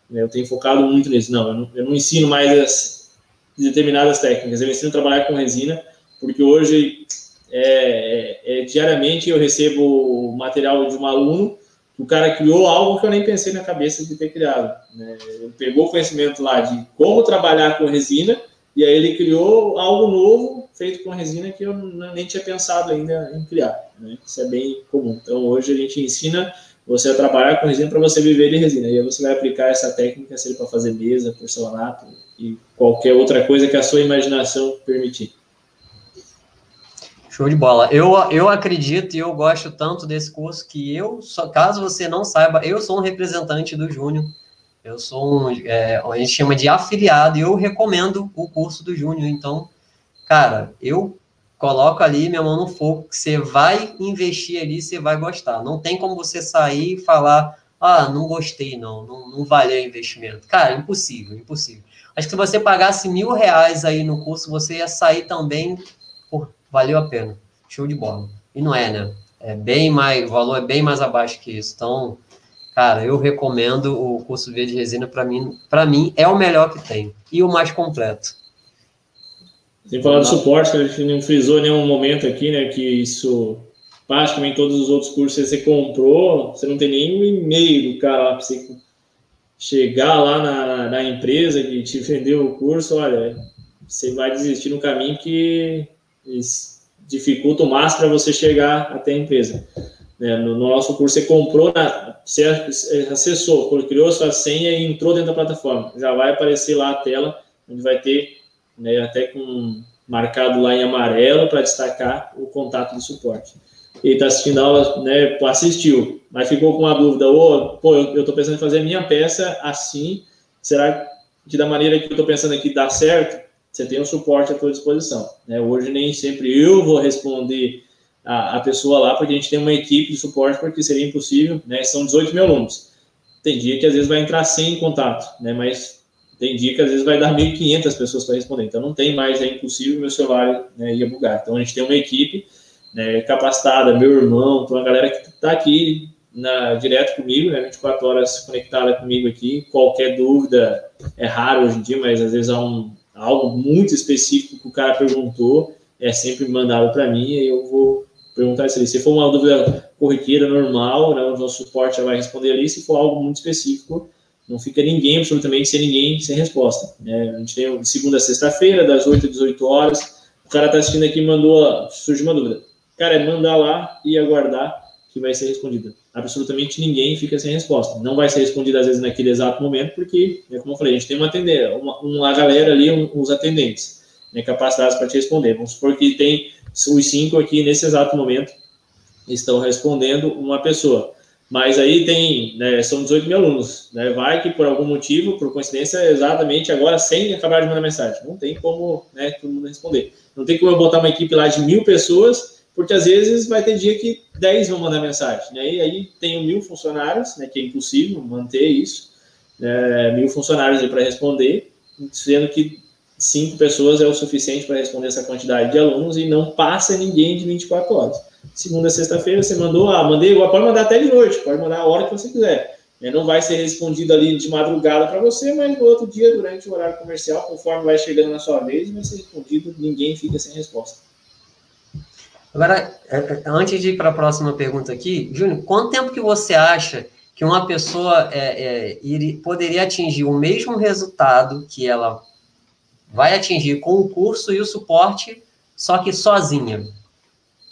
né, eu tenho focado muito nisso. Não, eu não, eu não ensino mais as, determinadas técnicas. Eu ensino a trabalhar com resina, porque hoje, é, é, é, diariamente, eu recebo material de um aluno o cara criou algo que eu nem pensei na cabeça de ter criado. Né? Ele pegou o conhecimento lá de como trabalhar com resina, e aí ele criou algo novo feito com resina que eu nem tinha pensado ainda em criar. Né? Isso é bem comum. Então, hoje a gente ensina você a trabalhar com resina para você viver de resina. E aí você vai aplicar essa técnica, seja para fazer mesa, porcelanato, e qualquer outra coisa que a sua imaginação permitir. Show de bola. Eu, eu acredito e eu gosto tanto desse curso que eu, caso você não saiba, eu sou um representante do Júnior. Eu sou um, é, a gente chama de afiliado e eu recomendo o curso do Júnior. Então, cara, eu coloco ali minha mão no fogo que você vai investir ali, você vai gostar. Não tem como você sair e falar, ah, não gostei, não, não, não valeu o investimento. Cara, impossível, impossível. Acho que se você pagasse mil reais aí no curso, você ia sair também, pô, valeu a pena. Show de bola. E não é, né? É bem mais, o valor é bem mais abaixo que isso. Então, cara, eu recomendo o curso V de resina para mim, para mim é o melhor que tem e o mais completo. Sem falar do suporte, que a gente não frisou em nenhum momento aqui, né, que isso praticamente todos os outros cursos que você comprou, você não tem nenhum e-mail do cara lá para você chegar lá na, na empresa que te vendeu o curso, olha, você vai desistir no caminho que dificulta o máximo para você chegar até a empresa. Né? No, no, nosso curso, você comprou, na, você acessou, criou sua senha e entrou dentro da plataforma. Já vai aparecer lá a tela onde vai ter, né, até com marcado lá em amarelo para destacar o contato de suporte. Ele está assistindo a aula, né, assistiu, mas ficou com a dúvida, oh, pô, eu estou pensando em fazer a minha peça assim, será que da maneira que eu estou pensando aqui dá certo? Você tem o suporte à sua disposição. Né? Hoje nem sempre eu vou responder a, a, pessoa lá, porque a gente tem uma equipe de suporte, porque seria impossível, né? São 18 mil alunos. Tem dia que às vezes vai entrar sem contato, né? Mas tem dia que às vezes vai dar 1.500 pessoas para responder. Então não tem mais, é impossível, meu celular né, ia bugar. Então a gente tem uma equipe né, capacitada, meu irmão, então a galera que está aqui na, direto comigo, né, 24 horas conectada comigo aqui. Qualquer dúvida, é raro hoje em dia, mas às vezes há um, algo muito específico que o cara perguntou, é sempre mandado para mim e eu vou perguntar isso ali. Se for uma dúvida corriqueira, normal, né, o nosso suporte já vai responder ali. Se for algo muito específico, não fica ninguém, absolutamente, sem ninguém, sem resposta. Né? A gente tem segunda a sexta-feira, das 8 às 18 horas. O cara está assistindo aqui mandou, surgiu uma dúvida. Cara, é mandar lá e aguardar que vai ser respondida. Absolutamente ninguém fica sem resposta. Não vai ser respondida, às vezes, naquele exato momento, porque, né, como eu falei, a gente tem uma, atender, uma, uma galera ali, um, atendentes, né, capacitados para te responder. Vamos supor que tem os cinco aqui nesse exato momento estão respondendo uma pessoa. Mas aí tem, né, são 18 mil alunos, né? Vai que por algum motivo, por coincidência, exatamente agora, sem acabar de mandar mensagem. Não tem como, né, todo mundo responder. Não tem como eu botar uma equipe lá de mil pessoas, porque às vezes vai ter dia que 10 vão mandar mensagem. Né? E aí tenho mil funcionários, né, que é impossível manter isso, né, mil funcionários para responder, sendo que cinco pessoas é o suficiente para responder essa quantidade de alunos e não passa ninguém de 24 horas. Segunda, sexta-feira, você mandou, ah, mandei, pode mandar até de noite, pode mandar a hora que você quiser. É, não vai ser respondido ali de madrugada para você, mas no outro dia, durante o horário comercial, conforme vai chegando na sua vez, vai ser respondido, ninguém fica sem resposta. Agora, é, é, antes de ir para a próxima pergunta aqui, Júnior, quanto tempo que você acha que uma pessoa é, é, poderia atingir o mesmo resultado que ela vai atingir com o curso e o suporte, só que sozinha?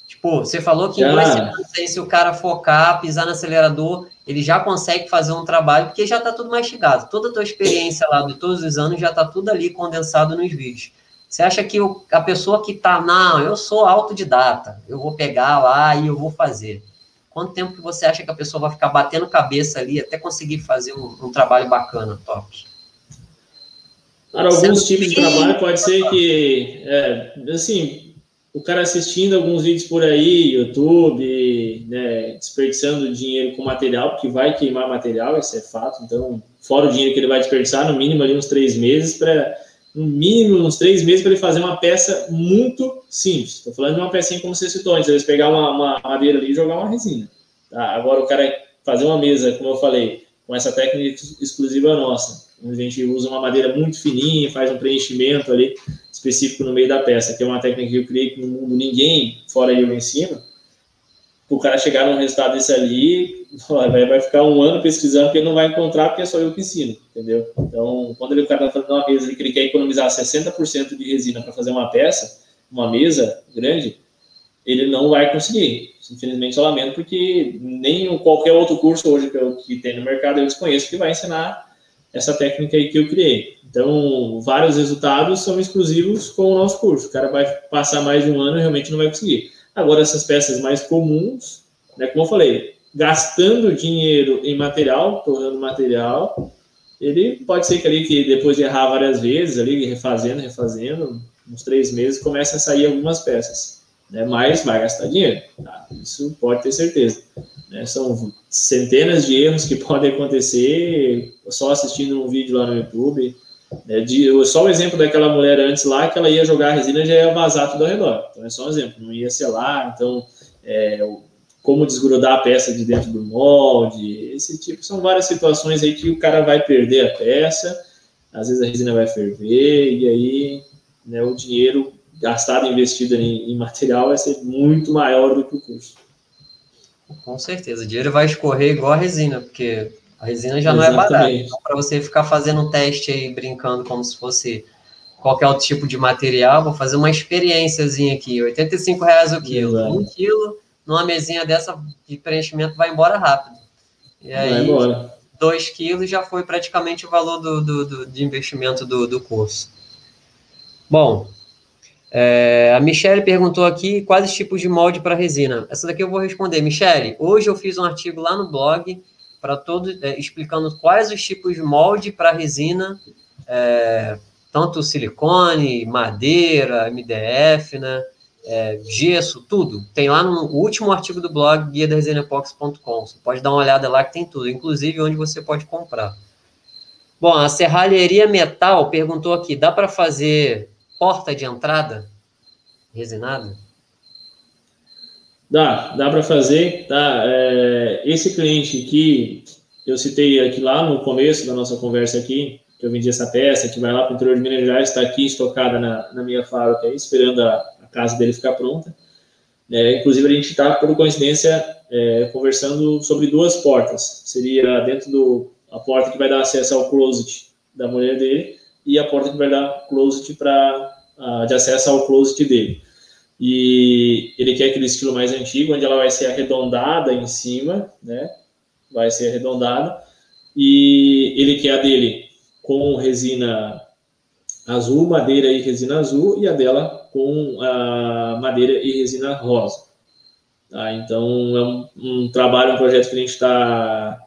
Tipo, você falou que em dois aí, se o cara focar, pisar no acelerador, ele já consegue fazer um trabalho, porque já está tudo mastigado. Toda a tua experiência lá de todos os anos já está tudo ali condensado nos vídeos. Você acha que a pessoa que está, não, eu sou autodidata, eu vou pegar lá e eu vou fazer. Quanto tempo que você acha que a pessoa vai ficar batendo cabeça ali até conseguir fazer um, um trabalho bacana, top? Cara, alguns tipos de trabalho pode ser que, é, assim, o cara assistindo alguns vídeos por aí, YouTube, né, desperdiçando dinheiro com material, porque vai queimar material, isso é fato. Então, fora o dinheiro que ele vai desperdiçar, no mínimo ali uns três meses para no mínimo uns três meses para ele fazer uma peça muito simples. Estou falando de uma pecinha como você citou antes, eles pegar uma, uma madeira ali e jogar uma resina. Tá? Agora o cara fazer uma mesa, como eu falei, com essa técnica exclusiva nossa, onde a gente usa uma madeira muito fininha, faz um preenchimento ali específico no meio da peça, que é uma técnica que eu criei que no mundo ninguém, fora eu, ensino. O cara chegar num resultado desse ali, vai ficar um ano pesquisando porque ele não vai encontrar porque é só eu que ensino, entendeu? Então, quando ele, o cara está fazendo uma mesa que ele quer economizar 60% de resina para fazer uma peça, uma mesa grande, ele não vai conseguir. Infelizmente, eu lamento, porque nem qualquer outro curso hoje que, eu, que tem no mercado eu desconheço que vai ensinar essa técnica aí que eu criei. Então, vários resultados são exclusivos com o nosso curso. O cara vai passar mais de um ano e realmente não vai conseguir. Agora, essas peças mais comuns, né, como eu falei, gastando dinheiro em material, tornando material, ele pode ser que ali que depois de errar várias vezes, ali refazendo, refazendo, uns três meses, comece a sair algumas peças. Né, mas vai gastar dinheiro. Tá? Isso pode ter certeza. Né? São centenas de erros que podem acontecer só assistindo um vídeo lá no YouTube. Né? De, só o exemplo daquela mulher antes lá, que ela ia jogar a resina já ia vazar tudo ao redor. Então é só um exemplo, não ia selar. Então, é, como desgrudar a peça de dentro do molde, esse tipo. São várias situações aí que o cara vai perder a peça, às vezes a resina vai ferver, e aí né, o dinheiro gastado, investido em, em material vai ser muito maior do que o custo. Com certeza, o dinheiro vai escorrer igual a resina, porque a resina já Exatamente. não é barata. Então, para você ficar fazendo um teste aí, brincando como se fosse qualquer outro tipo de material, vou fazer uma experiênciazinha aqui, 85 reais o quilo. Exato. Um quilo numa mesinha dessa de preenchimento vai embora rápido. E aí, dois quilos já foi praticamente o valor do, do, do de investimento do, do curso. Bom, é, a Michelle perguntou aqui quais tipos de molde para resina. Essa daqui eu vou responder. Michelle, hoje eu fiz um artigo lá no blog para todos é, explicando quais os tipos de molde para resina, é, tanto silicone, madeira, MDF, né? é, gesso, tudo. Tem lá no último artigo do blog, guia da. Você pode dar uma olhada lá que tem tudo, inclusive onde você pode comprar. Bom, a Serralheria Metal perguntou aqui: dá para fazer porta de entrada resinada? Dá, dá para fazer. Tá? É, esse cliente que eu citei aqui lá no começo da nossa conversa aqui, que eu vendi essa peça, que vai lá para o interior de Minas Gerais, está aqui estocada na, na minha fábrica, esperando a, casa dele ficar pronta. É, inclusive, a gente está, por coincidência, é, conversando sobre duas portas. Seria dentro do a porta que vai dar acesso ao closet da mulher dele e a porta que vai dar closet para de acesso ao closet dele. E ele quer aquele estilo mais antigo, onde ela vai ser arredondada em cima, né? Vai ser arredondada. E ele quer a dele com resina azul, madeira e resina azul, e a dela com a madeira e resina rosa. Tá? Então, é um, um, trabalho, um projeto que a gente está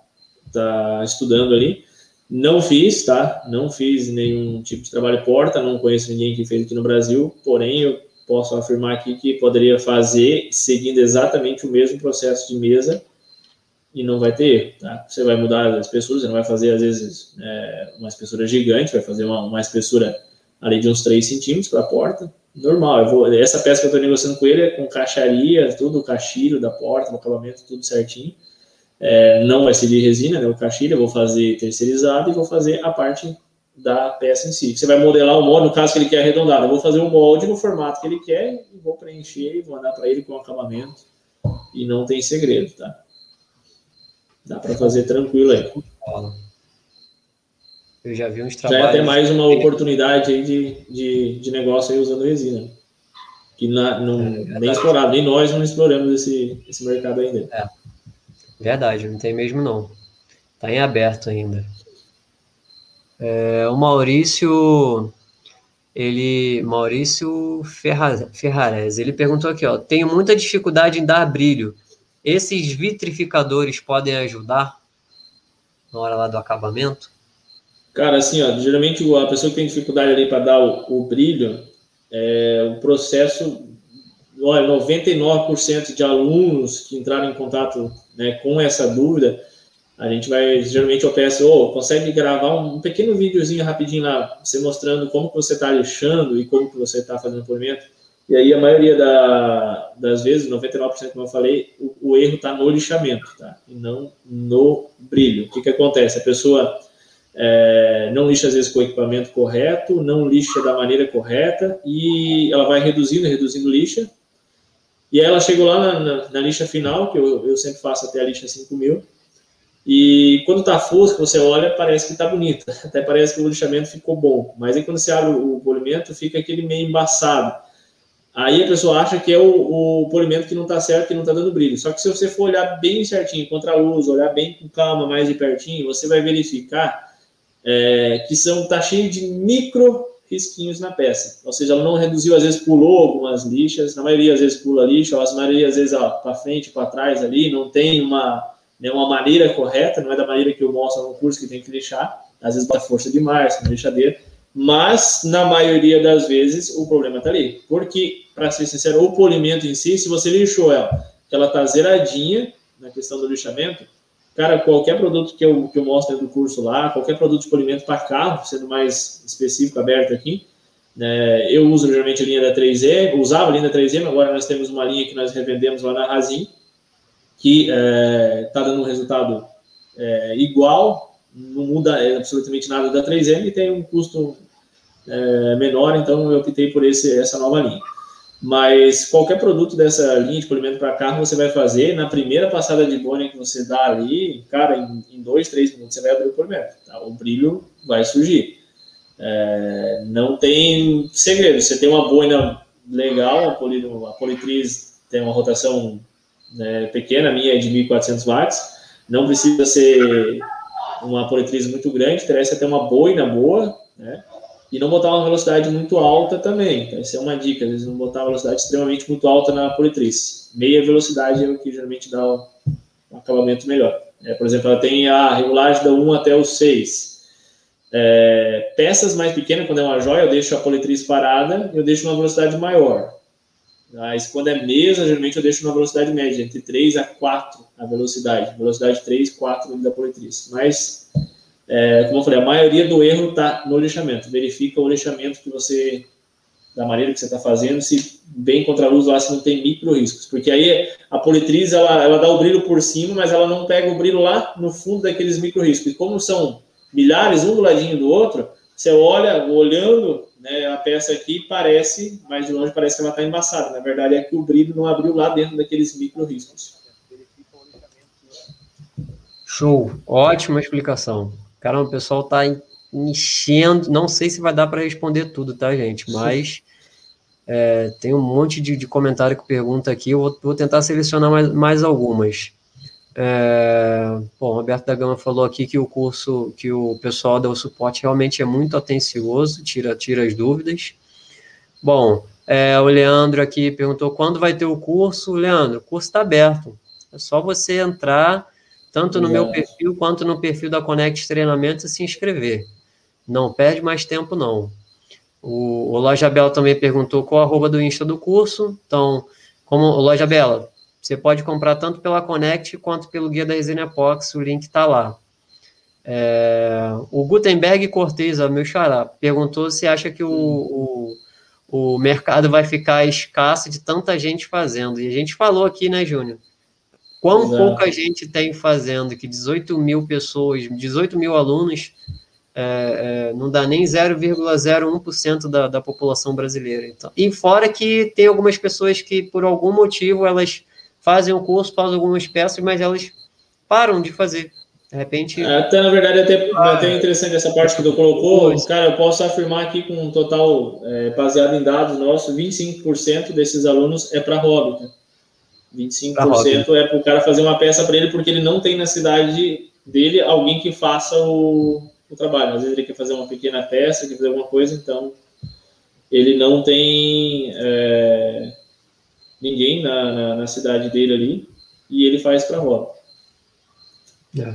tá estudando ali. Não fiz, tá? Não fiz nenhum tipo de trabalho porta, não conheço ninguém que fez aqui no Brasil, porém, eu posso afirmar aqui que poderia fazer seguindo exatamente o mesmo processo de mesa e não vai ter erro, tá? Você vai mudar as espessuras, você não vai fazer, às vezes, é, uma espessura gigante, vai fazer uma, uma espessura ali de uns 3 centímetros para a porta, normal. Vou, essa peça que eu estou negociando com ele é com caixaria, tudo, o caixilho da porta, o acabamento, tudo certinho. É, não vai ser de resina, né, o caixilho, eu vou fazer terceirizado e vou fazer a parte da peça em si. Você vai modelar o molde, no caso que ele quer arredondado, eu vou fazer o molde no formato que ele quer e vou preencher e vou mandar para ele com acabamento e não tem segredo, tá? Dá para fazer tranquilo aí. Eu já vi uns trabalhos. Já é até mais uma oportunidade aí de, de, de negócio aí usando resina. Que na, não, é, nem explorado, nem nós não exploramos esse, esse mercado ainda. É. Verdade, não tem mesmo não. Está em aberto ainda. É, o Maurício, ele, Maurício Ferrares, ele perguntou aqui, ó, tenho muita dificuldade em dar brilho. Esses vitrificadores podem ajudar na hora lá do acabamento? Cara, assim, ó, geralmente a pessoa que tem dificuldade ali para dar o, o, brilho, é, o processo, olha, 99% de alunos que entraram em contato né, com essa dúvida, a gente vai, geralmente eu peço, oh, consegue gravar um, pequeno videozinho rapidinho lá, você mostrando como que você está lixando e como que você está fazendo o polimento. E aí a maioria da, das vezes, 99% como eu falei, o, o erro está no lixamento, tá? E não no brilho. O que que acontece? A pessoa é, não lixa às vezes com o equipamento correto, não lixa da maneira correta e ela vai reduzindo, reduzindo lixa. E aí ela chegou lá na, na, na lixa final, que eu, eu, sempre faço até a lixa 5000, e quando tá fosco, você olha, parece que tá bonito, até parece que o lixamento ficou bom, mas aí quando você abre o, polimento, fica aquele meio embaçado. Aí a pessoa acha que é o, o polimento que não está certo, que não está dando brilho. Só que se você for olhar bem certinho, contra a luz, olhar bem com calma, mais de pertinho, você vai verificar é, que são tá cheio de micro risquinhos na peça. Ou seja, ela não reduziu, às vezes pulou algumas lixas, na maioria às vezes pula lixa, a maioria às vezes para frente, para trás ali, não tem uma, né, uma maneira correta, não é da maneira que eu mostro no curso que tem que lixar, às vezes bota força demais na lixadeira, mas na maioria das vezes o problema está ali. Porque, para ser sincero, o polimento em si, se você lixou ela, ela está zeradinha na questão do lixamento, Cara, qualquer produto que eu, que eu mostro dentro do curso lá, qualquer produto de polimento para carro, sendo mais específico, aberto aqui, né, eu uso geralmente a linha da 3E, usava a linha da 3E, agora nós temos uma linha que nós revendemos lá na Razin, que está é, tá dando um resultado é, igual, não muda absolutamente nada da 3M e tem um custo é, menor, então eu optei por esse, essa nova linha. Mas qualquer produto dessa linha de polimento para carro você vai fazer, na primeira passada de bolha que você dá ali, cara, em, em dois, três minutos você vai abrir o polimento. Tá? O brilho vai surgir. É, não tem segredo. Você tem uma boina legal, a, poli, a politriz tem uma rotação né, pequena, a minha é de 1400 watts, não precisa ser uma politriz muito grande, interessa ter uma boina boa, né? E não botar uma velocidade muito alta também. Então, essa é uma dica, às vezes não botar uma velocidade extremamente muito alta na politriz. Meia velocidade é o que geralmente dá um acabamento melhor. É, por exemplo, ela tem a regulagem da 1 até o 6. É, peças mais pequenas, quando é uma joia, eu deixo a politriz parada, eu deixo uma velocidade maior. Mas quando é mesa, geralmente eu deixo uma velocidade média, entre 3 a 4 a velocidade. Velocidade 3, 4 da politriz. Mas, é, como eu falei, a maioria do erro está no lixamento. Verifica o lixamento que você, da maneira que você está fazendo, se bem contra a luz lá, se não tem micro riscos. Porque aí a politriz, ela, ela dá o brilho por cima, mas ela não pega o brilho lá no fundo daqueles micro riscos. E como são milhares, um do ladinho do outro, você olha, olhando né, a peça aqui, parece, mais de longe, parece que ela está embaçada. Na verdade, é que o brilho não abriu lá dentro daqueles micro riscos. Show, ótima explicação. Caramba, o pessoal está enchendo. Não sei se vai dar para responder tudo, tá, gente? Mas é, tem um monte de, de, comentário que pergunta aqui. Eu vou, vou tentar selecionar mais, mais algumas. É, bom, o Roberto da Gama falou aqui que o curso, que o pessoal dá o suporte realmente é muito atencioso, tira, tira as dúvidas. Bom, é, o Leandro aqui perguntou quando vai ter o curso. Leandro, o curso está aberto. É só você entrar, tanto no é. meu perfil quanto no perfil da Connect Treinamentos e se inscrever. Não perde mais tempo, não. O, o Loja Bela também perguntou qual a arroba do Insta do curso. Então, como o Loja Bela, você pode comprar tanto pela Connect quanto pelo Guia da Resina Epox, o link está lá. É, o Gutenberg Cortez, meu xará, perguntou se acha que o, o, o, mercado vai ficar escasso de tanta gente fazendo. E a gente falou aqui, né, Júnior? Quão Exato. pouca gente tem fazendo, que 18 mil pessoas, 18 mil alunos, é, é, não dá nem 0,01% da, da população brasileira. Então, e fora que tem algumas pessoas que, por algum motivo, elas fazem o curso, fazem algumas peças, mas elas param de fazer. De repente. É, até, na verdade, até, ah, até interessante essa parte que tu colocou. Pois. Cara, eu posso afirmar aqui com um total, é, baseado em dados nossos, 25% desses alunos é para hobby. Tá? 25% é para o cara fazer uma peça para ele, porque ele não tem na cidade dele alguém que faça o, o trabalho. Às vezes ele quer fazer uma pequena peça, quer fazer alguma coisa, então ele não tem. É, ninguém na, na, na cidade dele ali e ele faz para hobby. É,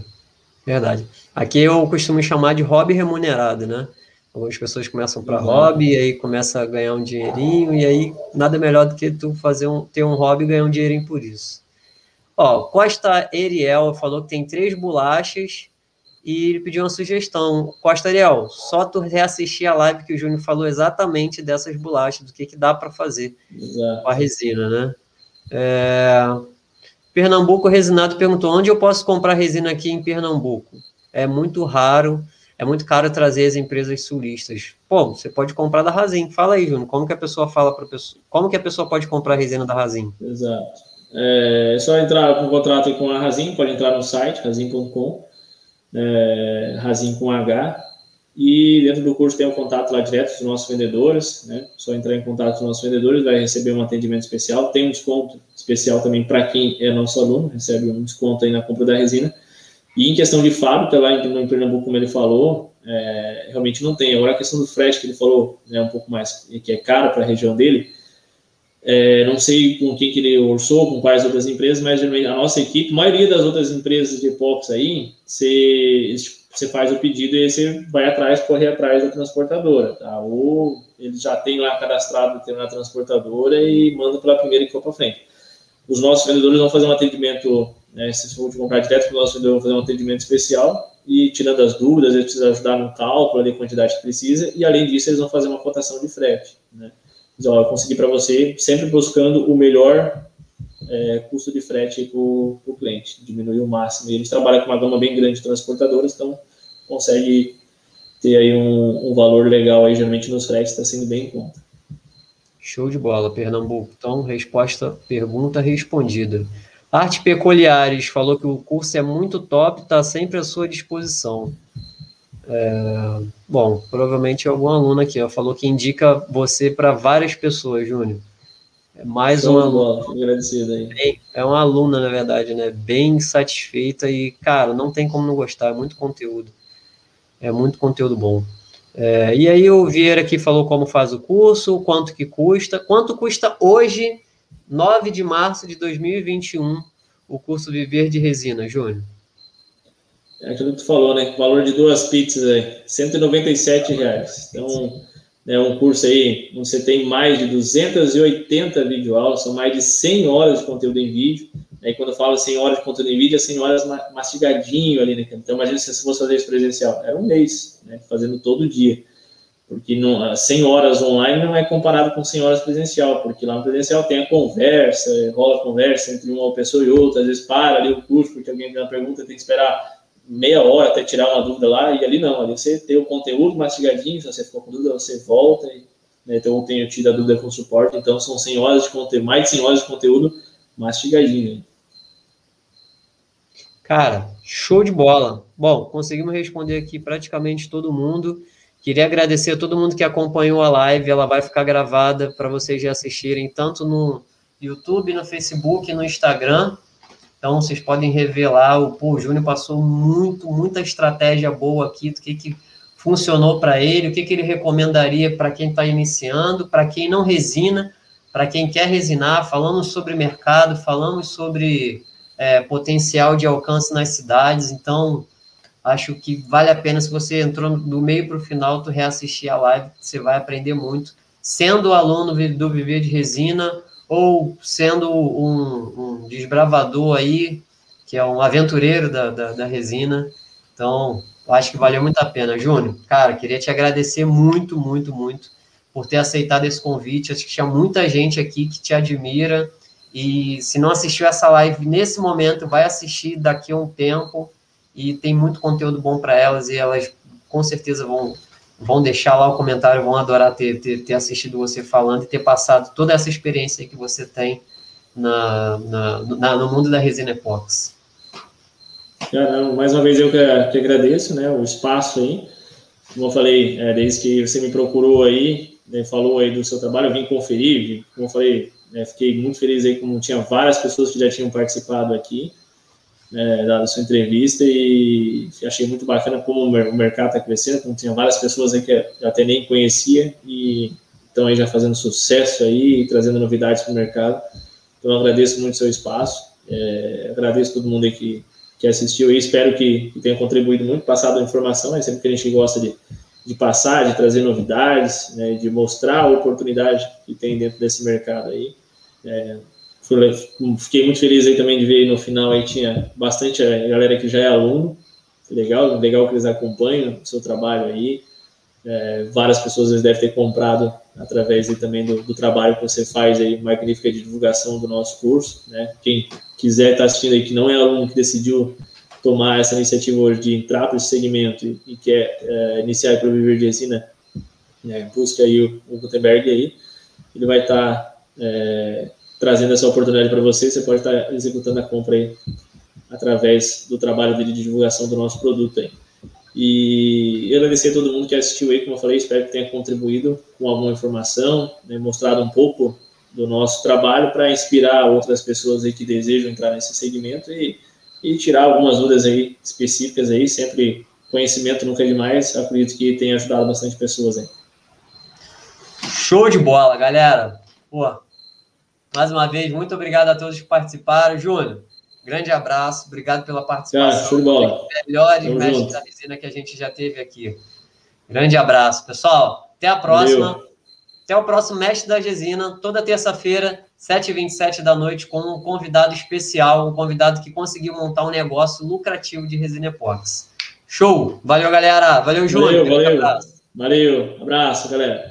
verdade. Aqui eu costumo chamar de hobby remunerado, né? Algumas pessoas começam para uhum. hobby, e aí começa a ganhar um dinheirinho, e aí nada melhor do que tu fazer um, ter um hobby e ganhar um dinheirinho por isso. Ó, Costa Eriel falou que tem três bolachas e ele pediu uma sugestão. Costa Ariel, só tu reassistir a live que o Júnior falou exatamente dessas bolachas, do que, que dá para fazer Exato. com a resina, né? É... Pernambuco Resinado perguntou, onde eu posso comprar resina aqui em Pernambuco? É muito raro, é muito caro trazer as empresas sulistas. Pô, você pode comprar da Razin. Fala aí, Júnior, como que a pessoa fala para pessoa, como que a pessoa pode comprar resina da Razin? Exato. É só entrar com contrato com a Razin, pode entrar no site, razin.com é, Razin com H. E dentro do curso tem o um contato lá direto dos nossos vendedores, né? Só entrar em contato com os nossos vendedores, vai receber um atendimento especial. Tem um desconto especial também para quem é nosso aluno, recebe um desconto aí na compra da resina. E em questão de fábrica, lá em, Pernambuco, como ele falou, é, realmente não tem. Agora a questão do frete que ele falou, é né, um pouco mais, que é caro para a região dele, é, não sei com quem que ele orçou, com quais outras empresas, mas a nossa equipe, a maioria das outras empresas de epox aí, você, você faz o pedido e você vai atrás, correr atrás da transportadora, tá? Ou ele já tem lá cadastrado tem na transportadora e manda pela primeira que for para frente. Os nossos vendedores vão fazer um atendimento, né, se for comprar direto com o nosso vendedor, vão fazer um atendimento especial e tirando as dúvidas, eles precisam ajudar no cálculo da quantidade que precisa e além disso eles vão fazer uma cotação de frete, né? Então, eu consegui para você, sempre buscando o melhor é, custo de frete para o cliente, diminuir o máximo. E eles trabalham com uma gama bem grande de transportadoras, então consegue ter aí um, um valor legal aí, geralmente nos fretes está sendo bem em conta. Show de bola, Pernambuco. Então, resposta, pergunta respondida. Arte Peculiares falou que o curso é muito top, está sempre à sua disposição. É, bom, provavelmente algum aluno aqui ó, falou que indica você para várias pessoas, Júnior. É mais um aluno. Agradecido aí. É uma aluna, na verdade, né? Bem satisfeita e, cara, não tem como não gostar, é muito conteúdo. É muito conteúdo bom. É, e aí o Vieira aqui falou como faz o curso, quanto que custa, quanto custa hoje, 9 de março de 2021, o curso Viver de Resina, Júnior? É aquilo que tu falou, né? O valor de duas pizzas aí, 197 reais. Então, é um curso aí onde você tem mais de 280 videoaulas, são mais de 100 horas de conteúdo em vídeo. Aí quando eu falo 100 horas de conteúdo em vídeo, é 100 horas mastigadinho ali, né? Então imagina se você fosse fazer isso presencial. Era um mês, né? Fazendo todo dia. Porque não, 100 horas online não é comparado com 100 horas presencial, porque lá no presencial tem a conversa, rola a conversa entre uma pessoa e outra, às vezes para ali o curso porque alguém tem uma pergunta, tem que esperar meia hora até tirar uma dúvida lá, e ali não, ali você tem o conteúdo mastigadinho, se você ficou com dúvida, você volta, e, né, então eu tenho tido a dúvida com suporte, então são 100 horas de conteúdo, mais de 100 horas de conteúdo mastigadinho. Cara, show de bola. Bom, conseguimos responder aqui praticamente todo mundo. Queria agradecer a todo mundo que acompanhou a live. Ela vai ficar gravada para vocês já assistirem tanto no YouTube, no Facebook, no Instagram. Então, vocês podem revelar, o, o Júnior passou muito, muita estratégia boa aqui, do que, que funcionou para ele, o que, que ele recomendaria para quem está iniciando, para quem não resina, para quem quer resinar, falamos sobre mercado, falamos sobre é, potencial de alcance nas cidades, então acho que vale a pena se você entrou do meio para o final, tu reassistir a live, você vai aprender muito. Sendo aluno do Viver de Resina, ou sendo um, um desbravador aí, que é um aventureiro da, da, da resina. Então, acho que valeu muito a pena. Júnior, cara, queria te agradecer muito, muito, muito por ter aceitado esse convite. Acho que tinha muita gente aqui que te admira. E se não assistiu essa live nesse momento, vai assistir daqui a um tempo. E tem muito conteúdo bom para elas e elas com certeza vão vão deixar lá o comentário, vão adorar ter, ter, ter assistido você falando e ter passado toda essa experiência que você tem na, na, na no mundo da resina epox. mais uma vez eu que, que, agradeço né, o espaço aí. Como eu falei, é, desde que você me procurou aí, né, falou aí do seu trabalho, eu vim conferir, como eu falei, né, fiquei muito feliz aí como tinha várias pessoas que já tinham participado aqui é, da sua entrevista e achei muito bacana como o mercado está crescendo, como tinha várias pessoas aí que eu até nem conhecia e estão aí já fazendo sucesso aí trazendo novidades para o mercado. Então, eu agradeço muito o seu espaço, é, agradeço todo mundo aí que, que assistiu e espero que, que tenha contribuído muito, passado a informação, é sempre que a gente gosta de, de passar, de trazer novidades, né, de mostrar a oportunidade que tem dentro desse mercado aí. É, Fiquei muito feliz aí também de ver aí no final aí tinha bastante galera que já é aluno. Legal, legal que eles acompanham o seu trabalho aí. É, várias pessoas devem ter comprado através aí também do, do, trabalho que você faz aí, magnífica de divulgação do nosso curso, né? Quem quiser estar tá assistindo aí que não é aluno que decidiu tomar essa iniciativa hoje de entrar para esse segmento e, e quer é, iniciar para viver de resina, né? busque aí o, o Gutenberg aí, ele vai estar tá, é, trazendo essa oportunidade para você, você pode estar executando a compra aí através do trabalho dele de divulgação do nosso produto aí. E agradecer a todo mundo que assistiu aí, como eu falei, espero que tenha contribuído com alguma informação, né, mostrado um pouco do nosso trabalho para inspirar outras pessoas aí que desejam entrar nesse segmento e, e tirar algumas dúvidas aí específicas aí, sempre conhecimento nunca é demais, acredito que tenha ajudado bastante pessoas aí. Show de bola, galera! Pô, mais uma vez, muito obrigado a todos que participaram. Júnior, grande abraço, obrigado pela participação. bola. Melhores mestres da resina que a gente já teve aqui. Grande abraço, pessoal. Até a próxima. Valeu. Até o próximo Mestre da Resina, toda terça-feira, 7h27 da noite, com um convidado especial, um convidado que conseguiu montar um negócio lucrativo de resina epox. Show! Valeu, galera! Valeu, Júnior! Valeu, valeu. Abraço. Valeu, abraço, galera!